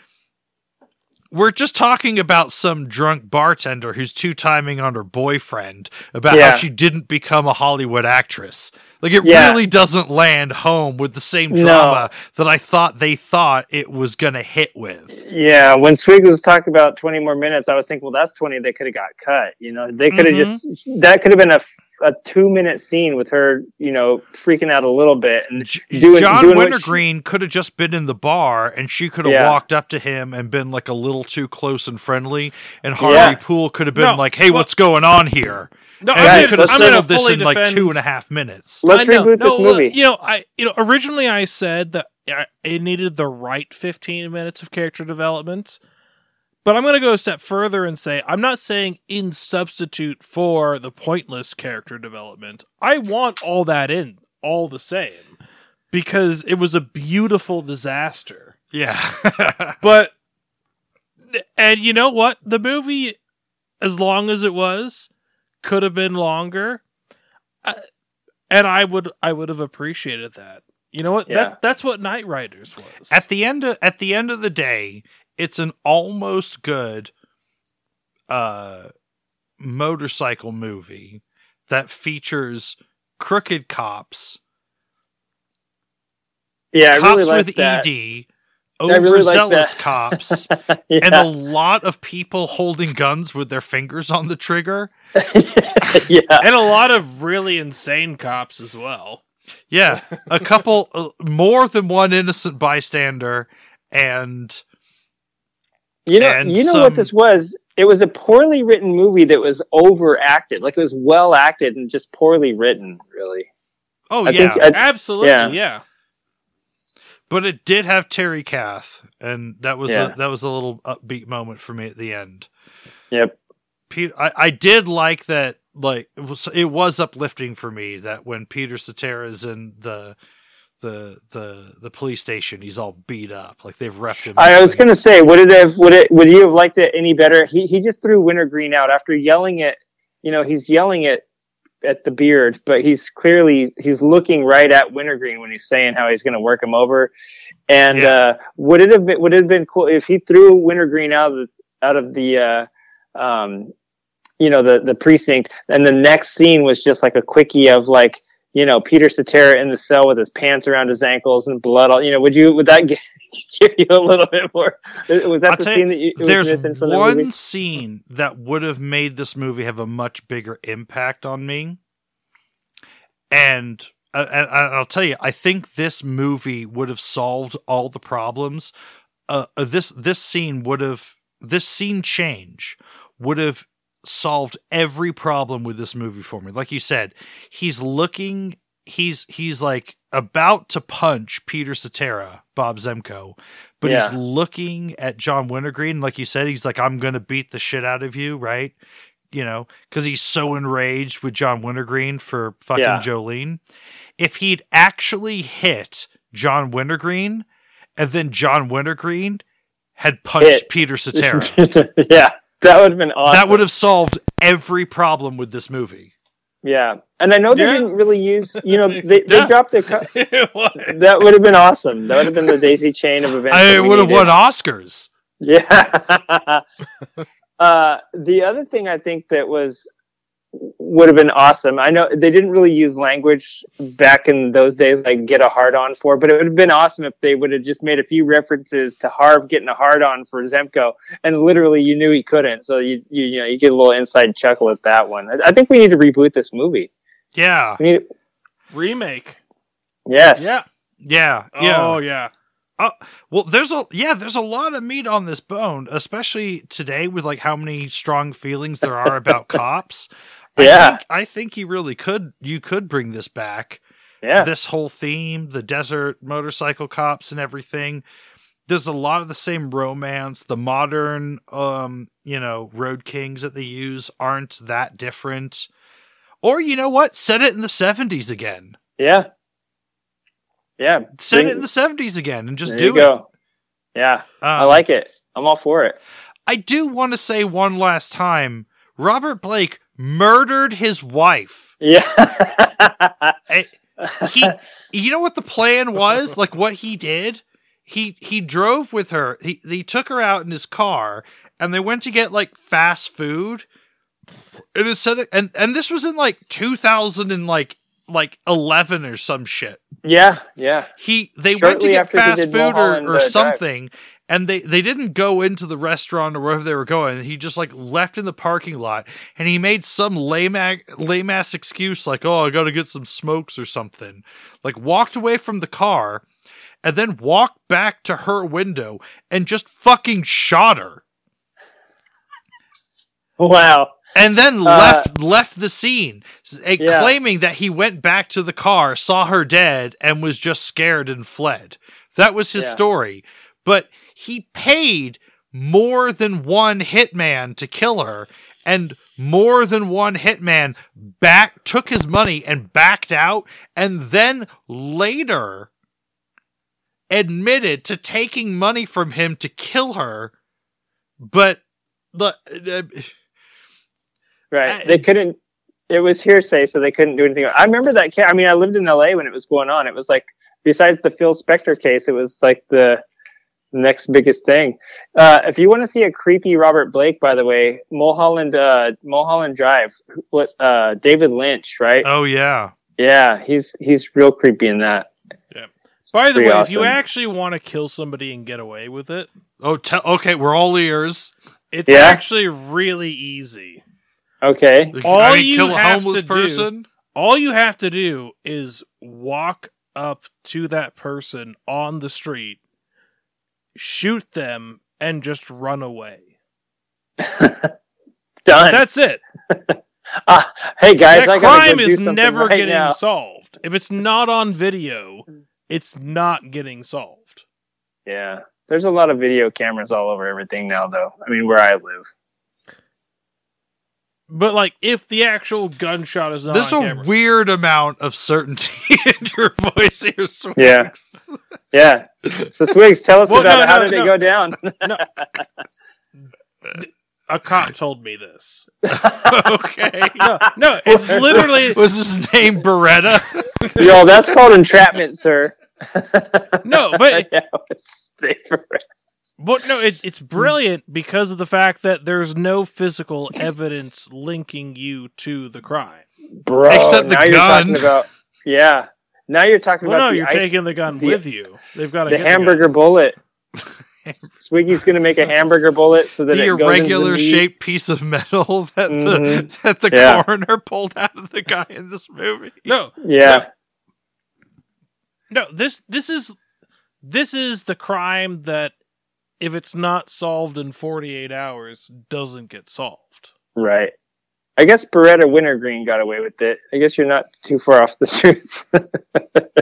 we're just talking about some drunk bartender who's two timing on her boyfriend about Yeah. how she didn't become a Hollywood actress. Like it Yeah. really doesn't land home with the same No. drama that I thought they thought it was gonna hit with. Yeah, when Swig was talking about 20 more minutes, I was thinking, well, that's 20 they could have got cut. You know, they could have Mhm. just, that could have been a, a two minute scene with her, you know, freaking out a little bit. And doing- John doing what Wintergreen could have just been in the bar and she could have Yeah. walked up to him and been like a little too close and friendly. And Harvey Yeah. Poole could have been No, like, hey, well- what's going on here? No, And Right, I'm could gonna, have I'm settled this fully in like two and a half minutes. let's reboot no, this well, movie. You know, I you know originally I said that uh, it needed the right 15 minutes of character development. But I'm going to go a step further and say I'm not saying in substitute for the pointless character development. I want all that in all the same because it was a beautiful disaster. Yeah. But and you know what? The movie as long as it was could have been longer. Uh, and I would I would have appreciated that. You know what? Yeah. That that's what Knightriders was. at the end of, at the end of the day, it's an almost good uh motorcycle movie that features crooked cops, yeah, I cops really like with that. ED, I really like overzealous cops. yeah. and a lot of people holding guns with their fingers on the trigger. yeah. and a lot of really insane cops as well. Yeah, a couple uh, more than one innocent bystander and You know, and you know some- what this was? It was a poorly written movie that was overacted. Like it was well acted and just poorly written, really. oh I yeah, I- Absolutely, Yeah. yeah. but it did have Terry Kath and that was Yeah. a, that was a little upbeat moment for me at the end. Yep. Pete, I, I did like that. Like it was, it was uplifting for me that when Peter Cetera's in the the the the police station, he's all beat up. Like they've refed him. I was gonna say, would it have would it would you have liked it any better? He he just threw Wintergreen out after yelling at you know, he's yelling at at the beard, but he's clearly he's looking right at Wintergreen when he's saying how he's gonna work him over. And Yeah. uh would it have been would it have been cool if he threw Wintergreen out of the out of the uh um you know the the precinct and the next scene was just like a quickie of like you know, Peter Cetera in the cell with his pants around his ankles and blood all, you know, would you, would that give, give you a little bit more? Was that I'll the scene that you, it was There's missing from the movie? one scene that would have made this movie have a much bigger impact on me, and. Uh, and and I'll tell you, I think this movie would have solved all the problems. Uh, uh, this this scene would have this scene change would have solved every problem with this movie for me. Like you said, he's looking, he's he's like about to punch Peter Cetera, Bob Zemko, but he's looking at John Wintergreen. Like you said, he's like, "I'm gonna beat the shit out of you," right? You know, because he's so enraged with John Wintergreen for fucking Yeah. Jolene. If he'd actually hit John Wintergreen, and then John Wintergreen had punched. Peter Cetera. yeah, that would have been awesome. That would have solved every problem with this movie. yeah. And I know they Yeah. didn't really use, you know, they, they Yeah. dropped their, co- that would have been awesome. That would have been the daisy chain of events. I that would have won Oscars. Yeah. uh, the other thing I think that was would have been awesome. I know they didn't really use language back in those days, like get a hard on for, but it would have been awesome if they would have just made a few references to Harv getting a hard on for Zemko, and literally you knew he couldn't. So you you, you know you get a little inside chuckle at that one. I, I think we need to reboot this movie. Yeah, We need, Remake. yes, Yeah. yeah, yeah. Oh yeah. Uh, well, there's a yeah, there's a lot of meat on this bone, especially today with like how many strong feelings there are about cops. I Yeah. think, I think you really could. You could bring this back. yeah, This whole theme, the desert motorcycle cops and everything. There's a lot of the same romance. The modern, um, you know, road kings that they use aren't that different. Or you know what? Set it in the '70s again. yeah, yeah. Set Bring- it in the '70s again and just there do you go. Yeah, it. I Um, like it. I'm all for it. I do want to say one last time Robert Blake murdered his wife. Yeah. I- he you know what the plan was? Like what he did? He he drove with her. He he took her out in his car and they went to get like fast food. And instead of, and and this was in like 2000 and like like 11 or some shit. yeah, yeah. He they went to get fast food or, Mulholland, or something. Drive. And they they didn't go into the restaurant or wherever they were going. He just like left in the parking lot, and he made some lame lame ass excuse like, "Oh, I got to get some smokes or something." Like walked away from the car, and then walked back to her window and just fucking shot her, Wow. and then left left the scene, eh, Yeah. claiming that he went back to the car, saw her dead, and was just scared and fled. That was his Yeah. story. But he paid more than one hitman to kill her, and more than one hitman back took his money and backed out, and then later admitted to taking money from him to kill her. But the uh, Right. They couldn't. It was hearsay, so they couldn't do anything. I remember that. Ca- I mean, I lived in L.A. when it was going on. It was like, besides the Phil Spector case, it was like the next biggest thing. Uh, if you want to see a creepy Robert Blake, by the way, Mulholland, uh, Mulholland Drive, what, uh, David Lynch, right? oh yeah, Yeah, he's he's real creepy in that. Yeah. By the way, Pretty if you actually want to kill somebody and get away with it, oh te- okay, we're all ears. it's Yeah? actually really easy. Okay. All I mean, you kill a have homeless to do- All you have to do is walk up to that person on the street, shoot them, and just run away. Done. That's it. Ah, hey guys, that crime go is never right getting now. solved. If it's not on video, it's not getting solved. Yeah. There's a lot of video cameras all over everything now, though. I mean, where I live. But like, if the actual gunshot is not There's on a camera, weird amount of certainty in your voice here, Swigs. Yeah. Yeah. So, Swigs, tell us Well, about no, it. how no, did no. it go down? a cop told me this. okay. No, no, it's literally Was his name Baretta? Yo, that's called entrapment, sir. no, but yeah, it's safer. But no, it, it's brilliant because of the fact that there's no physical evidence linking you to the crime. Bro, Except the now you're gun. talking about Yeah. Now you're talking Well, about no, the you're ice- taking the gun the- with you. They've got a the gun hamburger bullet. Swiggy's going to make a hamburger bullet so that the it goes into irregular meat. shaped piece of metal that the Mhm. that the Yeah. coroner pulled out of the guy in this movie. No, Yeah. no. This this is this is the crime that if it's not solved in 48 hours, doesn't get solved. Right. I guess Baretta Wintergreen got away with it. I guess you're not too far off the truth.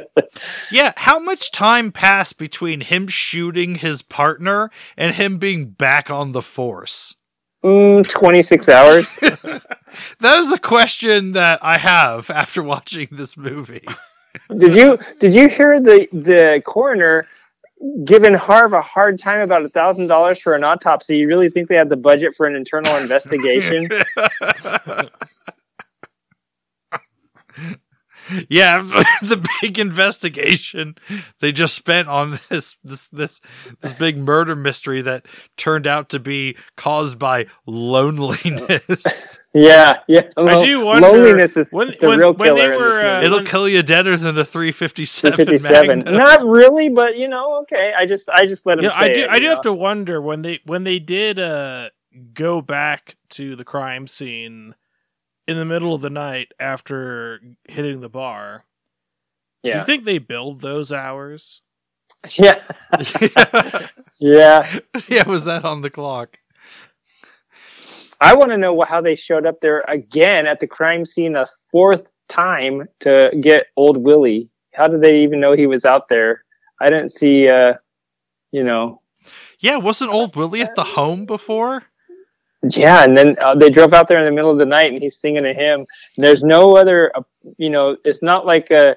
Yeah, how much time passed between him shooting his partner and him being back on the force? mm, 26 hours. That is a question that I have after watching this movie. did you did you hear the the coroner giving Harv a hard time about a thousand dollars for an autopsy? You really think they had the budget for an internal investigation? yeah, the big investigation they just spent on this this this this big murder mystery that turned out to be caused by loneliness. yeah, yeah. I do wonder loneliness is when- the when- real when they killer. in this were, uh. It'll kill you deader than a 357, Not really, but you know, okay. I just I just let him Yeah, say I do. it, I do know? have to wonder when they when they did uh go back to the crime scene in the middle of the night after hitting the bar. Do you think they billed those hours? yeah. Yeah. yeah, was that on the clock? I want to know how they showed up there again at the crime scene a fourth time to get old Willie. How did they even know he was out there? I didn't see, uh, you know, Yeah, wasn't old Willie at the home before? Yeah. And then uh, they drove out there in the middle of the night and he's singing a hymn. There's no other, uh, you know, it's not like a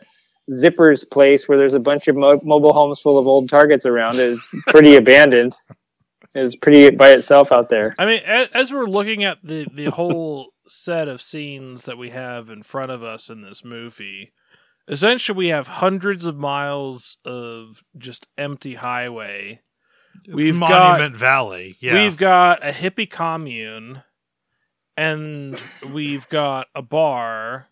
Zipper's place where there's a bunch of mo- mobile homes full of old targets around. It's pretty abandoned. it's pretty by itself out there. I mean, as, as we're looking at the the whole set of scenes that we have in front of us in this movie, essentially we have hundreds of miles of just empty highway. It's We've Monument Valley. Yeah. We've got a hippie commune, and we've got a bar.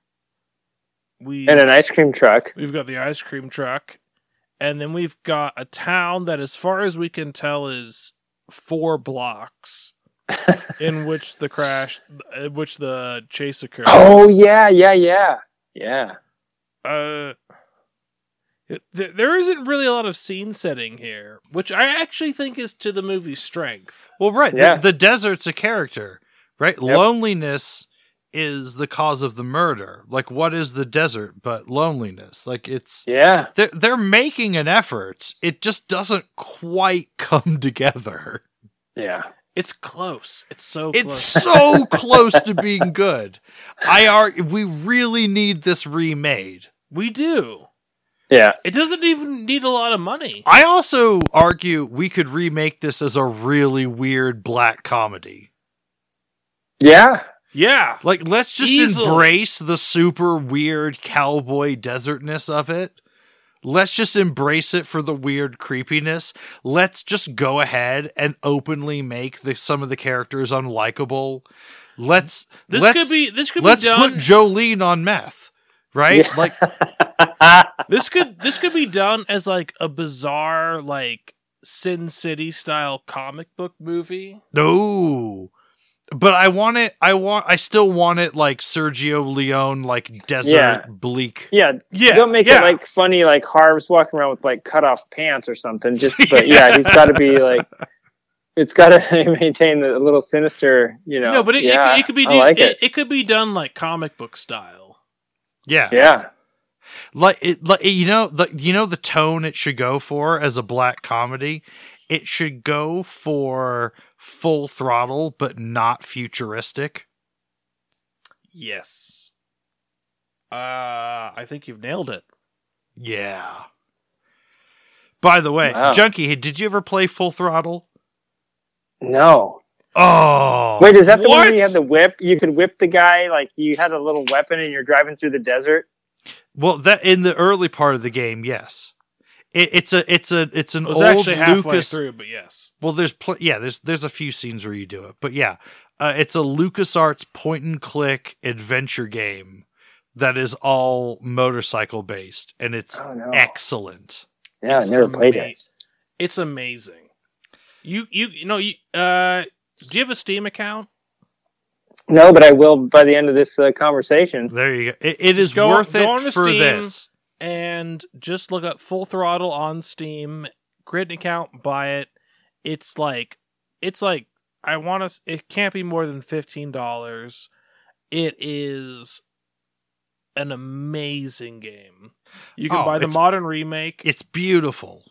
We And an ice cream truck. We've got the ice cream truck, and then we've got a town that, as far as we can tell, is four blocks in which the crash, in which the chase occurs. Oh yeah, yeah, yeah, yeah. Uh, it- th- there isn't really a lot of scene setting here, which I actually think is to the movie's strength. well, right. Yeah. The, the desert's a character, right? Loneliness is the cause of the murder. Like, what is the desert but loneliness? Like, it's Yeah. they're they're making an effort. It just doesn't quite come together. Yeah. It's close. It's so It's close. so close to being good. I are we really need this remade. we do. Yeah. It doesn't even need a lot of money. I also argue we could remake this as a really weird black comedy. Yeah. Yeah. Like, let's just Easily. embrace the super weird cowboy desertness of it. Let's just embrace it for the weird creepiness. Let's just go ahead and openly make the, some of the characters unlikable. Let's This let's, could be this could let's be done. put Jolene on meth, right? Yeah. Like, this could this could be done as like a bizarre like Sin City style comic book movie. no. But I want it. I want. I still want it like Sergio Leone, like desert Yeah. bleak. yeah. Yeah. Don't make yeah. it like funny, like Harv's walking around with like cut off pants or something. Just, but yeah, he's got to be like, it's got to maintain the little sinister, you know. no, but it, yeah, it, it could be I like it, it. it could be done like comic book style. Yeah, Yeah. like it. Like you know, the you know the tone it should go for as a black comedy. It should go for full throttle, but not futuristic. Yes. Uh, I think you've nailed it. Yeah. By the way, Wow. Junky, did you ever play Full Throttle? No. Oh, Wait, is that the one where what? you had the whip? You could whip the guy like you had a little weapon and you're driving through the desert. well, that in the early part of the game, yes. It, it's a, it's a, it's an It was old actually halfway Lucas. through, but yes. Well, there's pl- yeah, there's there's a few scenes where you do it, but yeah, uh, it's a LucasArts point and click adventure game that is all motorcycle based, and it's Oh no. excellent. Yeah, I It's never played it. It's amazing. You you you know you uh do you have a Steam account? No, but I will by the end of this uh, conversation. There you go. It, it is go- worth go on it to for Steam. this. and just look up Full Throttle on Steam. Create an account, buy it. It's like it's like I want to. It can't be more than fifteen dollars. It is an amazing game. You can Oh, buy the modern remake. It's beautiful.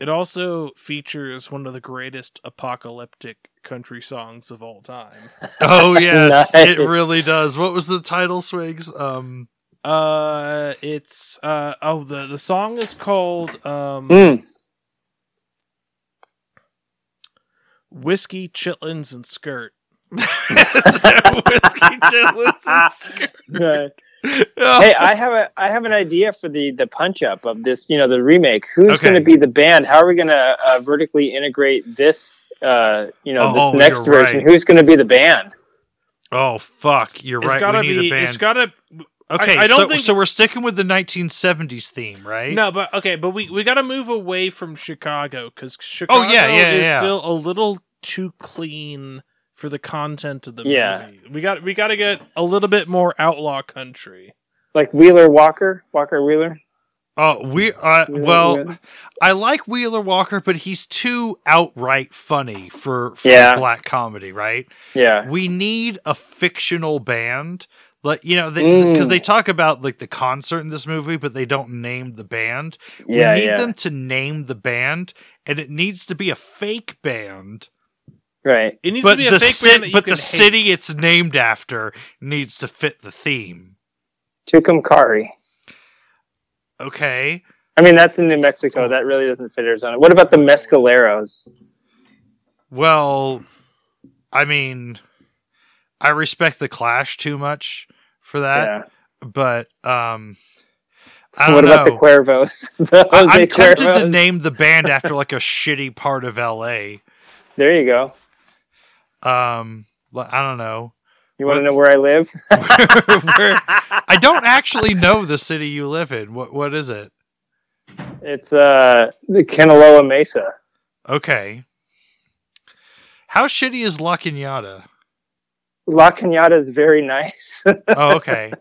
It also features one of the greatest apocalyptic country songs of all time. Oh yes, Nice. it really does. What was the title, Swigs? Um, Uh, it's uh oh the the song is called um Mm. whiskey chitlins and skirt. whiskey chitlins and skirt. Right. Oh, hey, I have a I have an idea for the the punch up of this. You know, the remake. Who's Okay. going to be the band? How are we going to uh, vertically integrate this? Uh, you know, Oh, this next version. right. Who's going to be the band? oh fuck! You're It's right. gotta we need be. a band. It's gotta. okay, I- I don't so think- so we're sticking with the 1970s theme, right? No, but okay, but we we got to move away from Chicago because Chicago Oh, yeah, yeah, is yeah. still a little too clean for the content of the Yeah. movie. We got we got to get a little bit more outlaw country. Like Wheeler Walker, Walker Wheeler. Oh, we uh, well, I like Wheeler Walker, but he's too outright funny for, for Yeah. black comedy, right? Yeah, We need a fictional band. Like you know, Mm. because they, talk about like the concert in this movie, but they don't name the band. yeah, we need yeah. them to name the band, and it needs to be a fake band. Right. It needs But to be a the fake ci- band that you but can the city hate. it's named after needs to fit the theme. Tucumcari. Okay, I mean, that's in New Mexico. That really doesn't fit Arizona. What about the Mescaleros? well, I mean, I respect the Clash too much for that, yeah. but um, I don't What know. about the Cuervos? The I, I'm tempted to name the band after like a shitty part of LA. There you go. Um, I don't know. You want to know where I live? Where- I don't actually know the city you live in. What what is it? It's uh the Kenaloa Mesa. Okay. How shitty is La Cañada? La Cañada is very nice. Oh, okay.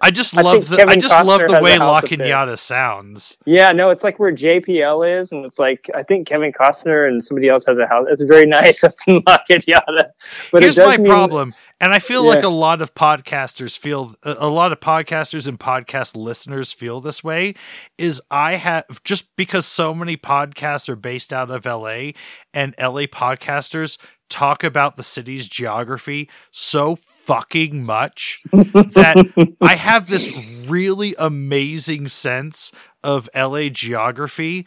I just I love the I just love the way a La house up there. Cañada sounds. yeah, no, it's like where JPL is, and it's like I think Kevin Costner and somebody else has a house. It's very nice up in La Cañada. But Here's my mean- problem, and I feel like a lot of podcasters feel a a lot of podcasters and podcast listeners feel this way. Is I have just because so many podcasts are based out of LA, and LA podcasters talk about the city's geography so fucking much that I have this really amazing sense of LA geography.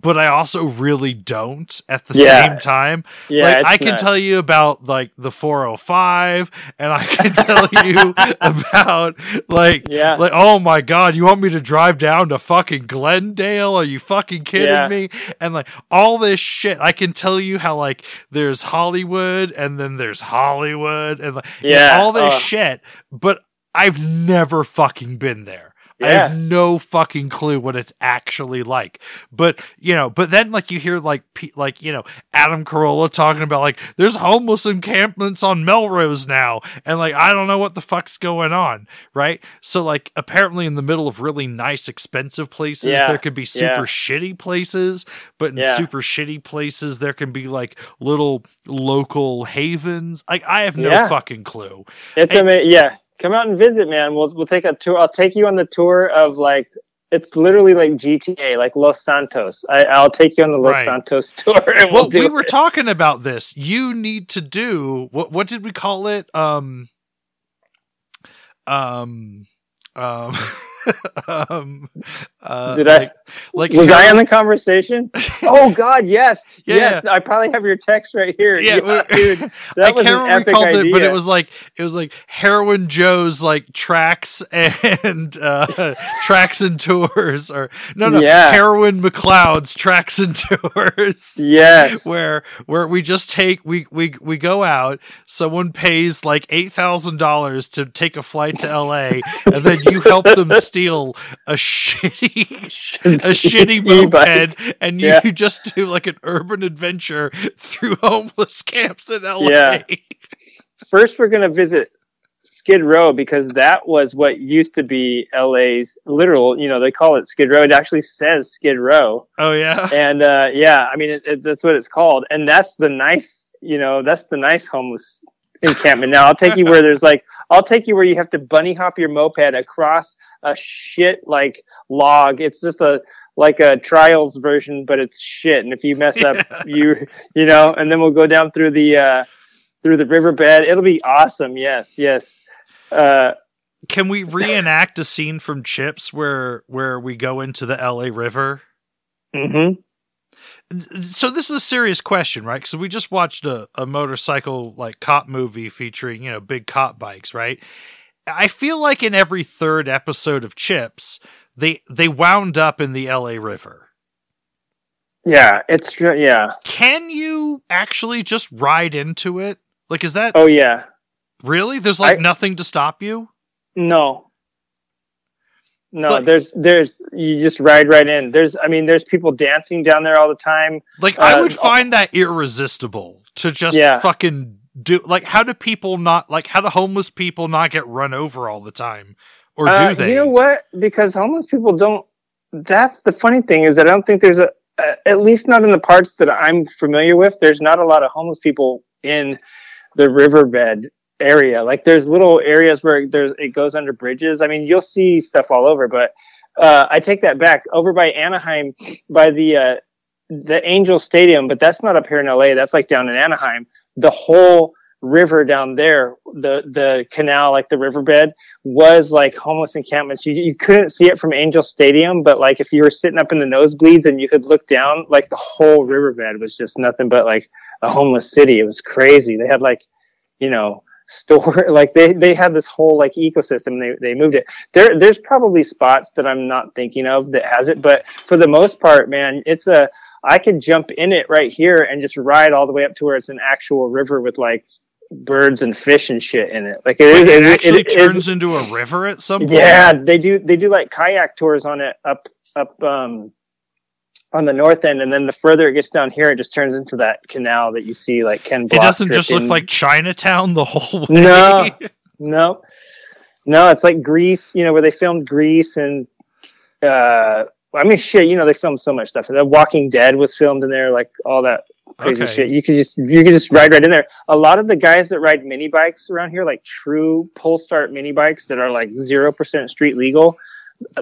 But I also really don't at the Yeah. same time Yeah, like I can tell you about like the 405 and I can tell you about like Yeah. like oh my god you want me to drive down to fucking Glendale are you fucking kidding Yeah. me and like all this shit I can tell you how like there's Hollywood and then there's Hollywood and like Yeah, all this uh. shit but I've never fucking been there I have no fucking clue what it's actually like. But you know, but then like you hear like like you know Adam Carolla talking about like there's homeless encampments on Melrose now, and like I don't know what the fuck's going on, right? So like apparently in the middle of really nice, expensive places, Yeah, there could be super yeah. shitty places, but in Yeah. super shitty places there can be like little local havens. Like I have no Yeah. fucking clue. It's ama- yeah. Come out and visit, man. We'll we'll take a tour. I'll take you on the tour of like it's literally like GTA, like Los Santos. I, I'll take you on the Los Right. Santos tour, and well, we'll we were it. talking about this. You need to do what? What did we call it? Um, um, um. um, uh, Did I- like, like Was I on the conversation? oh God, yes, Yeah, yes. I probably have your text right here. Yeah, Yeah, dude, that I was can't an remember epic called it, but it was like it was like heroin Joe's like tracks and uh tracks and tours or no no Yeah. heroin McLeod's tracks and tours. yes, Where where we just take we we we go out, someone pays like eight thousand dollars to take a flight to LA, and then you help them steal a shitty a shitty moped, and you Yeah. just do like an urban adventure through homeless camps in LA. Yeah. First, we're gonna visit Skid Row because that was what used to be LA's literal. You know, they call it Skid Row. It actually says Skid Row, Oh yeah. and uh, yeah, I mean it, it, that's what it's called, and that's the nice. You know, that's the nice homeless encampment. Now I'll take you where there's like I'll take you where you have to bunny hop your moped across a shit like log. It's just a like a trials version, but it's shit. And if you mess up, you you know, and then we'll go down through the uh through the riverbed. It'll be awesome. Yes, yes. Uh Can we reenact a scene from CHiPs where where we go into the LA River? mhm. So this is a serious question, right? Because we just watched a, a motorcycle like cop movie featuring you know big cop bikes, right? I feel like in every third episode of CHiPs, they they wound up in the LA River. Yeah, it's yeah. Can you actually just ride into it? Like, is that Oh yeah. really? There's like I- nothing to stop you. No. No, But- there's there's you just ride right in. There's I mean there's people dancing down there all the time. Like, I Uh, would find that irresistible to just Yeah. fucking do. Like, how do people not like? How do homeless people not get run over all the time, or do Uh, they? You know what? Because homeless people don't. That's the funny thing is that I don't think there's a, uh, at least not in the parts that I'm familiar with. There's not a lot of homeless people in the riverbed area. Like there's little areas where there's it goes under bridges. I mean, you'll see stuff all over, but uh, I take that back. Over by Anaheim, by the uh, the Angel Stadium, but that's not up here in LA. That's like down in Anaheim. The whole river down there, the the canal, like the riverbed, was like homeless encampments. You you couldn't see it from Angel Stadium, but like if you were sitting up in the nosebleeds and you could look down, like the whole riverbed was just nothing but like a homeless city. It was crazy. They had like, you know, store like they they had this whole like ecosystem. They they moved it. There there's probably spots that I'm not thinking of that has it, but for the most part, man, it's a I could jump in it right here and just ride all the way up to where it's an actual river with like birds and fish and shit in it. Like it is. it it- actually it turns into a river at some point. yeah, they do. They do like kayak tours on it up up um on the north end, and then the further it gets down here, it just turns into that canal that you see like Ken. It doesn't just look like Chinatown the whole way. No. no, no. It's like Grease, you know, where they filmed Grease and uh I mean, shit, you know, they filmed so much stuff. The Walking Dead was filmed in there, like all that crazy Okay. shit. You could just you could just ride right in there. A lot of the guys that ride mini bikes around here, like true pull start mini bikes that are like zero percent street legal,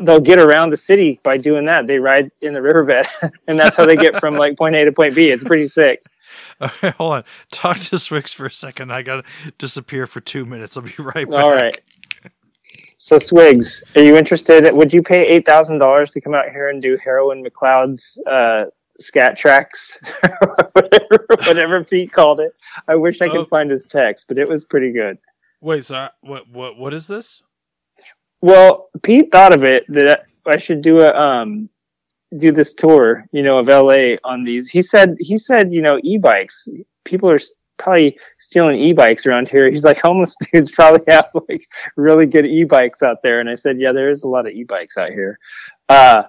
they'll get around the city by doing that. They ride in the riverbed, and that's how they get from like point A to point B. It's pretty sick. Hold on. Talk to Swigs for a second. I gotta disappear for two minutes. I'll be right back. All right. So Swigs, are you interested? Would you pay eight thousand dollars to come out here and do heroin McLeod's uh, scat tracks, whatever, whatever Pete called it? I wish I could Oh. find his text, but it was pretty good. Wait, so I- what what what is this? Well, Pete thought of it that I should do a um do this tour, you know, of LA on these. He said he said, you know, e-bikes. People are probably stealing e-bikes around here. He's like homeless dudes probably have like really good e-bikes out there and I said, "Yeah, there is a lot of e-bikes out here." Uh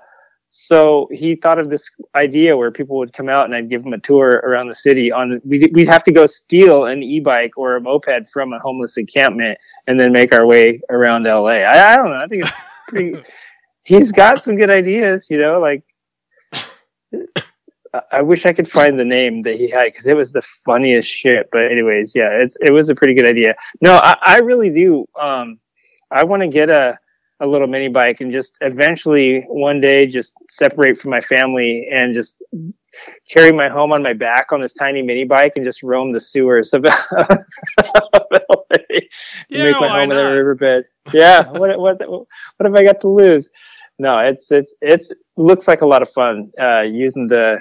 so he thought of this idea where people would come out and I'd give them a tour around the city on we'd, we'd have to go steal an e-bike or a moped from a homeless encampment and then make our way around LA. I, I don't know. I think it's pretty. he's got some good ideas, you know. Like, I- wish I could find the name that he had because it was the funniest shit. But anyways, yeah, it's it was a pretty good idea. No, I, I really do. Um, I want to get a a little mini bike and just eventually one day just separate from my family and just carry my home on my back on this tiny mini bike and just roam the sewers of, of LA. Yeah, make my home in a not? riverbed. Yeah, what what what have I got to lose? No, it's it's it's looks like a lot of fun uh, using the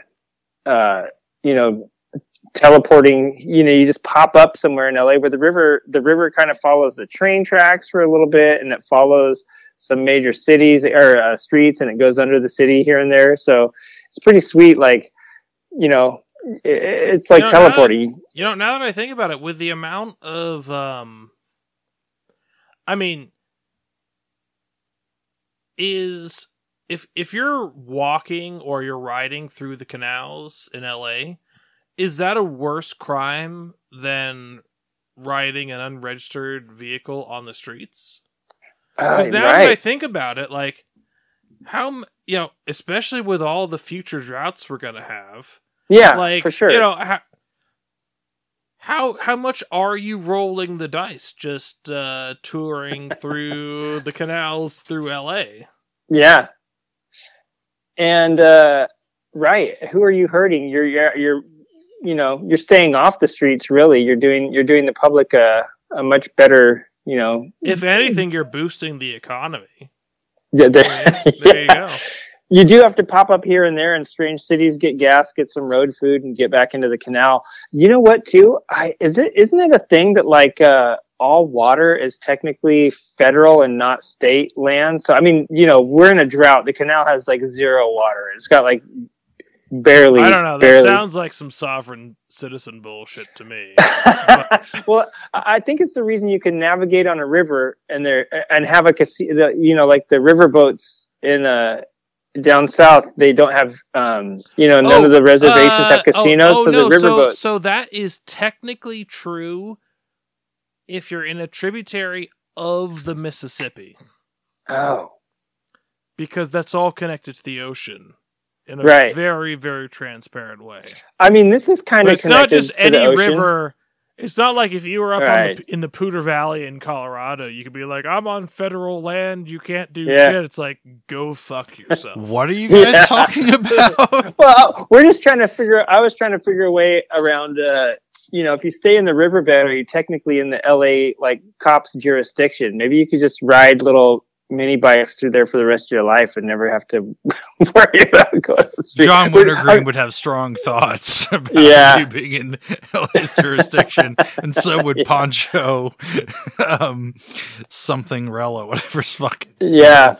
uh, you know teleporting. You know, you just pop up somewhere in LA where the river the river kind of follows the train tracks for a little bit, and it follows some major cities or uh, streets, and it goes under the city here and there. So it's pretty sweet. Like you know, it's like You know, now teleporting. You know, now that I think about it, with the amount of, um, I mean, is if if you're walking or you're riding through the canals in LA, is that a worse crime than riding an unregistered vehicle on the streets? Because Uh, now that I think about it, like how you know, especially with all the future droughts we're gonna have, Yeah, like for sure. you know how how how much are you rolling the dice just uh touring through the canals through LA? Yeah. And uh right, who are you hurting? You're you're you're you know, you're staying off the streets really. You're doing you're doing the public a a much better, you know. If anything, you're boosting the economy. Yeah, there, There you go. You do have to pop up here and there in strange cities, get gas, get some road food, and get back into the canal. You know what? Too, I is it isn't it a thing that like uh, all water is technically federal and not state land? So I mean, you know, we're in a drought. The canal has like zero water. It's got like barely. I don't know. That barely. sounds like some sovereign citizen bullshit to me. well, I think it's the reason you can navigate on a river and there and have a casino. You know, like the river boats in uh down south. They don't have, um, you know, none Oh, of the reservations Uh, have casinos, oh, oh, so no, the river so, boats. So that is technically true if you're in a tributary of the Mississippi, oh, because that's all connected to the ocean in a Right. very, very transparent way. I mean, this is kind But of it's not just any river. It's not like if you were up on Right. the, in the Poudre Valley in Colorado, you could be like, "I'm on federal land. You can't do Yeah. shit." It's like, go fuck yourself. What are you guys Yeah. talking about? Well, we're just trying to figure. I was trying to figure a way around. Uh, you know, if you stay in the riverbed, are you technically in the LA like cops jurisdiction? Maybe you could just ride little mini bikes through there for the rest of your life and never have to worry about going to the street. John We're- Wintergreen would have strong thoughts about Yeah. you being in LA's jurisdiction, and so would Yeah. Poncho, um, something Rella, whatever's fucking. Yeah.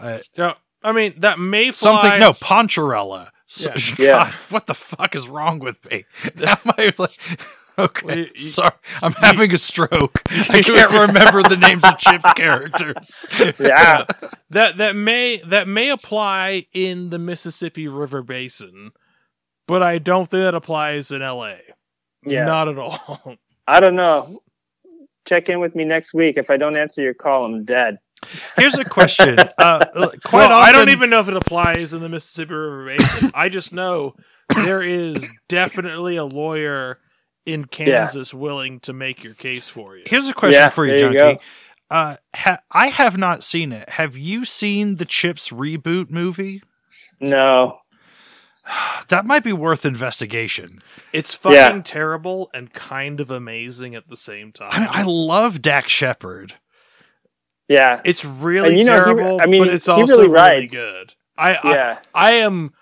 Uh, No, I mean that may fly. something, no, Poncharella. So, Yeah. God, Yeah. what the fuck is wrong with me? How am I like, okay, you- sorry, I'm having a stroke. I can't remember the names of CHiPs characters. Yeah. that that may that may apply in the Mississippi River Basin, but I don't think that applies in LA. Yeah. Not at all. I don't know. Check in with me next week. If I don't answer your call, I'm dead. Here's a question. Uh, quite Well, I don't even know if it applies in the Mississippi River Basin. I just know there is definitely a lawyer in Kansas willing to make your case for you. Here's a question Yeah, for you, there you Junky. uh, ha- I have not seen it. Have you seen the CHiPs reboot movie? No. That might be worth investigation. It's fucking Yeah. terrible and kind of amazing at the same time. I mean, I love Dax Shepard. Yeah. it's really And you know, he- terrible, I mean, but it's also really really, good. I, Yeah. I I am.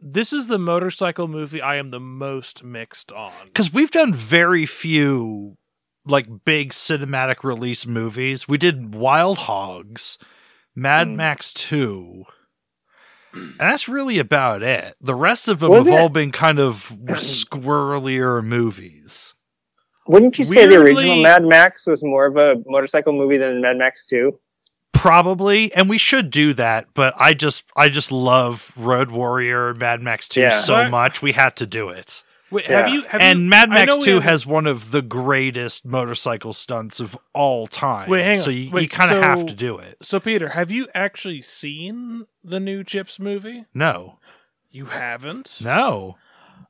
This is the motorcycle movie I am the most mixed on. Because we've done very few like big cinematic release movies. We did Wild Hogs, Mad Hmm. Max 2. And that's really about it. The rest of them Was have it? all been kind of squirrelier movies. Wouldn't you say the original Mad Max was more of a motorcycle movie than Mad Max 2? Probably, and we should do that, but I just I just love Road Warrior and Mad Max 2 Yeah. so Right. much we had to do it. Wait, Yeah. have you? Have and you, Mad Max know 2 have- has one of the greatest motorcycle stunts of all time. Wait, hang so on. you, you kind of have to do it. So Peter, have you actually seen the new CHiPs movie? No. You haven't. No.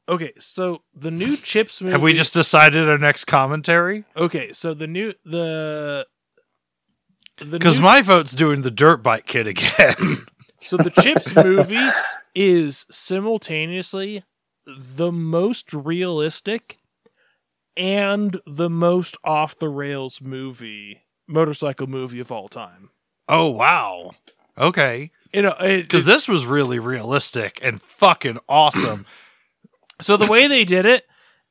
Okay, so the new CHiPs movie. Have we just decided our next commentary? Okay, so the new the. Because new- my vote's doing the dirt bike kid again. So the CHiPs movie is simultaneously the most realistic and the most off the rails movie motorcycle movie of all time. Oh wow. Okay. You know, it, Because this was really realistic and fucking awesome. So the way they did it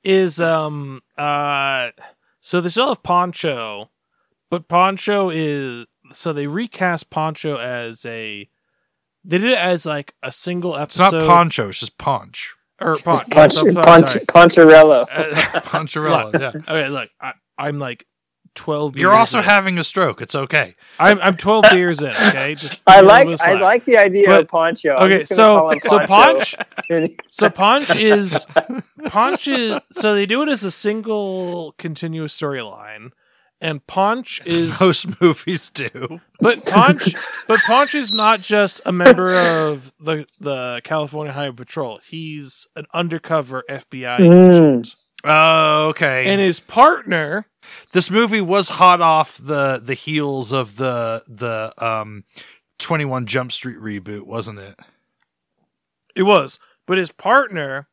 is um uh so they still have Poncho, but Poncho is so they recast Poncho as a they did it as like a single It's episode not poncho, it's just punch. or pon- yeah, Ponch, so- so- Ponch, sorry. Poncherello. Uh, Poncharella, yeah. okay, look, I, I'm like twelve. You're beers also in. having a stroke. It's okay. I'm I'm twelve beers in. Okay, just I give me a like I slack. like the idea But- of Poncho. Okay, so call him so Poncho. Ponch so Ponch is Ponch is so they do it as a single continuous storyline, and Ponch is Most movies do. but Ponch but Ponch is not just a member of the the California Highway Patrol. He's an undercover FBI Mm. agent, Oh, okay. and his partner. this movie was hot off the the heels of the the um 21 Jump Street reboot, wasn't it? It was, but his partner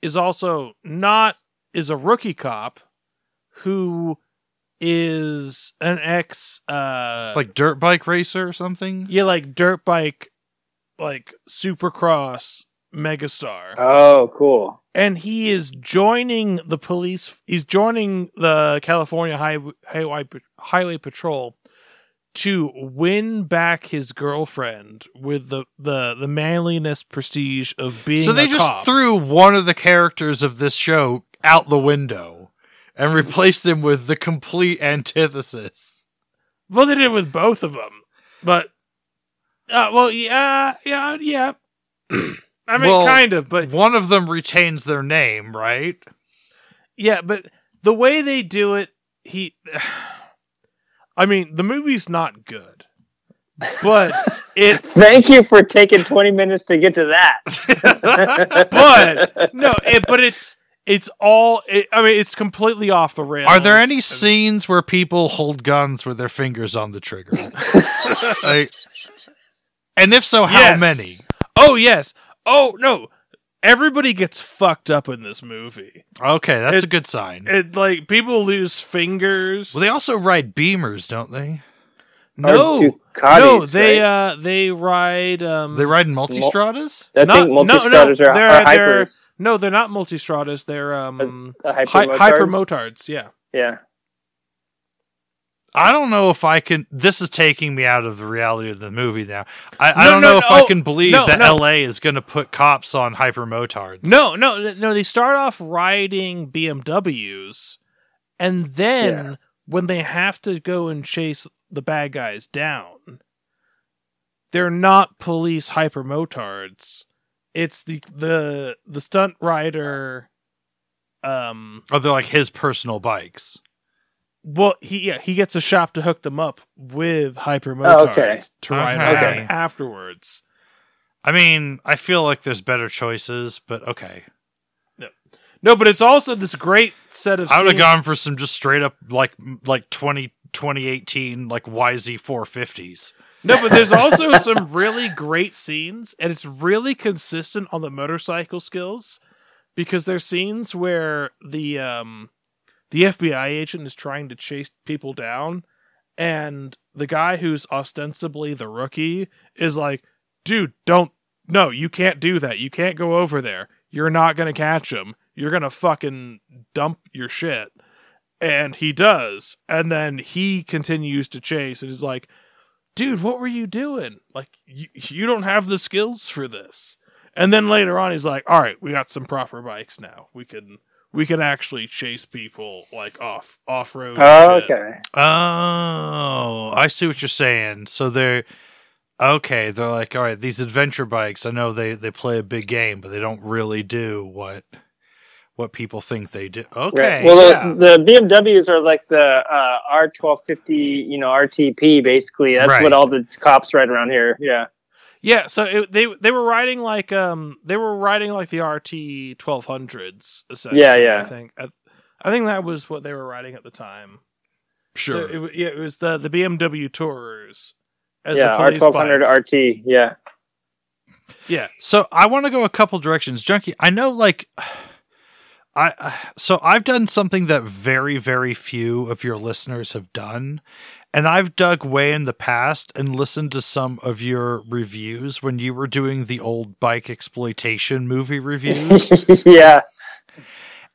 is also not is a rookie cop who is an ex uh Like dirt bike racer or something? yeah like dirt bike like supercross megastar Oh, cool. and he is joining the police he's joining the California Highway Highway, Highway Patrol to win back his girlfriend with the the the manliness prestige of being So they a just cop. threw one of the characters of this show out the window and replaced him with the complete antithesis. Well, they did it with both of them, but uh, well, yeah, yeah, yeah. I mean, Well, kind of, but One of them retains their name, right? yeah, but the way they do it, he. I mean, the movie's not good, but it's Thank you for taking 20 minutes to get to that. but no, it, but it's it's all. It, I mean, it's completely off the rails. Are there any And- scenes where people hold guns with their fingers on the trigger? Like- and if so, how Yes. many? Oh yes. Oh no. Everybody gets fucked up in this movie. Okay, that's It- a good sign. It like people lose fingers. well, they also ride Beamers, don't they? no, Ducatis, no, they right? uh they ride um They ride multistradas. I not- think no, no, are, they're- are they're- hypers. No, they're not multistradas. They're um Uh, hyper hy- motards. hyper motards. Yeah, Yeah. I don't know if I can. This is taking me out of the reality of the movie now. I, I don't no, know if no, I oh, can believe no, that no. LA is going to put cops on hypermotards. no, no, no. They start off riding BMWs, and then Yeah. when they have to go and chase the bad guys down, they're not police hyper motards. It's the the the stunt rider. Um. Oh, they're like his personal bikes. Well, he yeah he gets a shop to hook them up with hyper motards Oh, okay. to ride Okay. around afterwards. I mean, I feel like there's better choices, but okay. No, but it's also this great set of. I would have gone for some just straight up like like 20, 2018 like YZ 450s. No, but there's also some really great scenes, and it's really consistent on the motorcycle skills because there's scenes where the um the FBI agent is trying to chase people down, and the guy who's ostensibly the rookie is like, "Dude, don't no, you can't do that. You can't go over there. You're not gonna catch him. You're gonna fucking dump your shit." And he does, and then he continues to chase, and is like dude, what were you doing? Like, you, you don't have the skills for this. And then later on, he's like, all right, we got some proper bikes now. We can, we can actually chase people like off, off road. Oh, okay. Oh, I see what you're saying. So they're okay. They're like, all right, these adventure bikes. I know they they play a big game, but they don't really do what what people think they do. Okay, Right. Well, yeah. the, the BMWs are like the uh, R1250, you know, RTP. Basically, that's Right. what all the cops ride around here. Yeah. Yeah. So it, they, they were riding like, um, they were riding like the RT 1200s. Yeah, yeah. I think, I, I think that was what they were riding at the time. sure. So it, yeah, it was the, the BMW Tourers. As yeah, the R1200. RT. Yeah. Yeah. So I want to go a couple directions, Junky. I know, like, I so I've done something that very, very few of your listeners have done, and I've dug way in the past and listened to some of your reviews when you were doing the old bike exploitation movie reviews, yeah.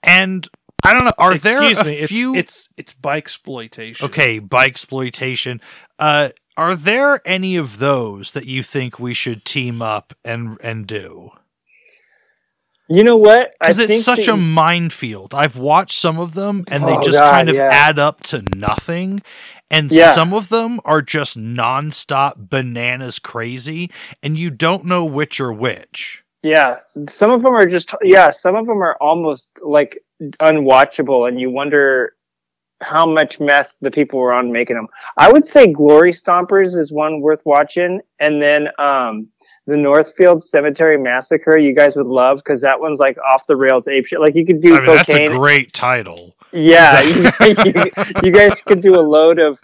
and I don't know, are there a me. few? It's, it's it's bike exploitation. Okay, bike exploitation. Uh, are there any of those that you think we should team up and and do? You know what? Because it's such a minefield. I've watched some of them, and they Oh, just God, kind of yeah. add up to nothing. And Yeah. some of them are just nonstop bananas crazy, and you don't know which are which. Yeah, some of them are just yeah, some of them are almost like unwatchable, and you wonder how much meth the people were on making them. I would say Glory Stompers is one worth watching, and then um, the Northfield Cemetery Massacre. You guys would love because that one's like off the rails ape shit. Like you could do I mean, that's a great title. yeah, you, you, you guys could do a load of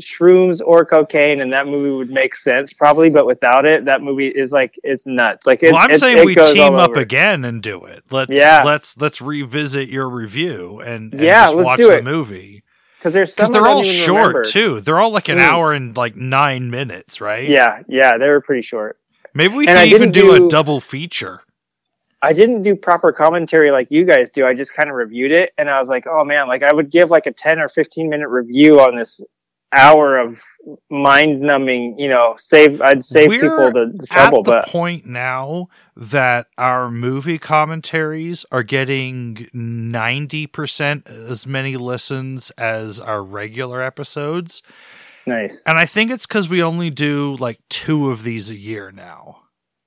shrooms or cocaine, and that movie would make sense probably. But without it, that movie is like it's nuts. Like it, well, I'm it- saying it we team up over. again and do it. Let's Yeah. let's let's revisit your review and, and Yeah, watch do the it. movie. because there's some Because they're all short remember. too. They're all like an Mm. hour and like nine minutes, right? Yeah, yeah, they were pretty short. Maybe we And can I even do, a double feature. I didn't do proper commentary like you guys do. I just kind of reviewed it, and I was like, oh man, like I would give like a ten or fifteen minute review on this hour of mind numbing. You know, save I'd save We're people the, the At trouble, the but point now that our movie commentaries are getting ninety percent as many listens as our regular episodes, nice. and I think it's because we only do like two of these a year now.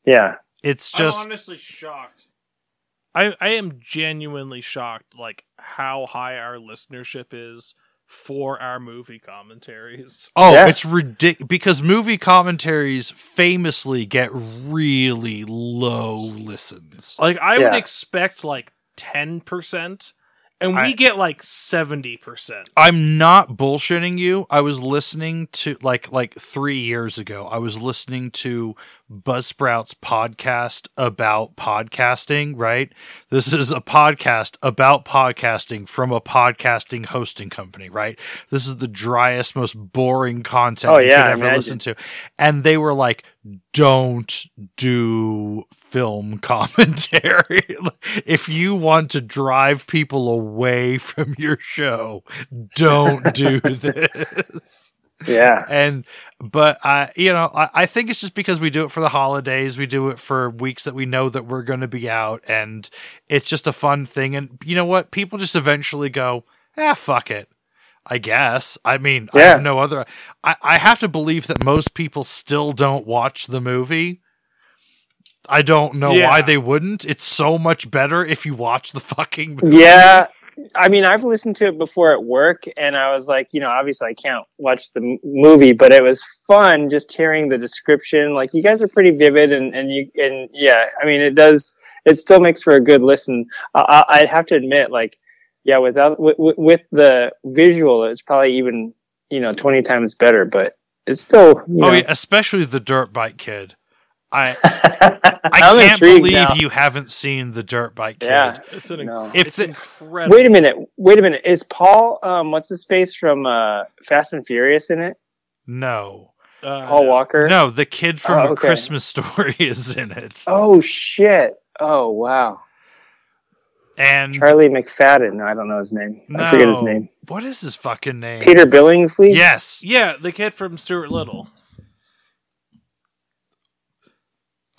Yeah, It's just I'm honestly shocked. I I am genuinely shocked, like how high our listenership is for our movie commentaries. Oh, Yeah. it's ridiculous because movie commentaries famously get really low listens. Like I would expect like ten percent, and we I- get like seventy percent. I'm not bullshitting you. I was listening to like like 3 years ago. I was listening to Buzzsprout's podcast about podcasting, right? This is a podcast about podcasting from a podcasting hosting company, right? This is the driest, most boring content Oh, you yeah, could I ever imagine. listen to. And they were like, don't do film commentary. if you want to drive people away from your show, don't do this. Yeah, And, but I, you know, I, I think it's just because we do it for the holidays. We do it for weeks that we know that we're going to be out, and it's just a fun thing. And you know what? People just eventually go, ah, fuck it. I guess. I mean, I Yeah. have no other. I, I have to believe that most people still don't watch the movie. I don't know Yeah. why they wouldn't. It's so much better if you watch the fucking movie. yeah. I mean, I've listened to it before at work, and I was like, you know, obviously I can't watch the m- movie, but it was fun just hearing the description. Like, you guys are pretty vivid, and and you and yeah, I mean, it does. It still makes for a good listen. I, I- I'd have to admit, like, yeah, without with, with the visual, it's probably even you know twenty times better, but it's still. You Oh know, yeah, especially the dirt bike kid. I I I can't believe you haven't seen the dirt bike kid. Yeah. It's an No. inc- it's the- incredible. Wait a minute. Wait a minute. Is Paul? Um, what's his face from uh, Fast and Furious in it? No. Uh, Paul. Walker. No, the kid from Oh, A okay. Christmas Story is in it. Oh shit! Oh wow! And Charlie McFadden. I don't know his name. no, I forget his name. What is his fucking name? Peter Billingsley. Yes. Yeah, the kid from Stuart Little.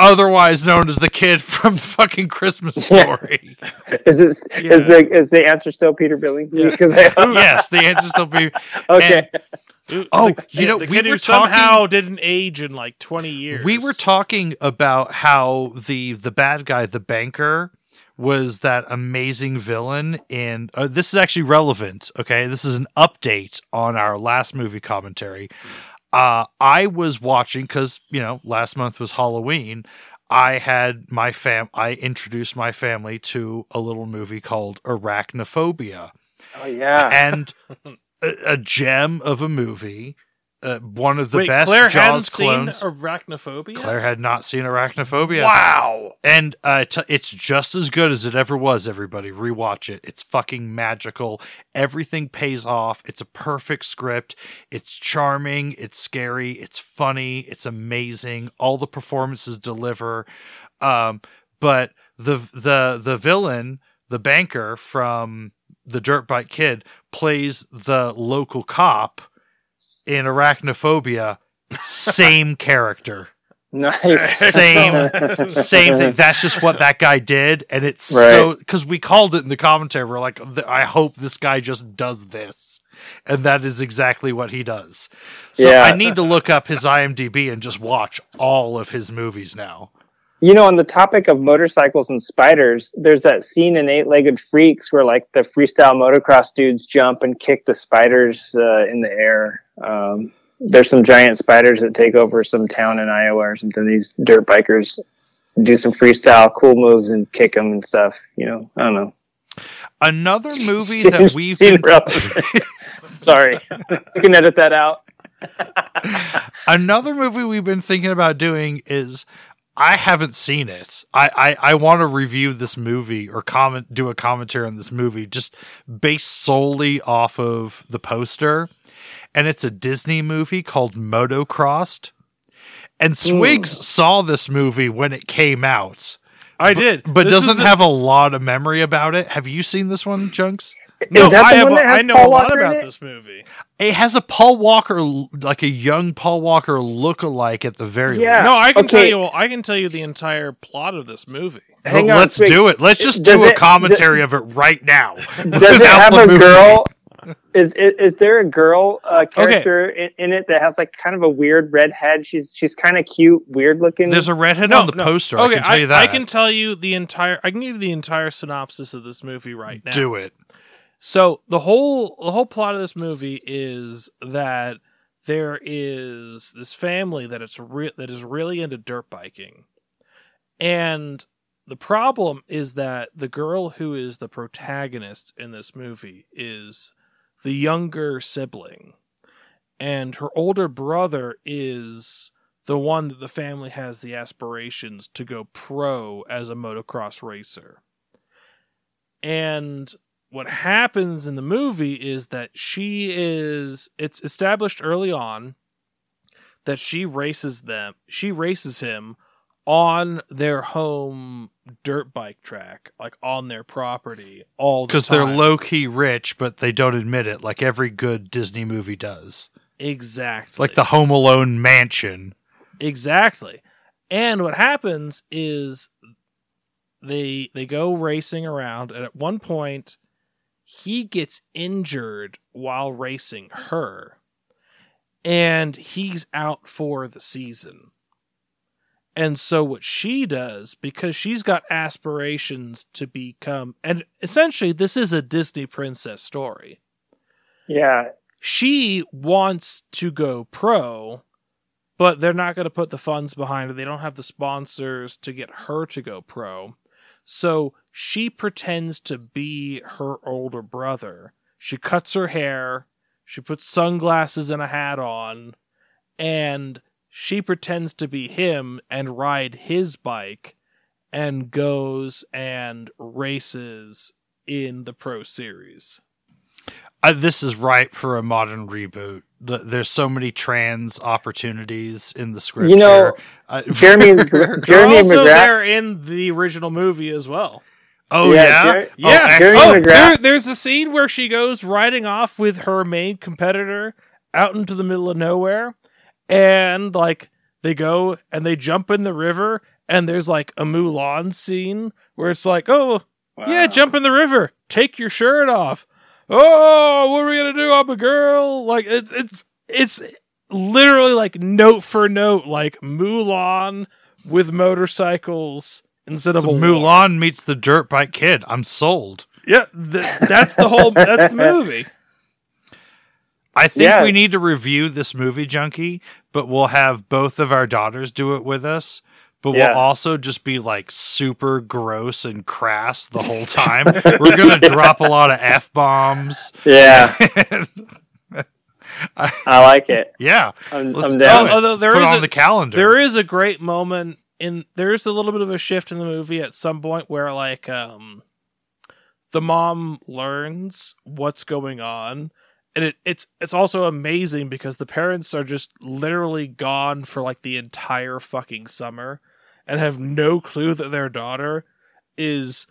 Otherwise known as the kid from fucking Christmas Yeah. Story. Is it? Yeah. Is the is the answer still Peter Billingsley? Yeah. Because I, yes, the answer still be okay. Oh, The- you know, the we kid were who somehow didn't age in like twenty years. We were talking about how the the bad guy, the banker, was that amazing villain and Uh, this is actually relevant. Okay, this is an update on our last movie commentary. Uh, I was watching because you know last month was Halloween. I had my fam. I introduced my family to a little movie called Arachnophobia Oh yeah. and a, a gem of a movie uh, one of the Wait, best Claire hadn't Jaws clones. seen Arachnophobia. Claire had not seen Arachnophobia. Wow. And uh, t- it's just as good as it ever was, everybody. Rewatch it. It's fucking magical. Everything pays off. It's a perfect script. It's charming. It's scary. It's funny. It's amazing. All the performances deliver. Um, but the the the villain, the banker from the Dirt Bike Kid, plays the local cop in Arachnophobia. Same character Nice. same same thing that's just what that guy did and it's so because we called it in the commentary we're like i hope this guy just does this and that is exactly what he does so Yeah. i need to look up his imdb and just watch all of his movies now You know, on the topic of motorcycles and spiders, there's that scene in Eight Legged Freaks where like the freestyle motocross dudes jump and kick the spiders uh, in the air. Um, there's some giant spiders that take over some town in Iowa or something. These dirt bikers do some freestyle cool moves and kick them and stuff. You know, I don't know. another movie that we've Seen been. Sorry, you can edit that out. Another movie we've been thinking about doing is I haven't seen it. I, I, I want to review this movie or comment do a commentary on this movie just based solely off of the poster. And it's a Disney movie called Motocrossed. And Swigs saw this movie when it came out, I did, but This doesn't a- have a lot of memory about it. Have you seen this one, Junks? No, Is that I the have. one a- that has I know Paul a lot Walker about this movie. It has a Paul Walker, like a young Paul Walker look-alike at the very Yeah. least. No, I can tell Okay. you. I can tell you the entire plot of this movie. Hang But on, let's wait. do it. Let's just Does do a it- commentary of it right now. Does it have a girl? Is, is is there a girl uh, character in, in it that has like kind of a weird red head? She's she's kind of cute, weird looking. There's a redhead No, on the no. poster. Okay, I can tell you that. I can tell you the entire. I can give you the entire synopsis of this movie right now. do it. So the whole the whole plot of this movie is that there is this family that it's re- that is really into dirt biking, and the problem is that the girl who is the protagonist in this movie is the younger sibling, and her older brother is the one that the family has the aspirations to go pro as a motocross racer. And what happens in the movie is that she is it's established early on that she races them she races him on their home dirt bike track like on their property all the Because they're low key rich, but they don't admit it, like every good Disney movie does. exactly Like the Home Alone mansion. Exactly. And what happens is they they go racing around and at one point he gets injured while racing her and he's out for the season. And so what she does because she's got aspirations to become and essentially this is a Disney princess story yeah, she wants to go pro, but they're not going to put the funds behind it. They don't have the sponsors to get her to go pro. So she pretends to be her older brother. She cuts her hair, she puts sunglasses and a hat on, and she pretends to be him and ride his bike and goes and races in the pro series. Uh, this is ripe for a modern reboot. The, there's so many trans opportunities in the script. You know, here. Uh, Jeremy They're Jeremy also McGrath. there in the original movie as well. oh Yeah, yeah, Jer- Oh, Yeah. Jeremy Oh, there, there's a scene where she goes riding off with her main competitor out into the middle of nowhere, and like they go and they jump in the river, and there's like a Mulan scene where it's like, oh yeah, jump in the river, take your shirt off. Oh, what are we gonna do? I'm a girl. Like it's it's it's literally like note for note, like Mulan with motorcycles instead of So a war. Mulan meets the dirt bike kid. I'm sold. Yeah, th- that's the whole that's the movie. I think Yeah. we need to review this movie, Junky, but we'll have both of our daughters do it with us. But Yeah. we'll also just be like super gross and crass the whole time. We're gonna drop a lot of f bombs. Yeah, I like it. Yeah, I'm, let's I'm do down. it. Although Let's there put on a- the calendar. There is a great moment in there is a little bit of a shift in the movie at some point where like um the mom learns what's going on and it, it's it's also amazing because the parents are just literally gone for like the entire fucking summer and have no clue that their daughter is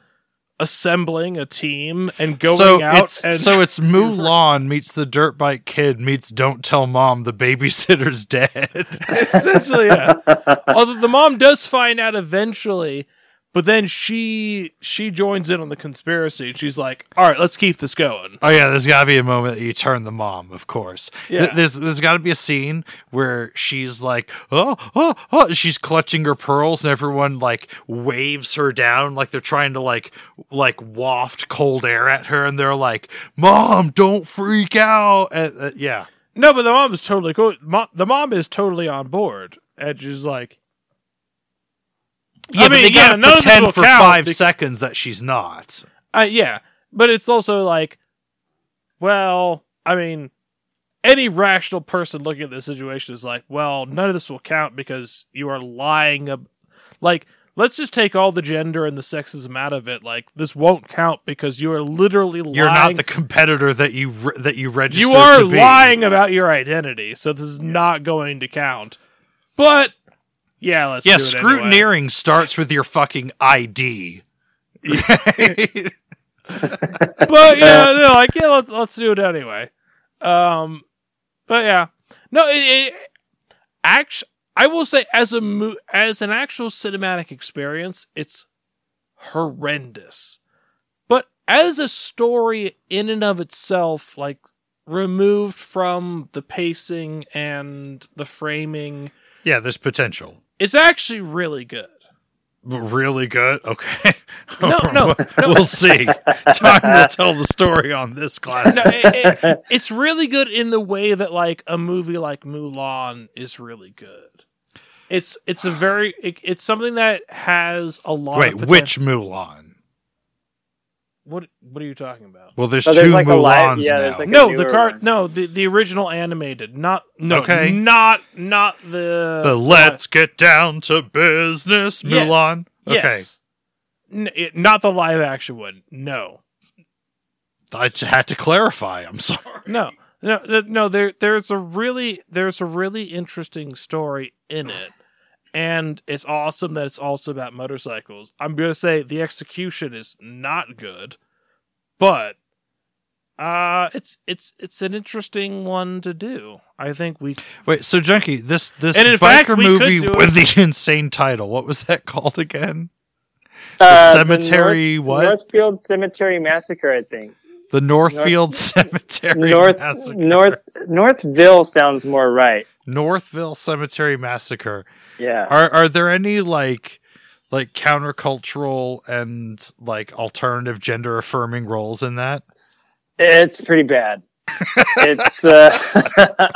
assembling a team and going so out it's and so it's Mulan meets the dirt bike kid meets Don't Tell Mom the babysitter's dead. essentially yeah. Although the mom does find out eventually, but then she she joins in on the conspiracy and she's like, "All right, let's keep this going." Oh yeah, there's got to be a moment that you turn the mom, of course. Yeah. Th- There's there's got to be a scene where she's like, oh, oh, oh, she's clutching her pearls, and everyone like waves her down, like they're trying to like like waft cold air at her, and they're like, "Mom, don't freak out." Uh, uh, yeah, No, but the mom is totally cool. The mom is totally on board, and she's like, yeah, I but mean, they yeah, gotta pretend for count five seconds that she's not. uh, "Yeah," but it's also like, well, I mean. Any rational person looking at this situation is like, well, none of this will count because you are lying. Ab- like, let's just take all the gender and the sexism out of it. Like, this won't count because you are literally lying. You're not the competitor that you re- that you registered. you are lying about your identity, so this is not going to count. But yeah, let's Yeah, do it anyway. scrutineering starts with your fucking ID. But yeah, no, like yeah, let's let's do it anyway. Um, but yeah, no, it, it act. I will say as a mo- as an actual cinematic experience, it's horrendous. But as a story in and of itself, like removed from the pacing and the framing, yeah, there's potential. It's actually really good. Really good. Okay. No, no, we'll see. Time will tell the story on this class. no, it, it- it's really good in the way that like a movie like Mulan is really good. It's it's a very it, it's something that has a lot. Wait, which Mulan? What what are you talking about? Well, there's Oh, there's two like a Mulans live- yeah, now. there's like a- No, the car. one. No, the the original animated. Not no. Okay. Not not the the Let's Get Down to Business Yes. Mulan. Okay, Yes. N- it- not the live action one. No. I just had to clarify. I'm sorry. No, no, no, no. There, there's a really, there's a really interesting story in it, and it's awesome that it's also about motorcycles. I'm gonna say the execution is not good, but uh, it's it's it's an interesting one to do. I think we Wait, so Junky, this this And in biker fact, movie do it- with the insane title. What was that called again? Uh, Cemetery North, what? Northfield Cemetery Massacre, I think. The Northfield Cemetery North Massacre. North Northville sounds more right. Northville Cemetery Massacre. Yeah. Are are there any like like countercultural and like alternative gender affirming roles in that? It's pretty bad. it's uh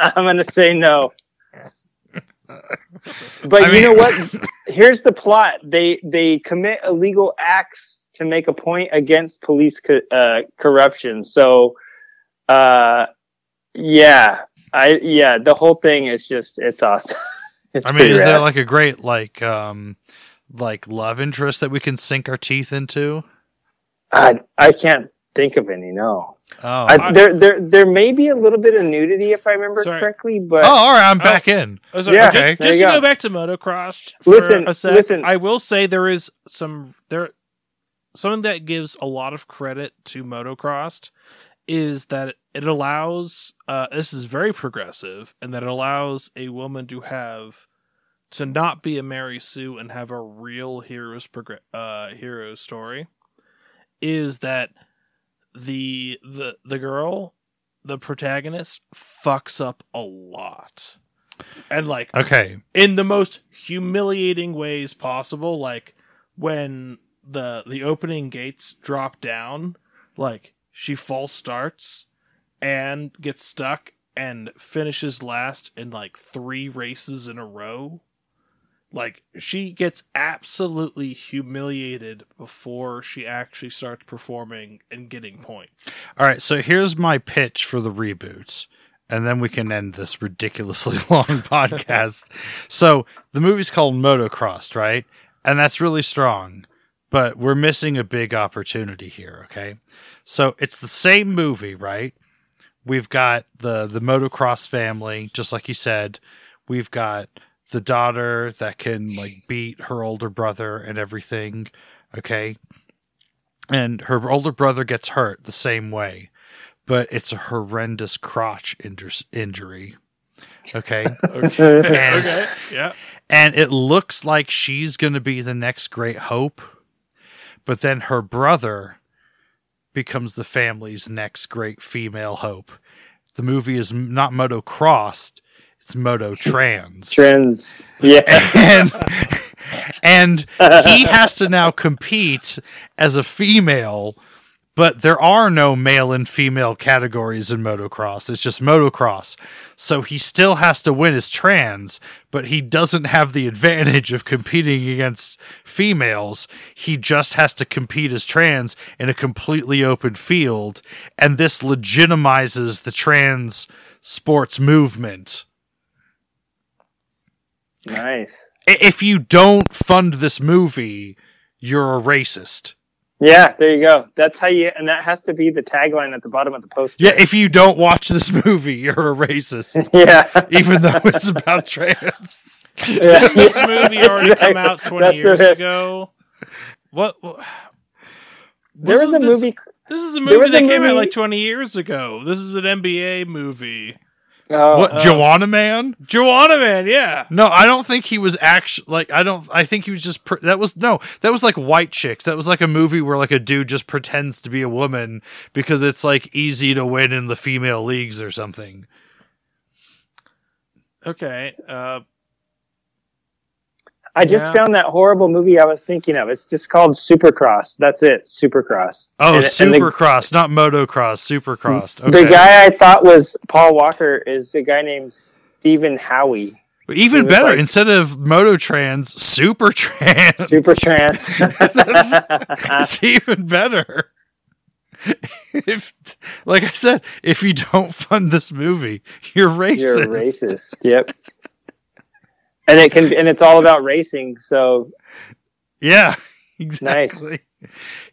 I'm gonna say no. But I you mean- know what? Here's the plot. They they commit illegal acts to make a point against police co- uh, corruption. So uh yeah. I yeah, the whole thing is just it's awesome. it's I mean, pretty is there like a great like um like love interest that we can sink our teeth into? I I can't think of any, no. Oh, I, there, there, there may be a little bit of nudity if I remember Sorry. correctly, but oh, all right, I'm back in. Oh, sorry, Yeah, okay. just, there you to go. go back to motocross for Listen, a sec, listen. I will say there is some there something that gives a lot of credit to motocross is that it allows uh, this is very progressive and that it allows a woman to have to not be a Mary Sue and have a real hero's progr- uh, hero story is that the the the girl the protagonist fucks up a lot. And like Okay, in the most humiliating ways possible like when the the opening gates drop down like she false starts and gets stuck and finishes last in like 3 races in a row like she gets absolutely humiliated before she actually starts performing and getting points all right. So here's my pitch for the reboot. and then we can end this ridiculously long podcast. So the movie's called Motocrossed, right? And that's really strong, but we're missing a big opportunity here. Okay, so it's the same movie, right? We've got the the motocross family, just like you said. We've got the daughter that can like beat her older brother and everything. Okay, and her older brother gets hurt the same way but it's a horrendous crotch injur- injury. Okay. and, okay. Yeah. and it looks like she's going to be the next great hope, but then her brother becomes the family's next great female hope. The movie is not moto crossed, it's moto trans. Trends. Yeah. and and he has to now compete as a female but there are no male and female categories in motocross. It's just motocross. So he still has to win as trans, but he doesn't have the advantage of competing against females. He just has to compete as trans in a completely open field. And this legitimizes the trans sports movement. nice. If you don't fund this movie, you're a racist. Yeah, there you go. That's how you, and that has to be the tagline at the bottom of the poster. Yeah, if you don't watch this movie, you're a racist. Yeah. even though it's about trans. yeah. This movie already come out 20 That's years ago? What? what There was a this- movie. This is a movie was a that came out like 20 years ago. This is an NBA movie. Oh, what, Juwanna Mann? Juwanna Mann, yeah. No, I don't think he was actually like. I don't. I think he was just. Pr- that was no. That was like White Chicks. That was like a movie where like a dude just pretends to be a woman because it's like easy to win in the female leagues or something. Okay. Uh, I just Yeah. found that horrible movie I was thinking of. It's just called Supercross. That's it, Supercross. Oh, And- and the- Supercross, not Motocross. Supercross. Okay. The guy I thought was Paul Walker is a guy named Stephen Howey. Even better. like- Instead of Mototrans, Super Trans. Super trans. it's even better. If, like I said, if you don't fund this movie, you're racist. You're racist. Yep. And it can, and it's all about racing. So Yeah, exactly.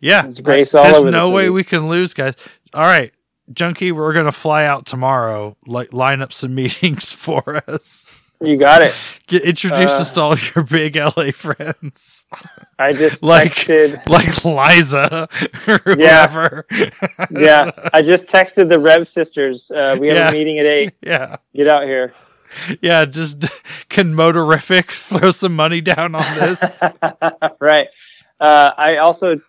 Yeah, It's race all there's no way we can lose, guys. All right, Junky, we're gonna fly out tomorrow. Like, line up some meetings for us. you got it. Get introduce Uh, us to all your big LA friends, I just Like- texted. like Liza or Yeah. whoever. Yeah, I just texted the Rev sisters. Uh, we have Yeah. a meeting at eight. yeah. Get out here. Yeah, just can Motorific throw some money down on this? right. Uh, I also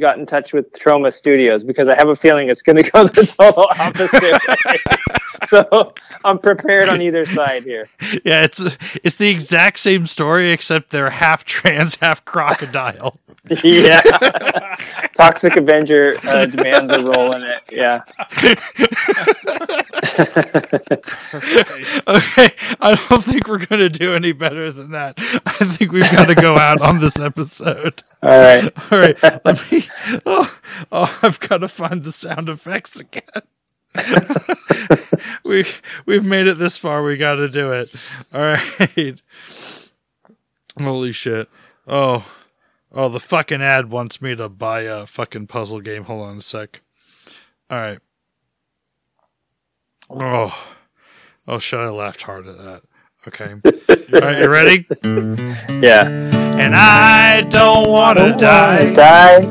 got in touch with Troma Studios because I have a feeling it's going to go the total opposite way. So I'm prepared on either side here. yeah, it's it's the exact same story except they're half trans, half crocodile. yeah. Toxic Avenger uh, demands a role in it. Yeah. Okay, I don't think we're gonna do any better than that. I think we've got to go out on this episode. All right. All right, let me. Oh, oh I've got to find the sound effects again. we we've made it this far. We got to do it. All right. Holy shit! Oh, oh, the fucking ad wants me to buy a fucking puzzle game. Hold on a sec. All right. Oh, oh, shit! I laughed hard at that. Okay. All right, you ready? Yeah. And I don't want to die. Die.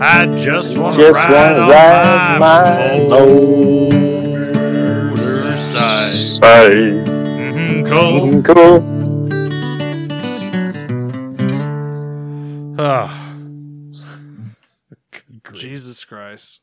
I just want to Just ride wanna on ride my, my motorcycle. Bye. Mhm, cool. Cool. Ah. Good grief. Jesus Christ.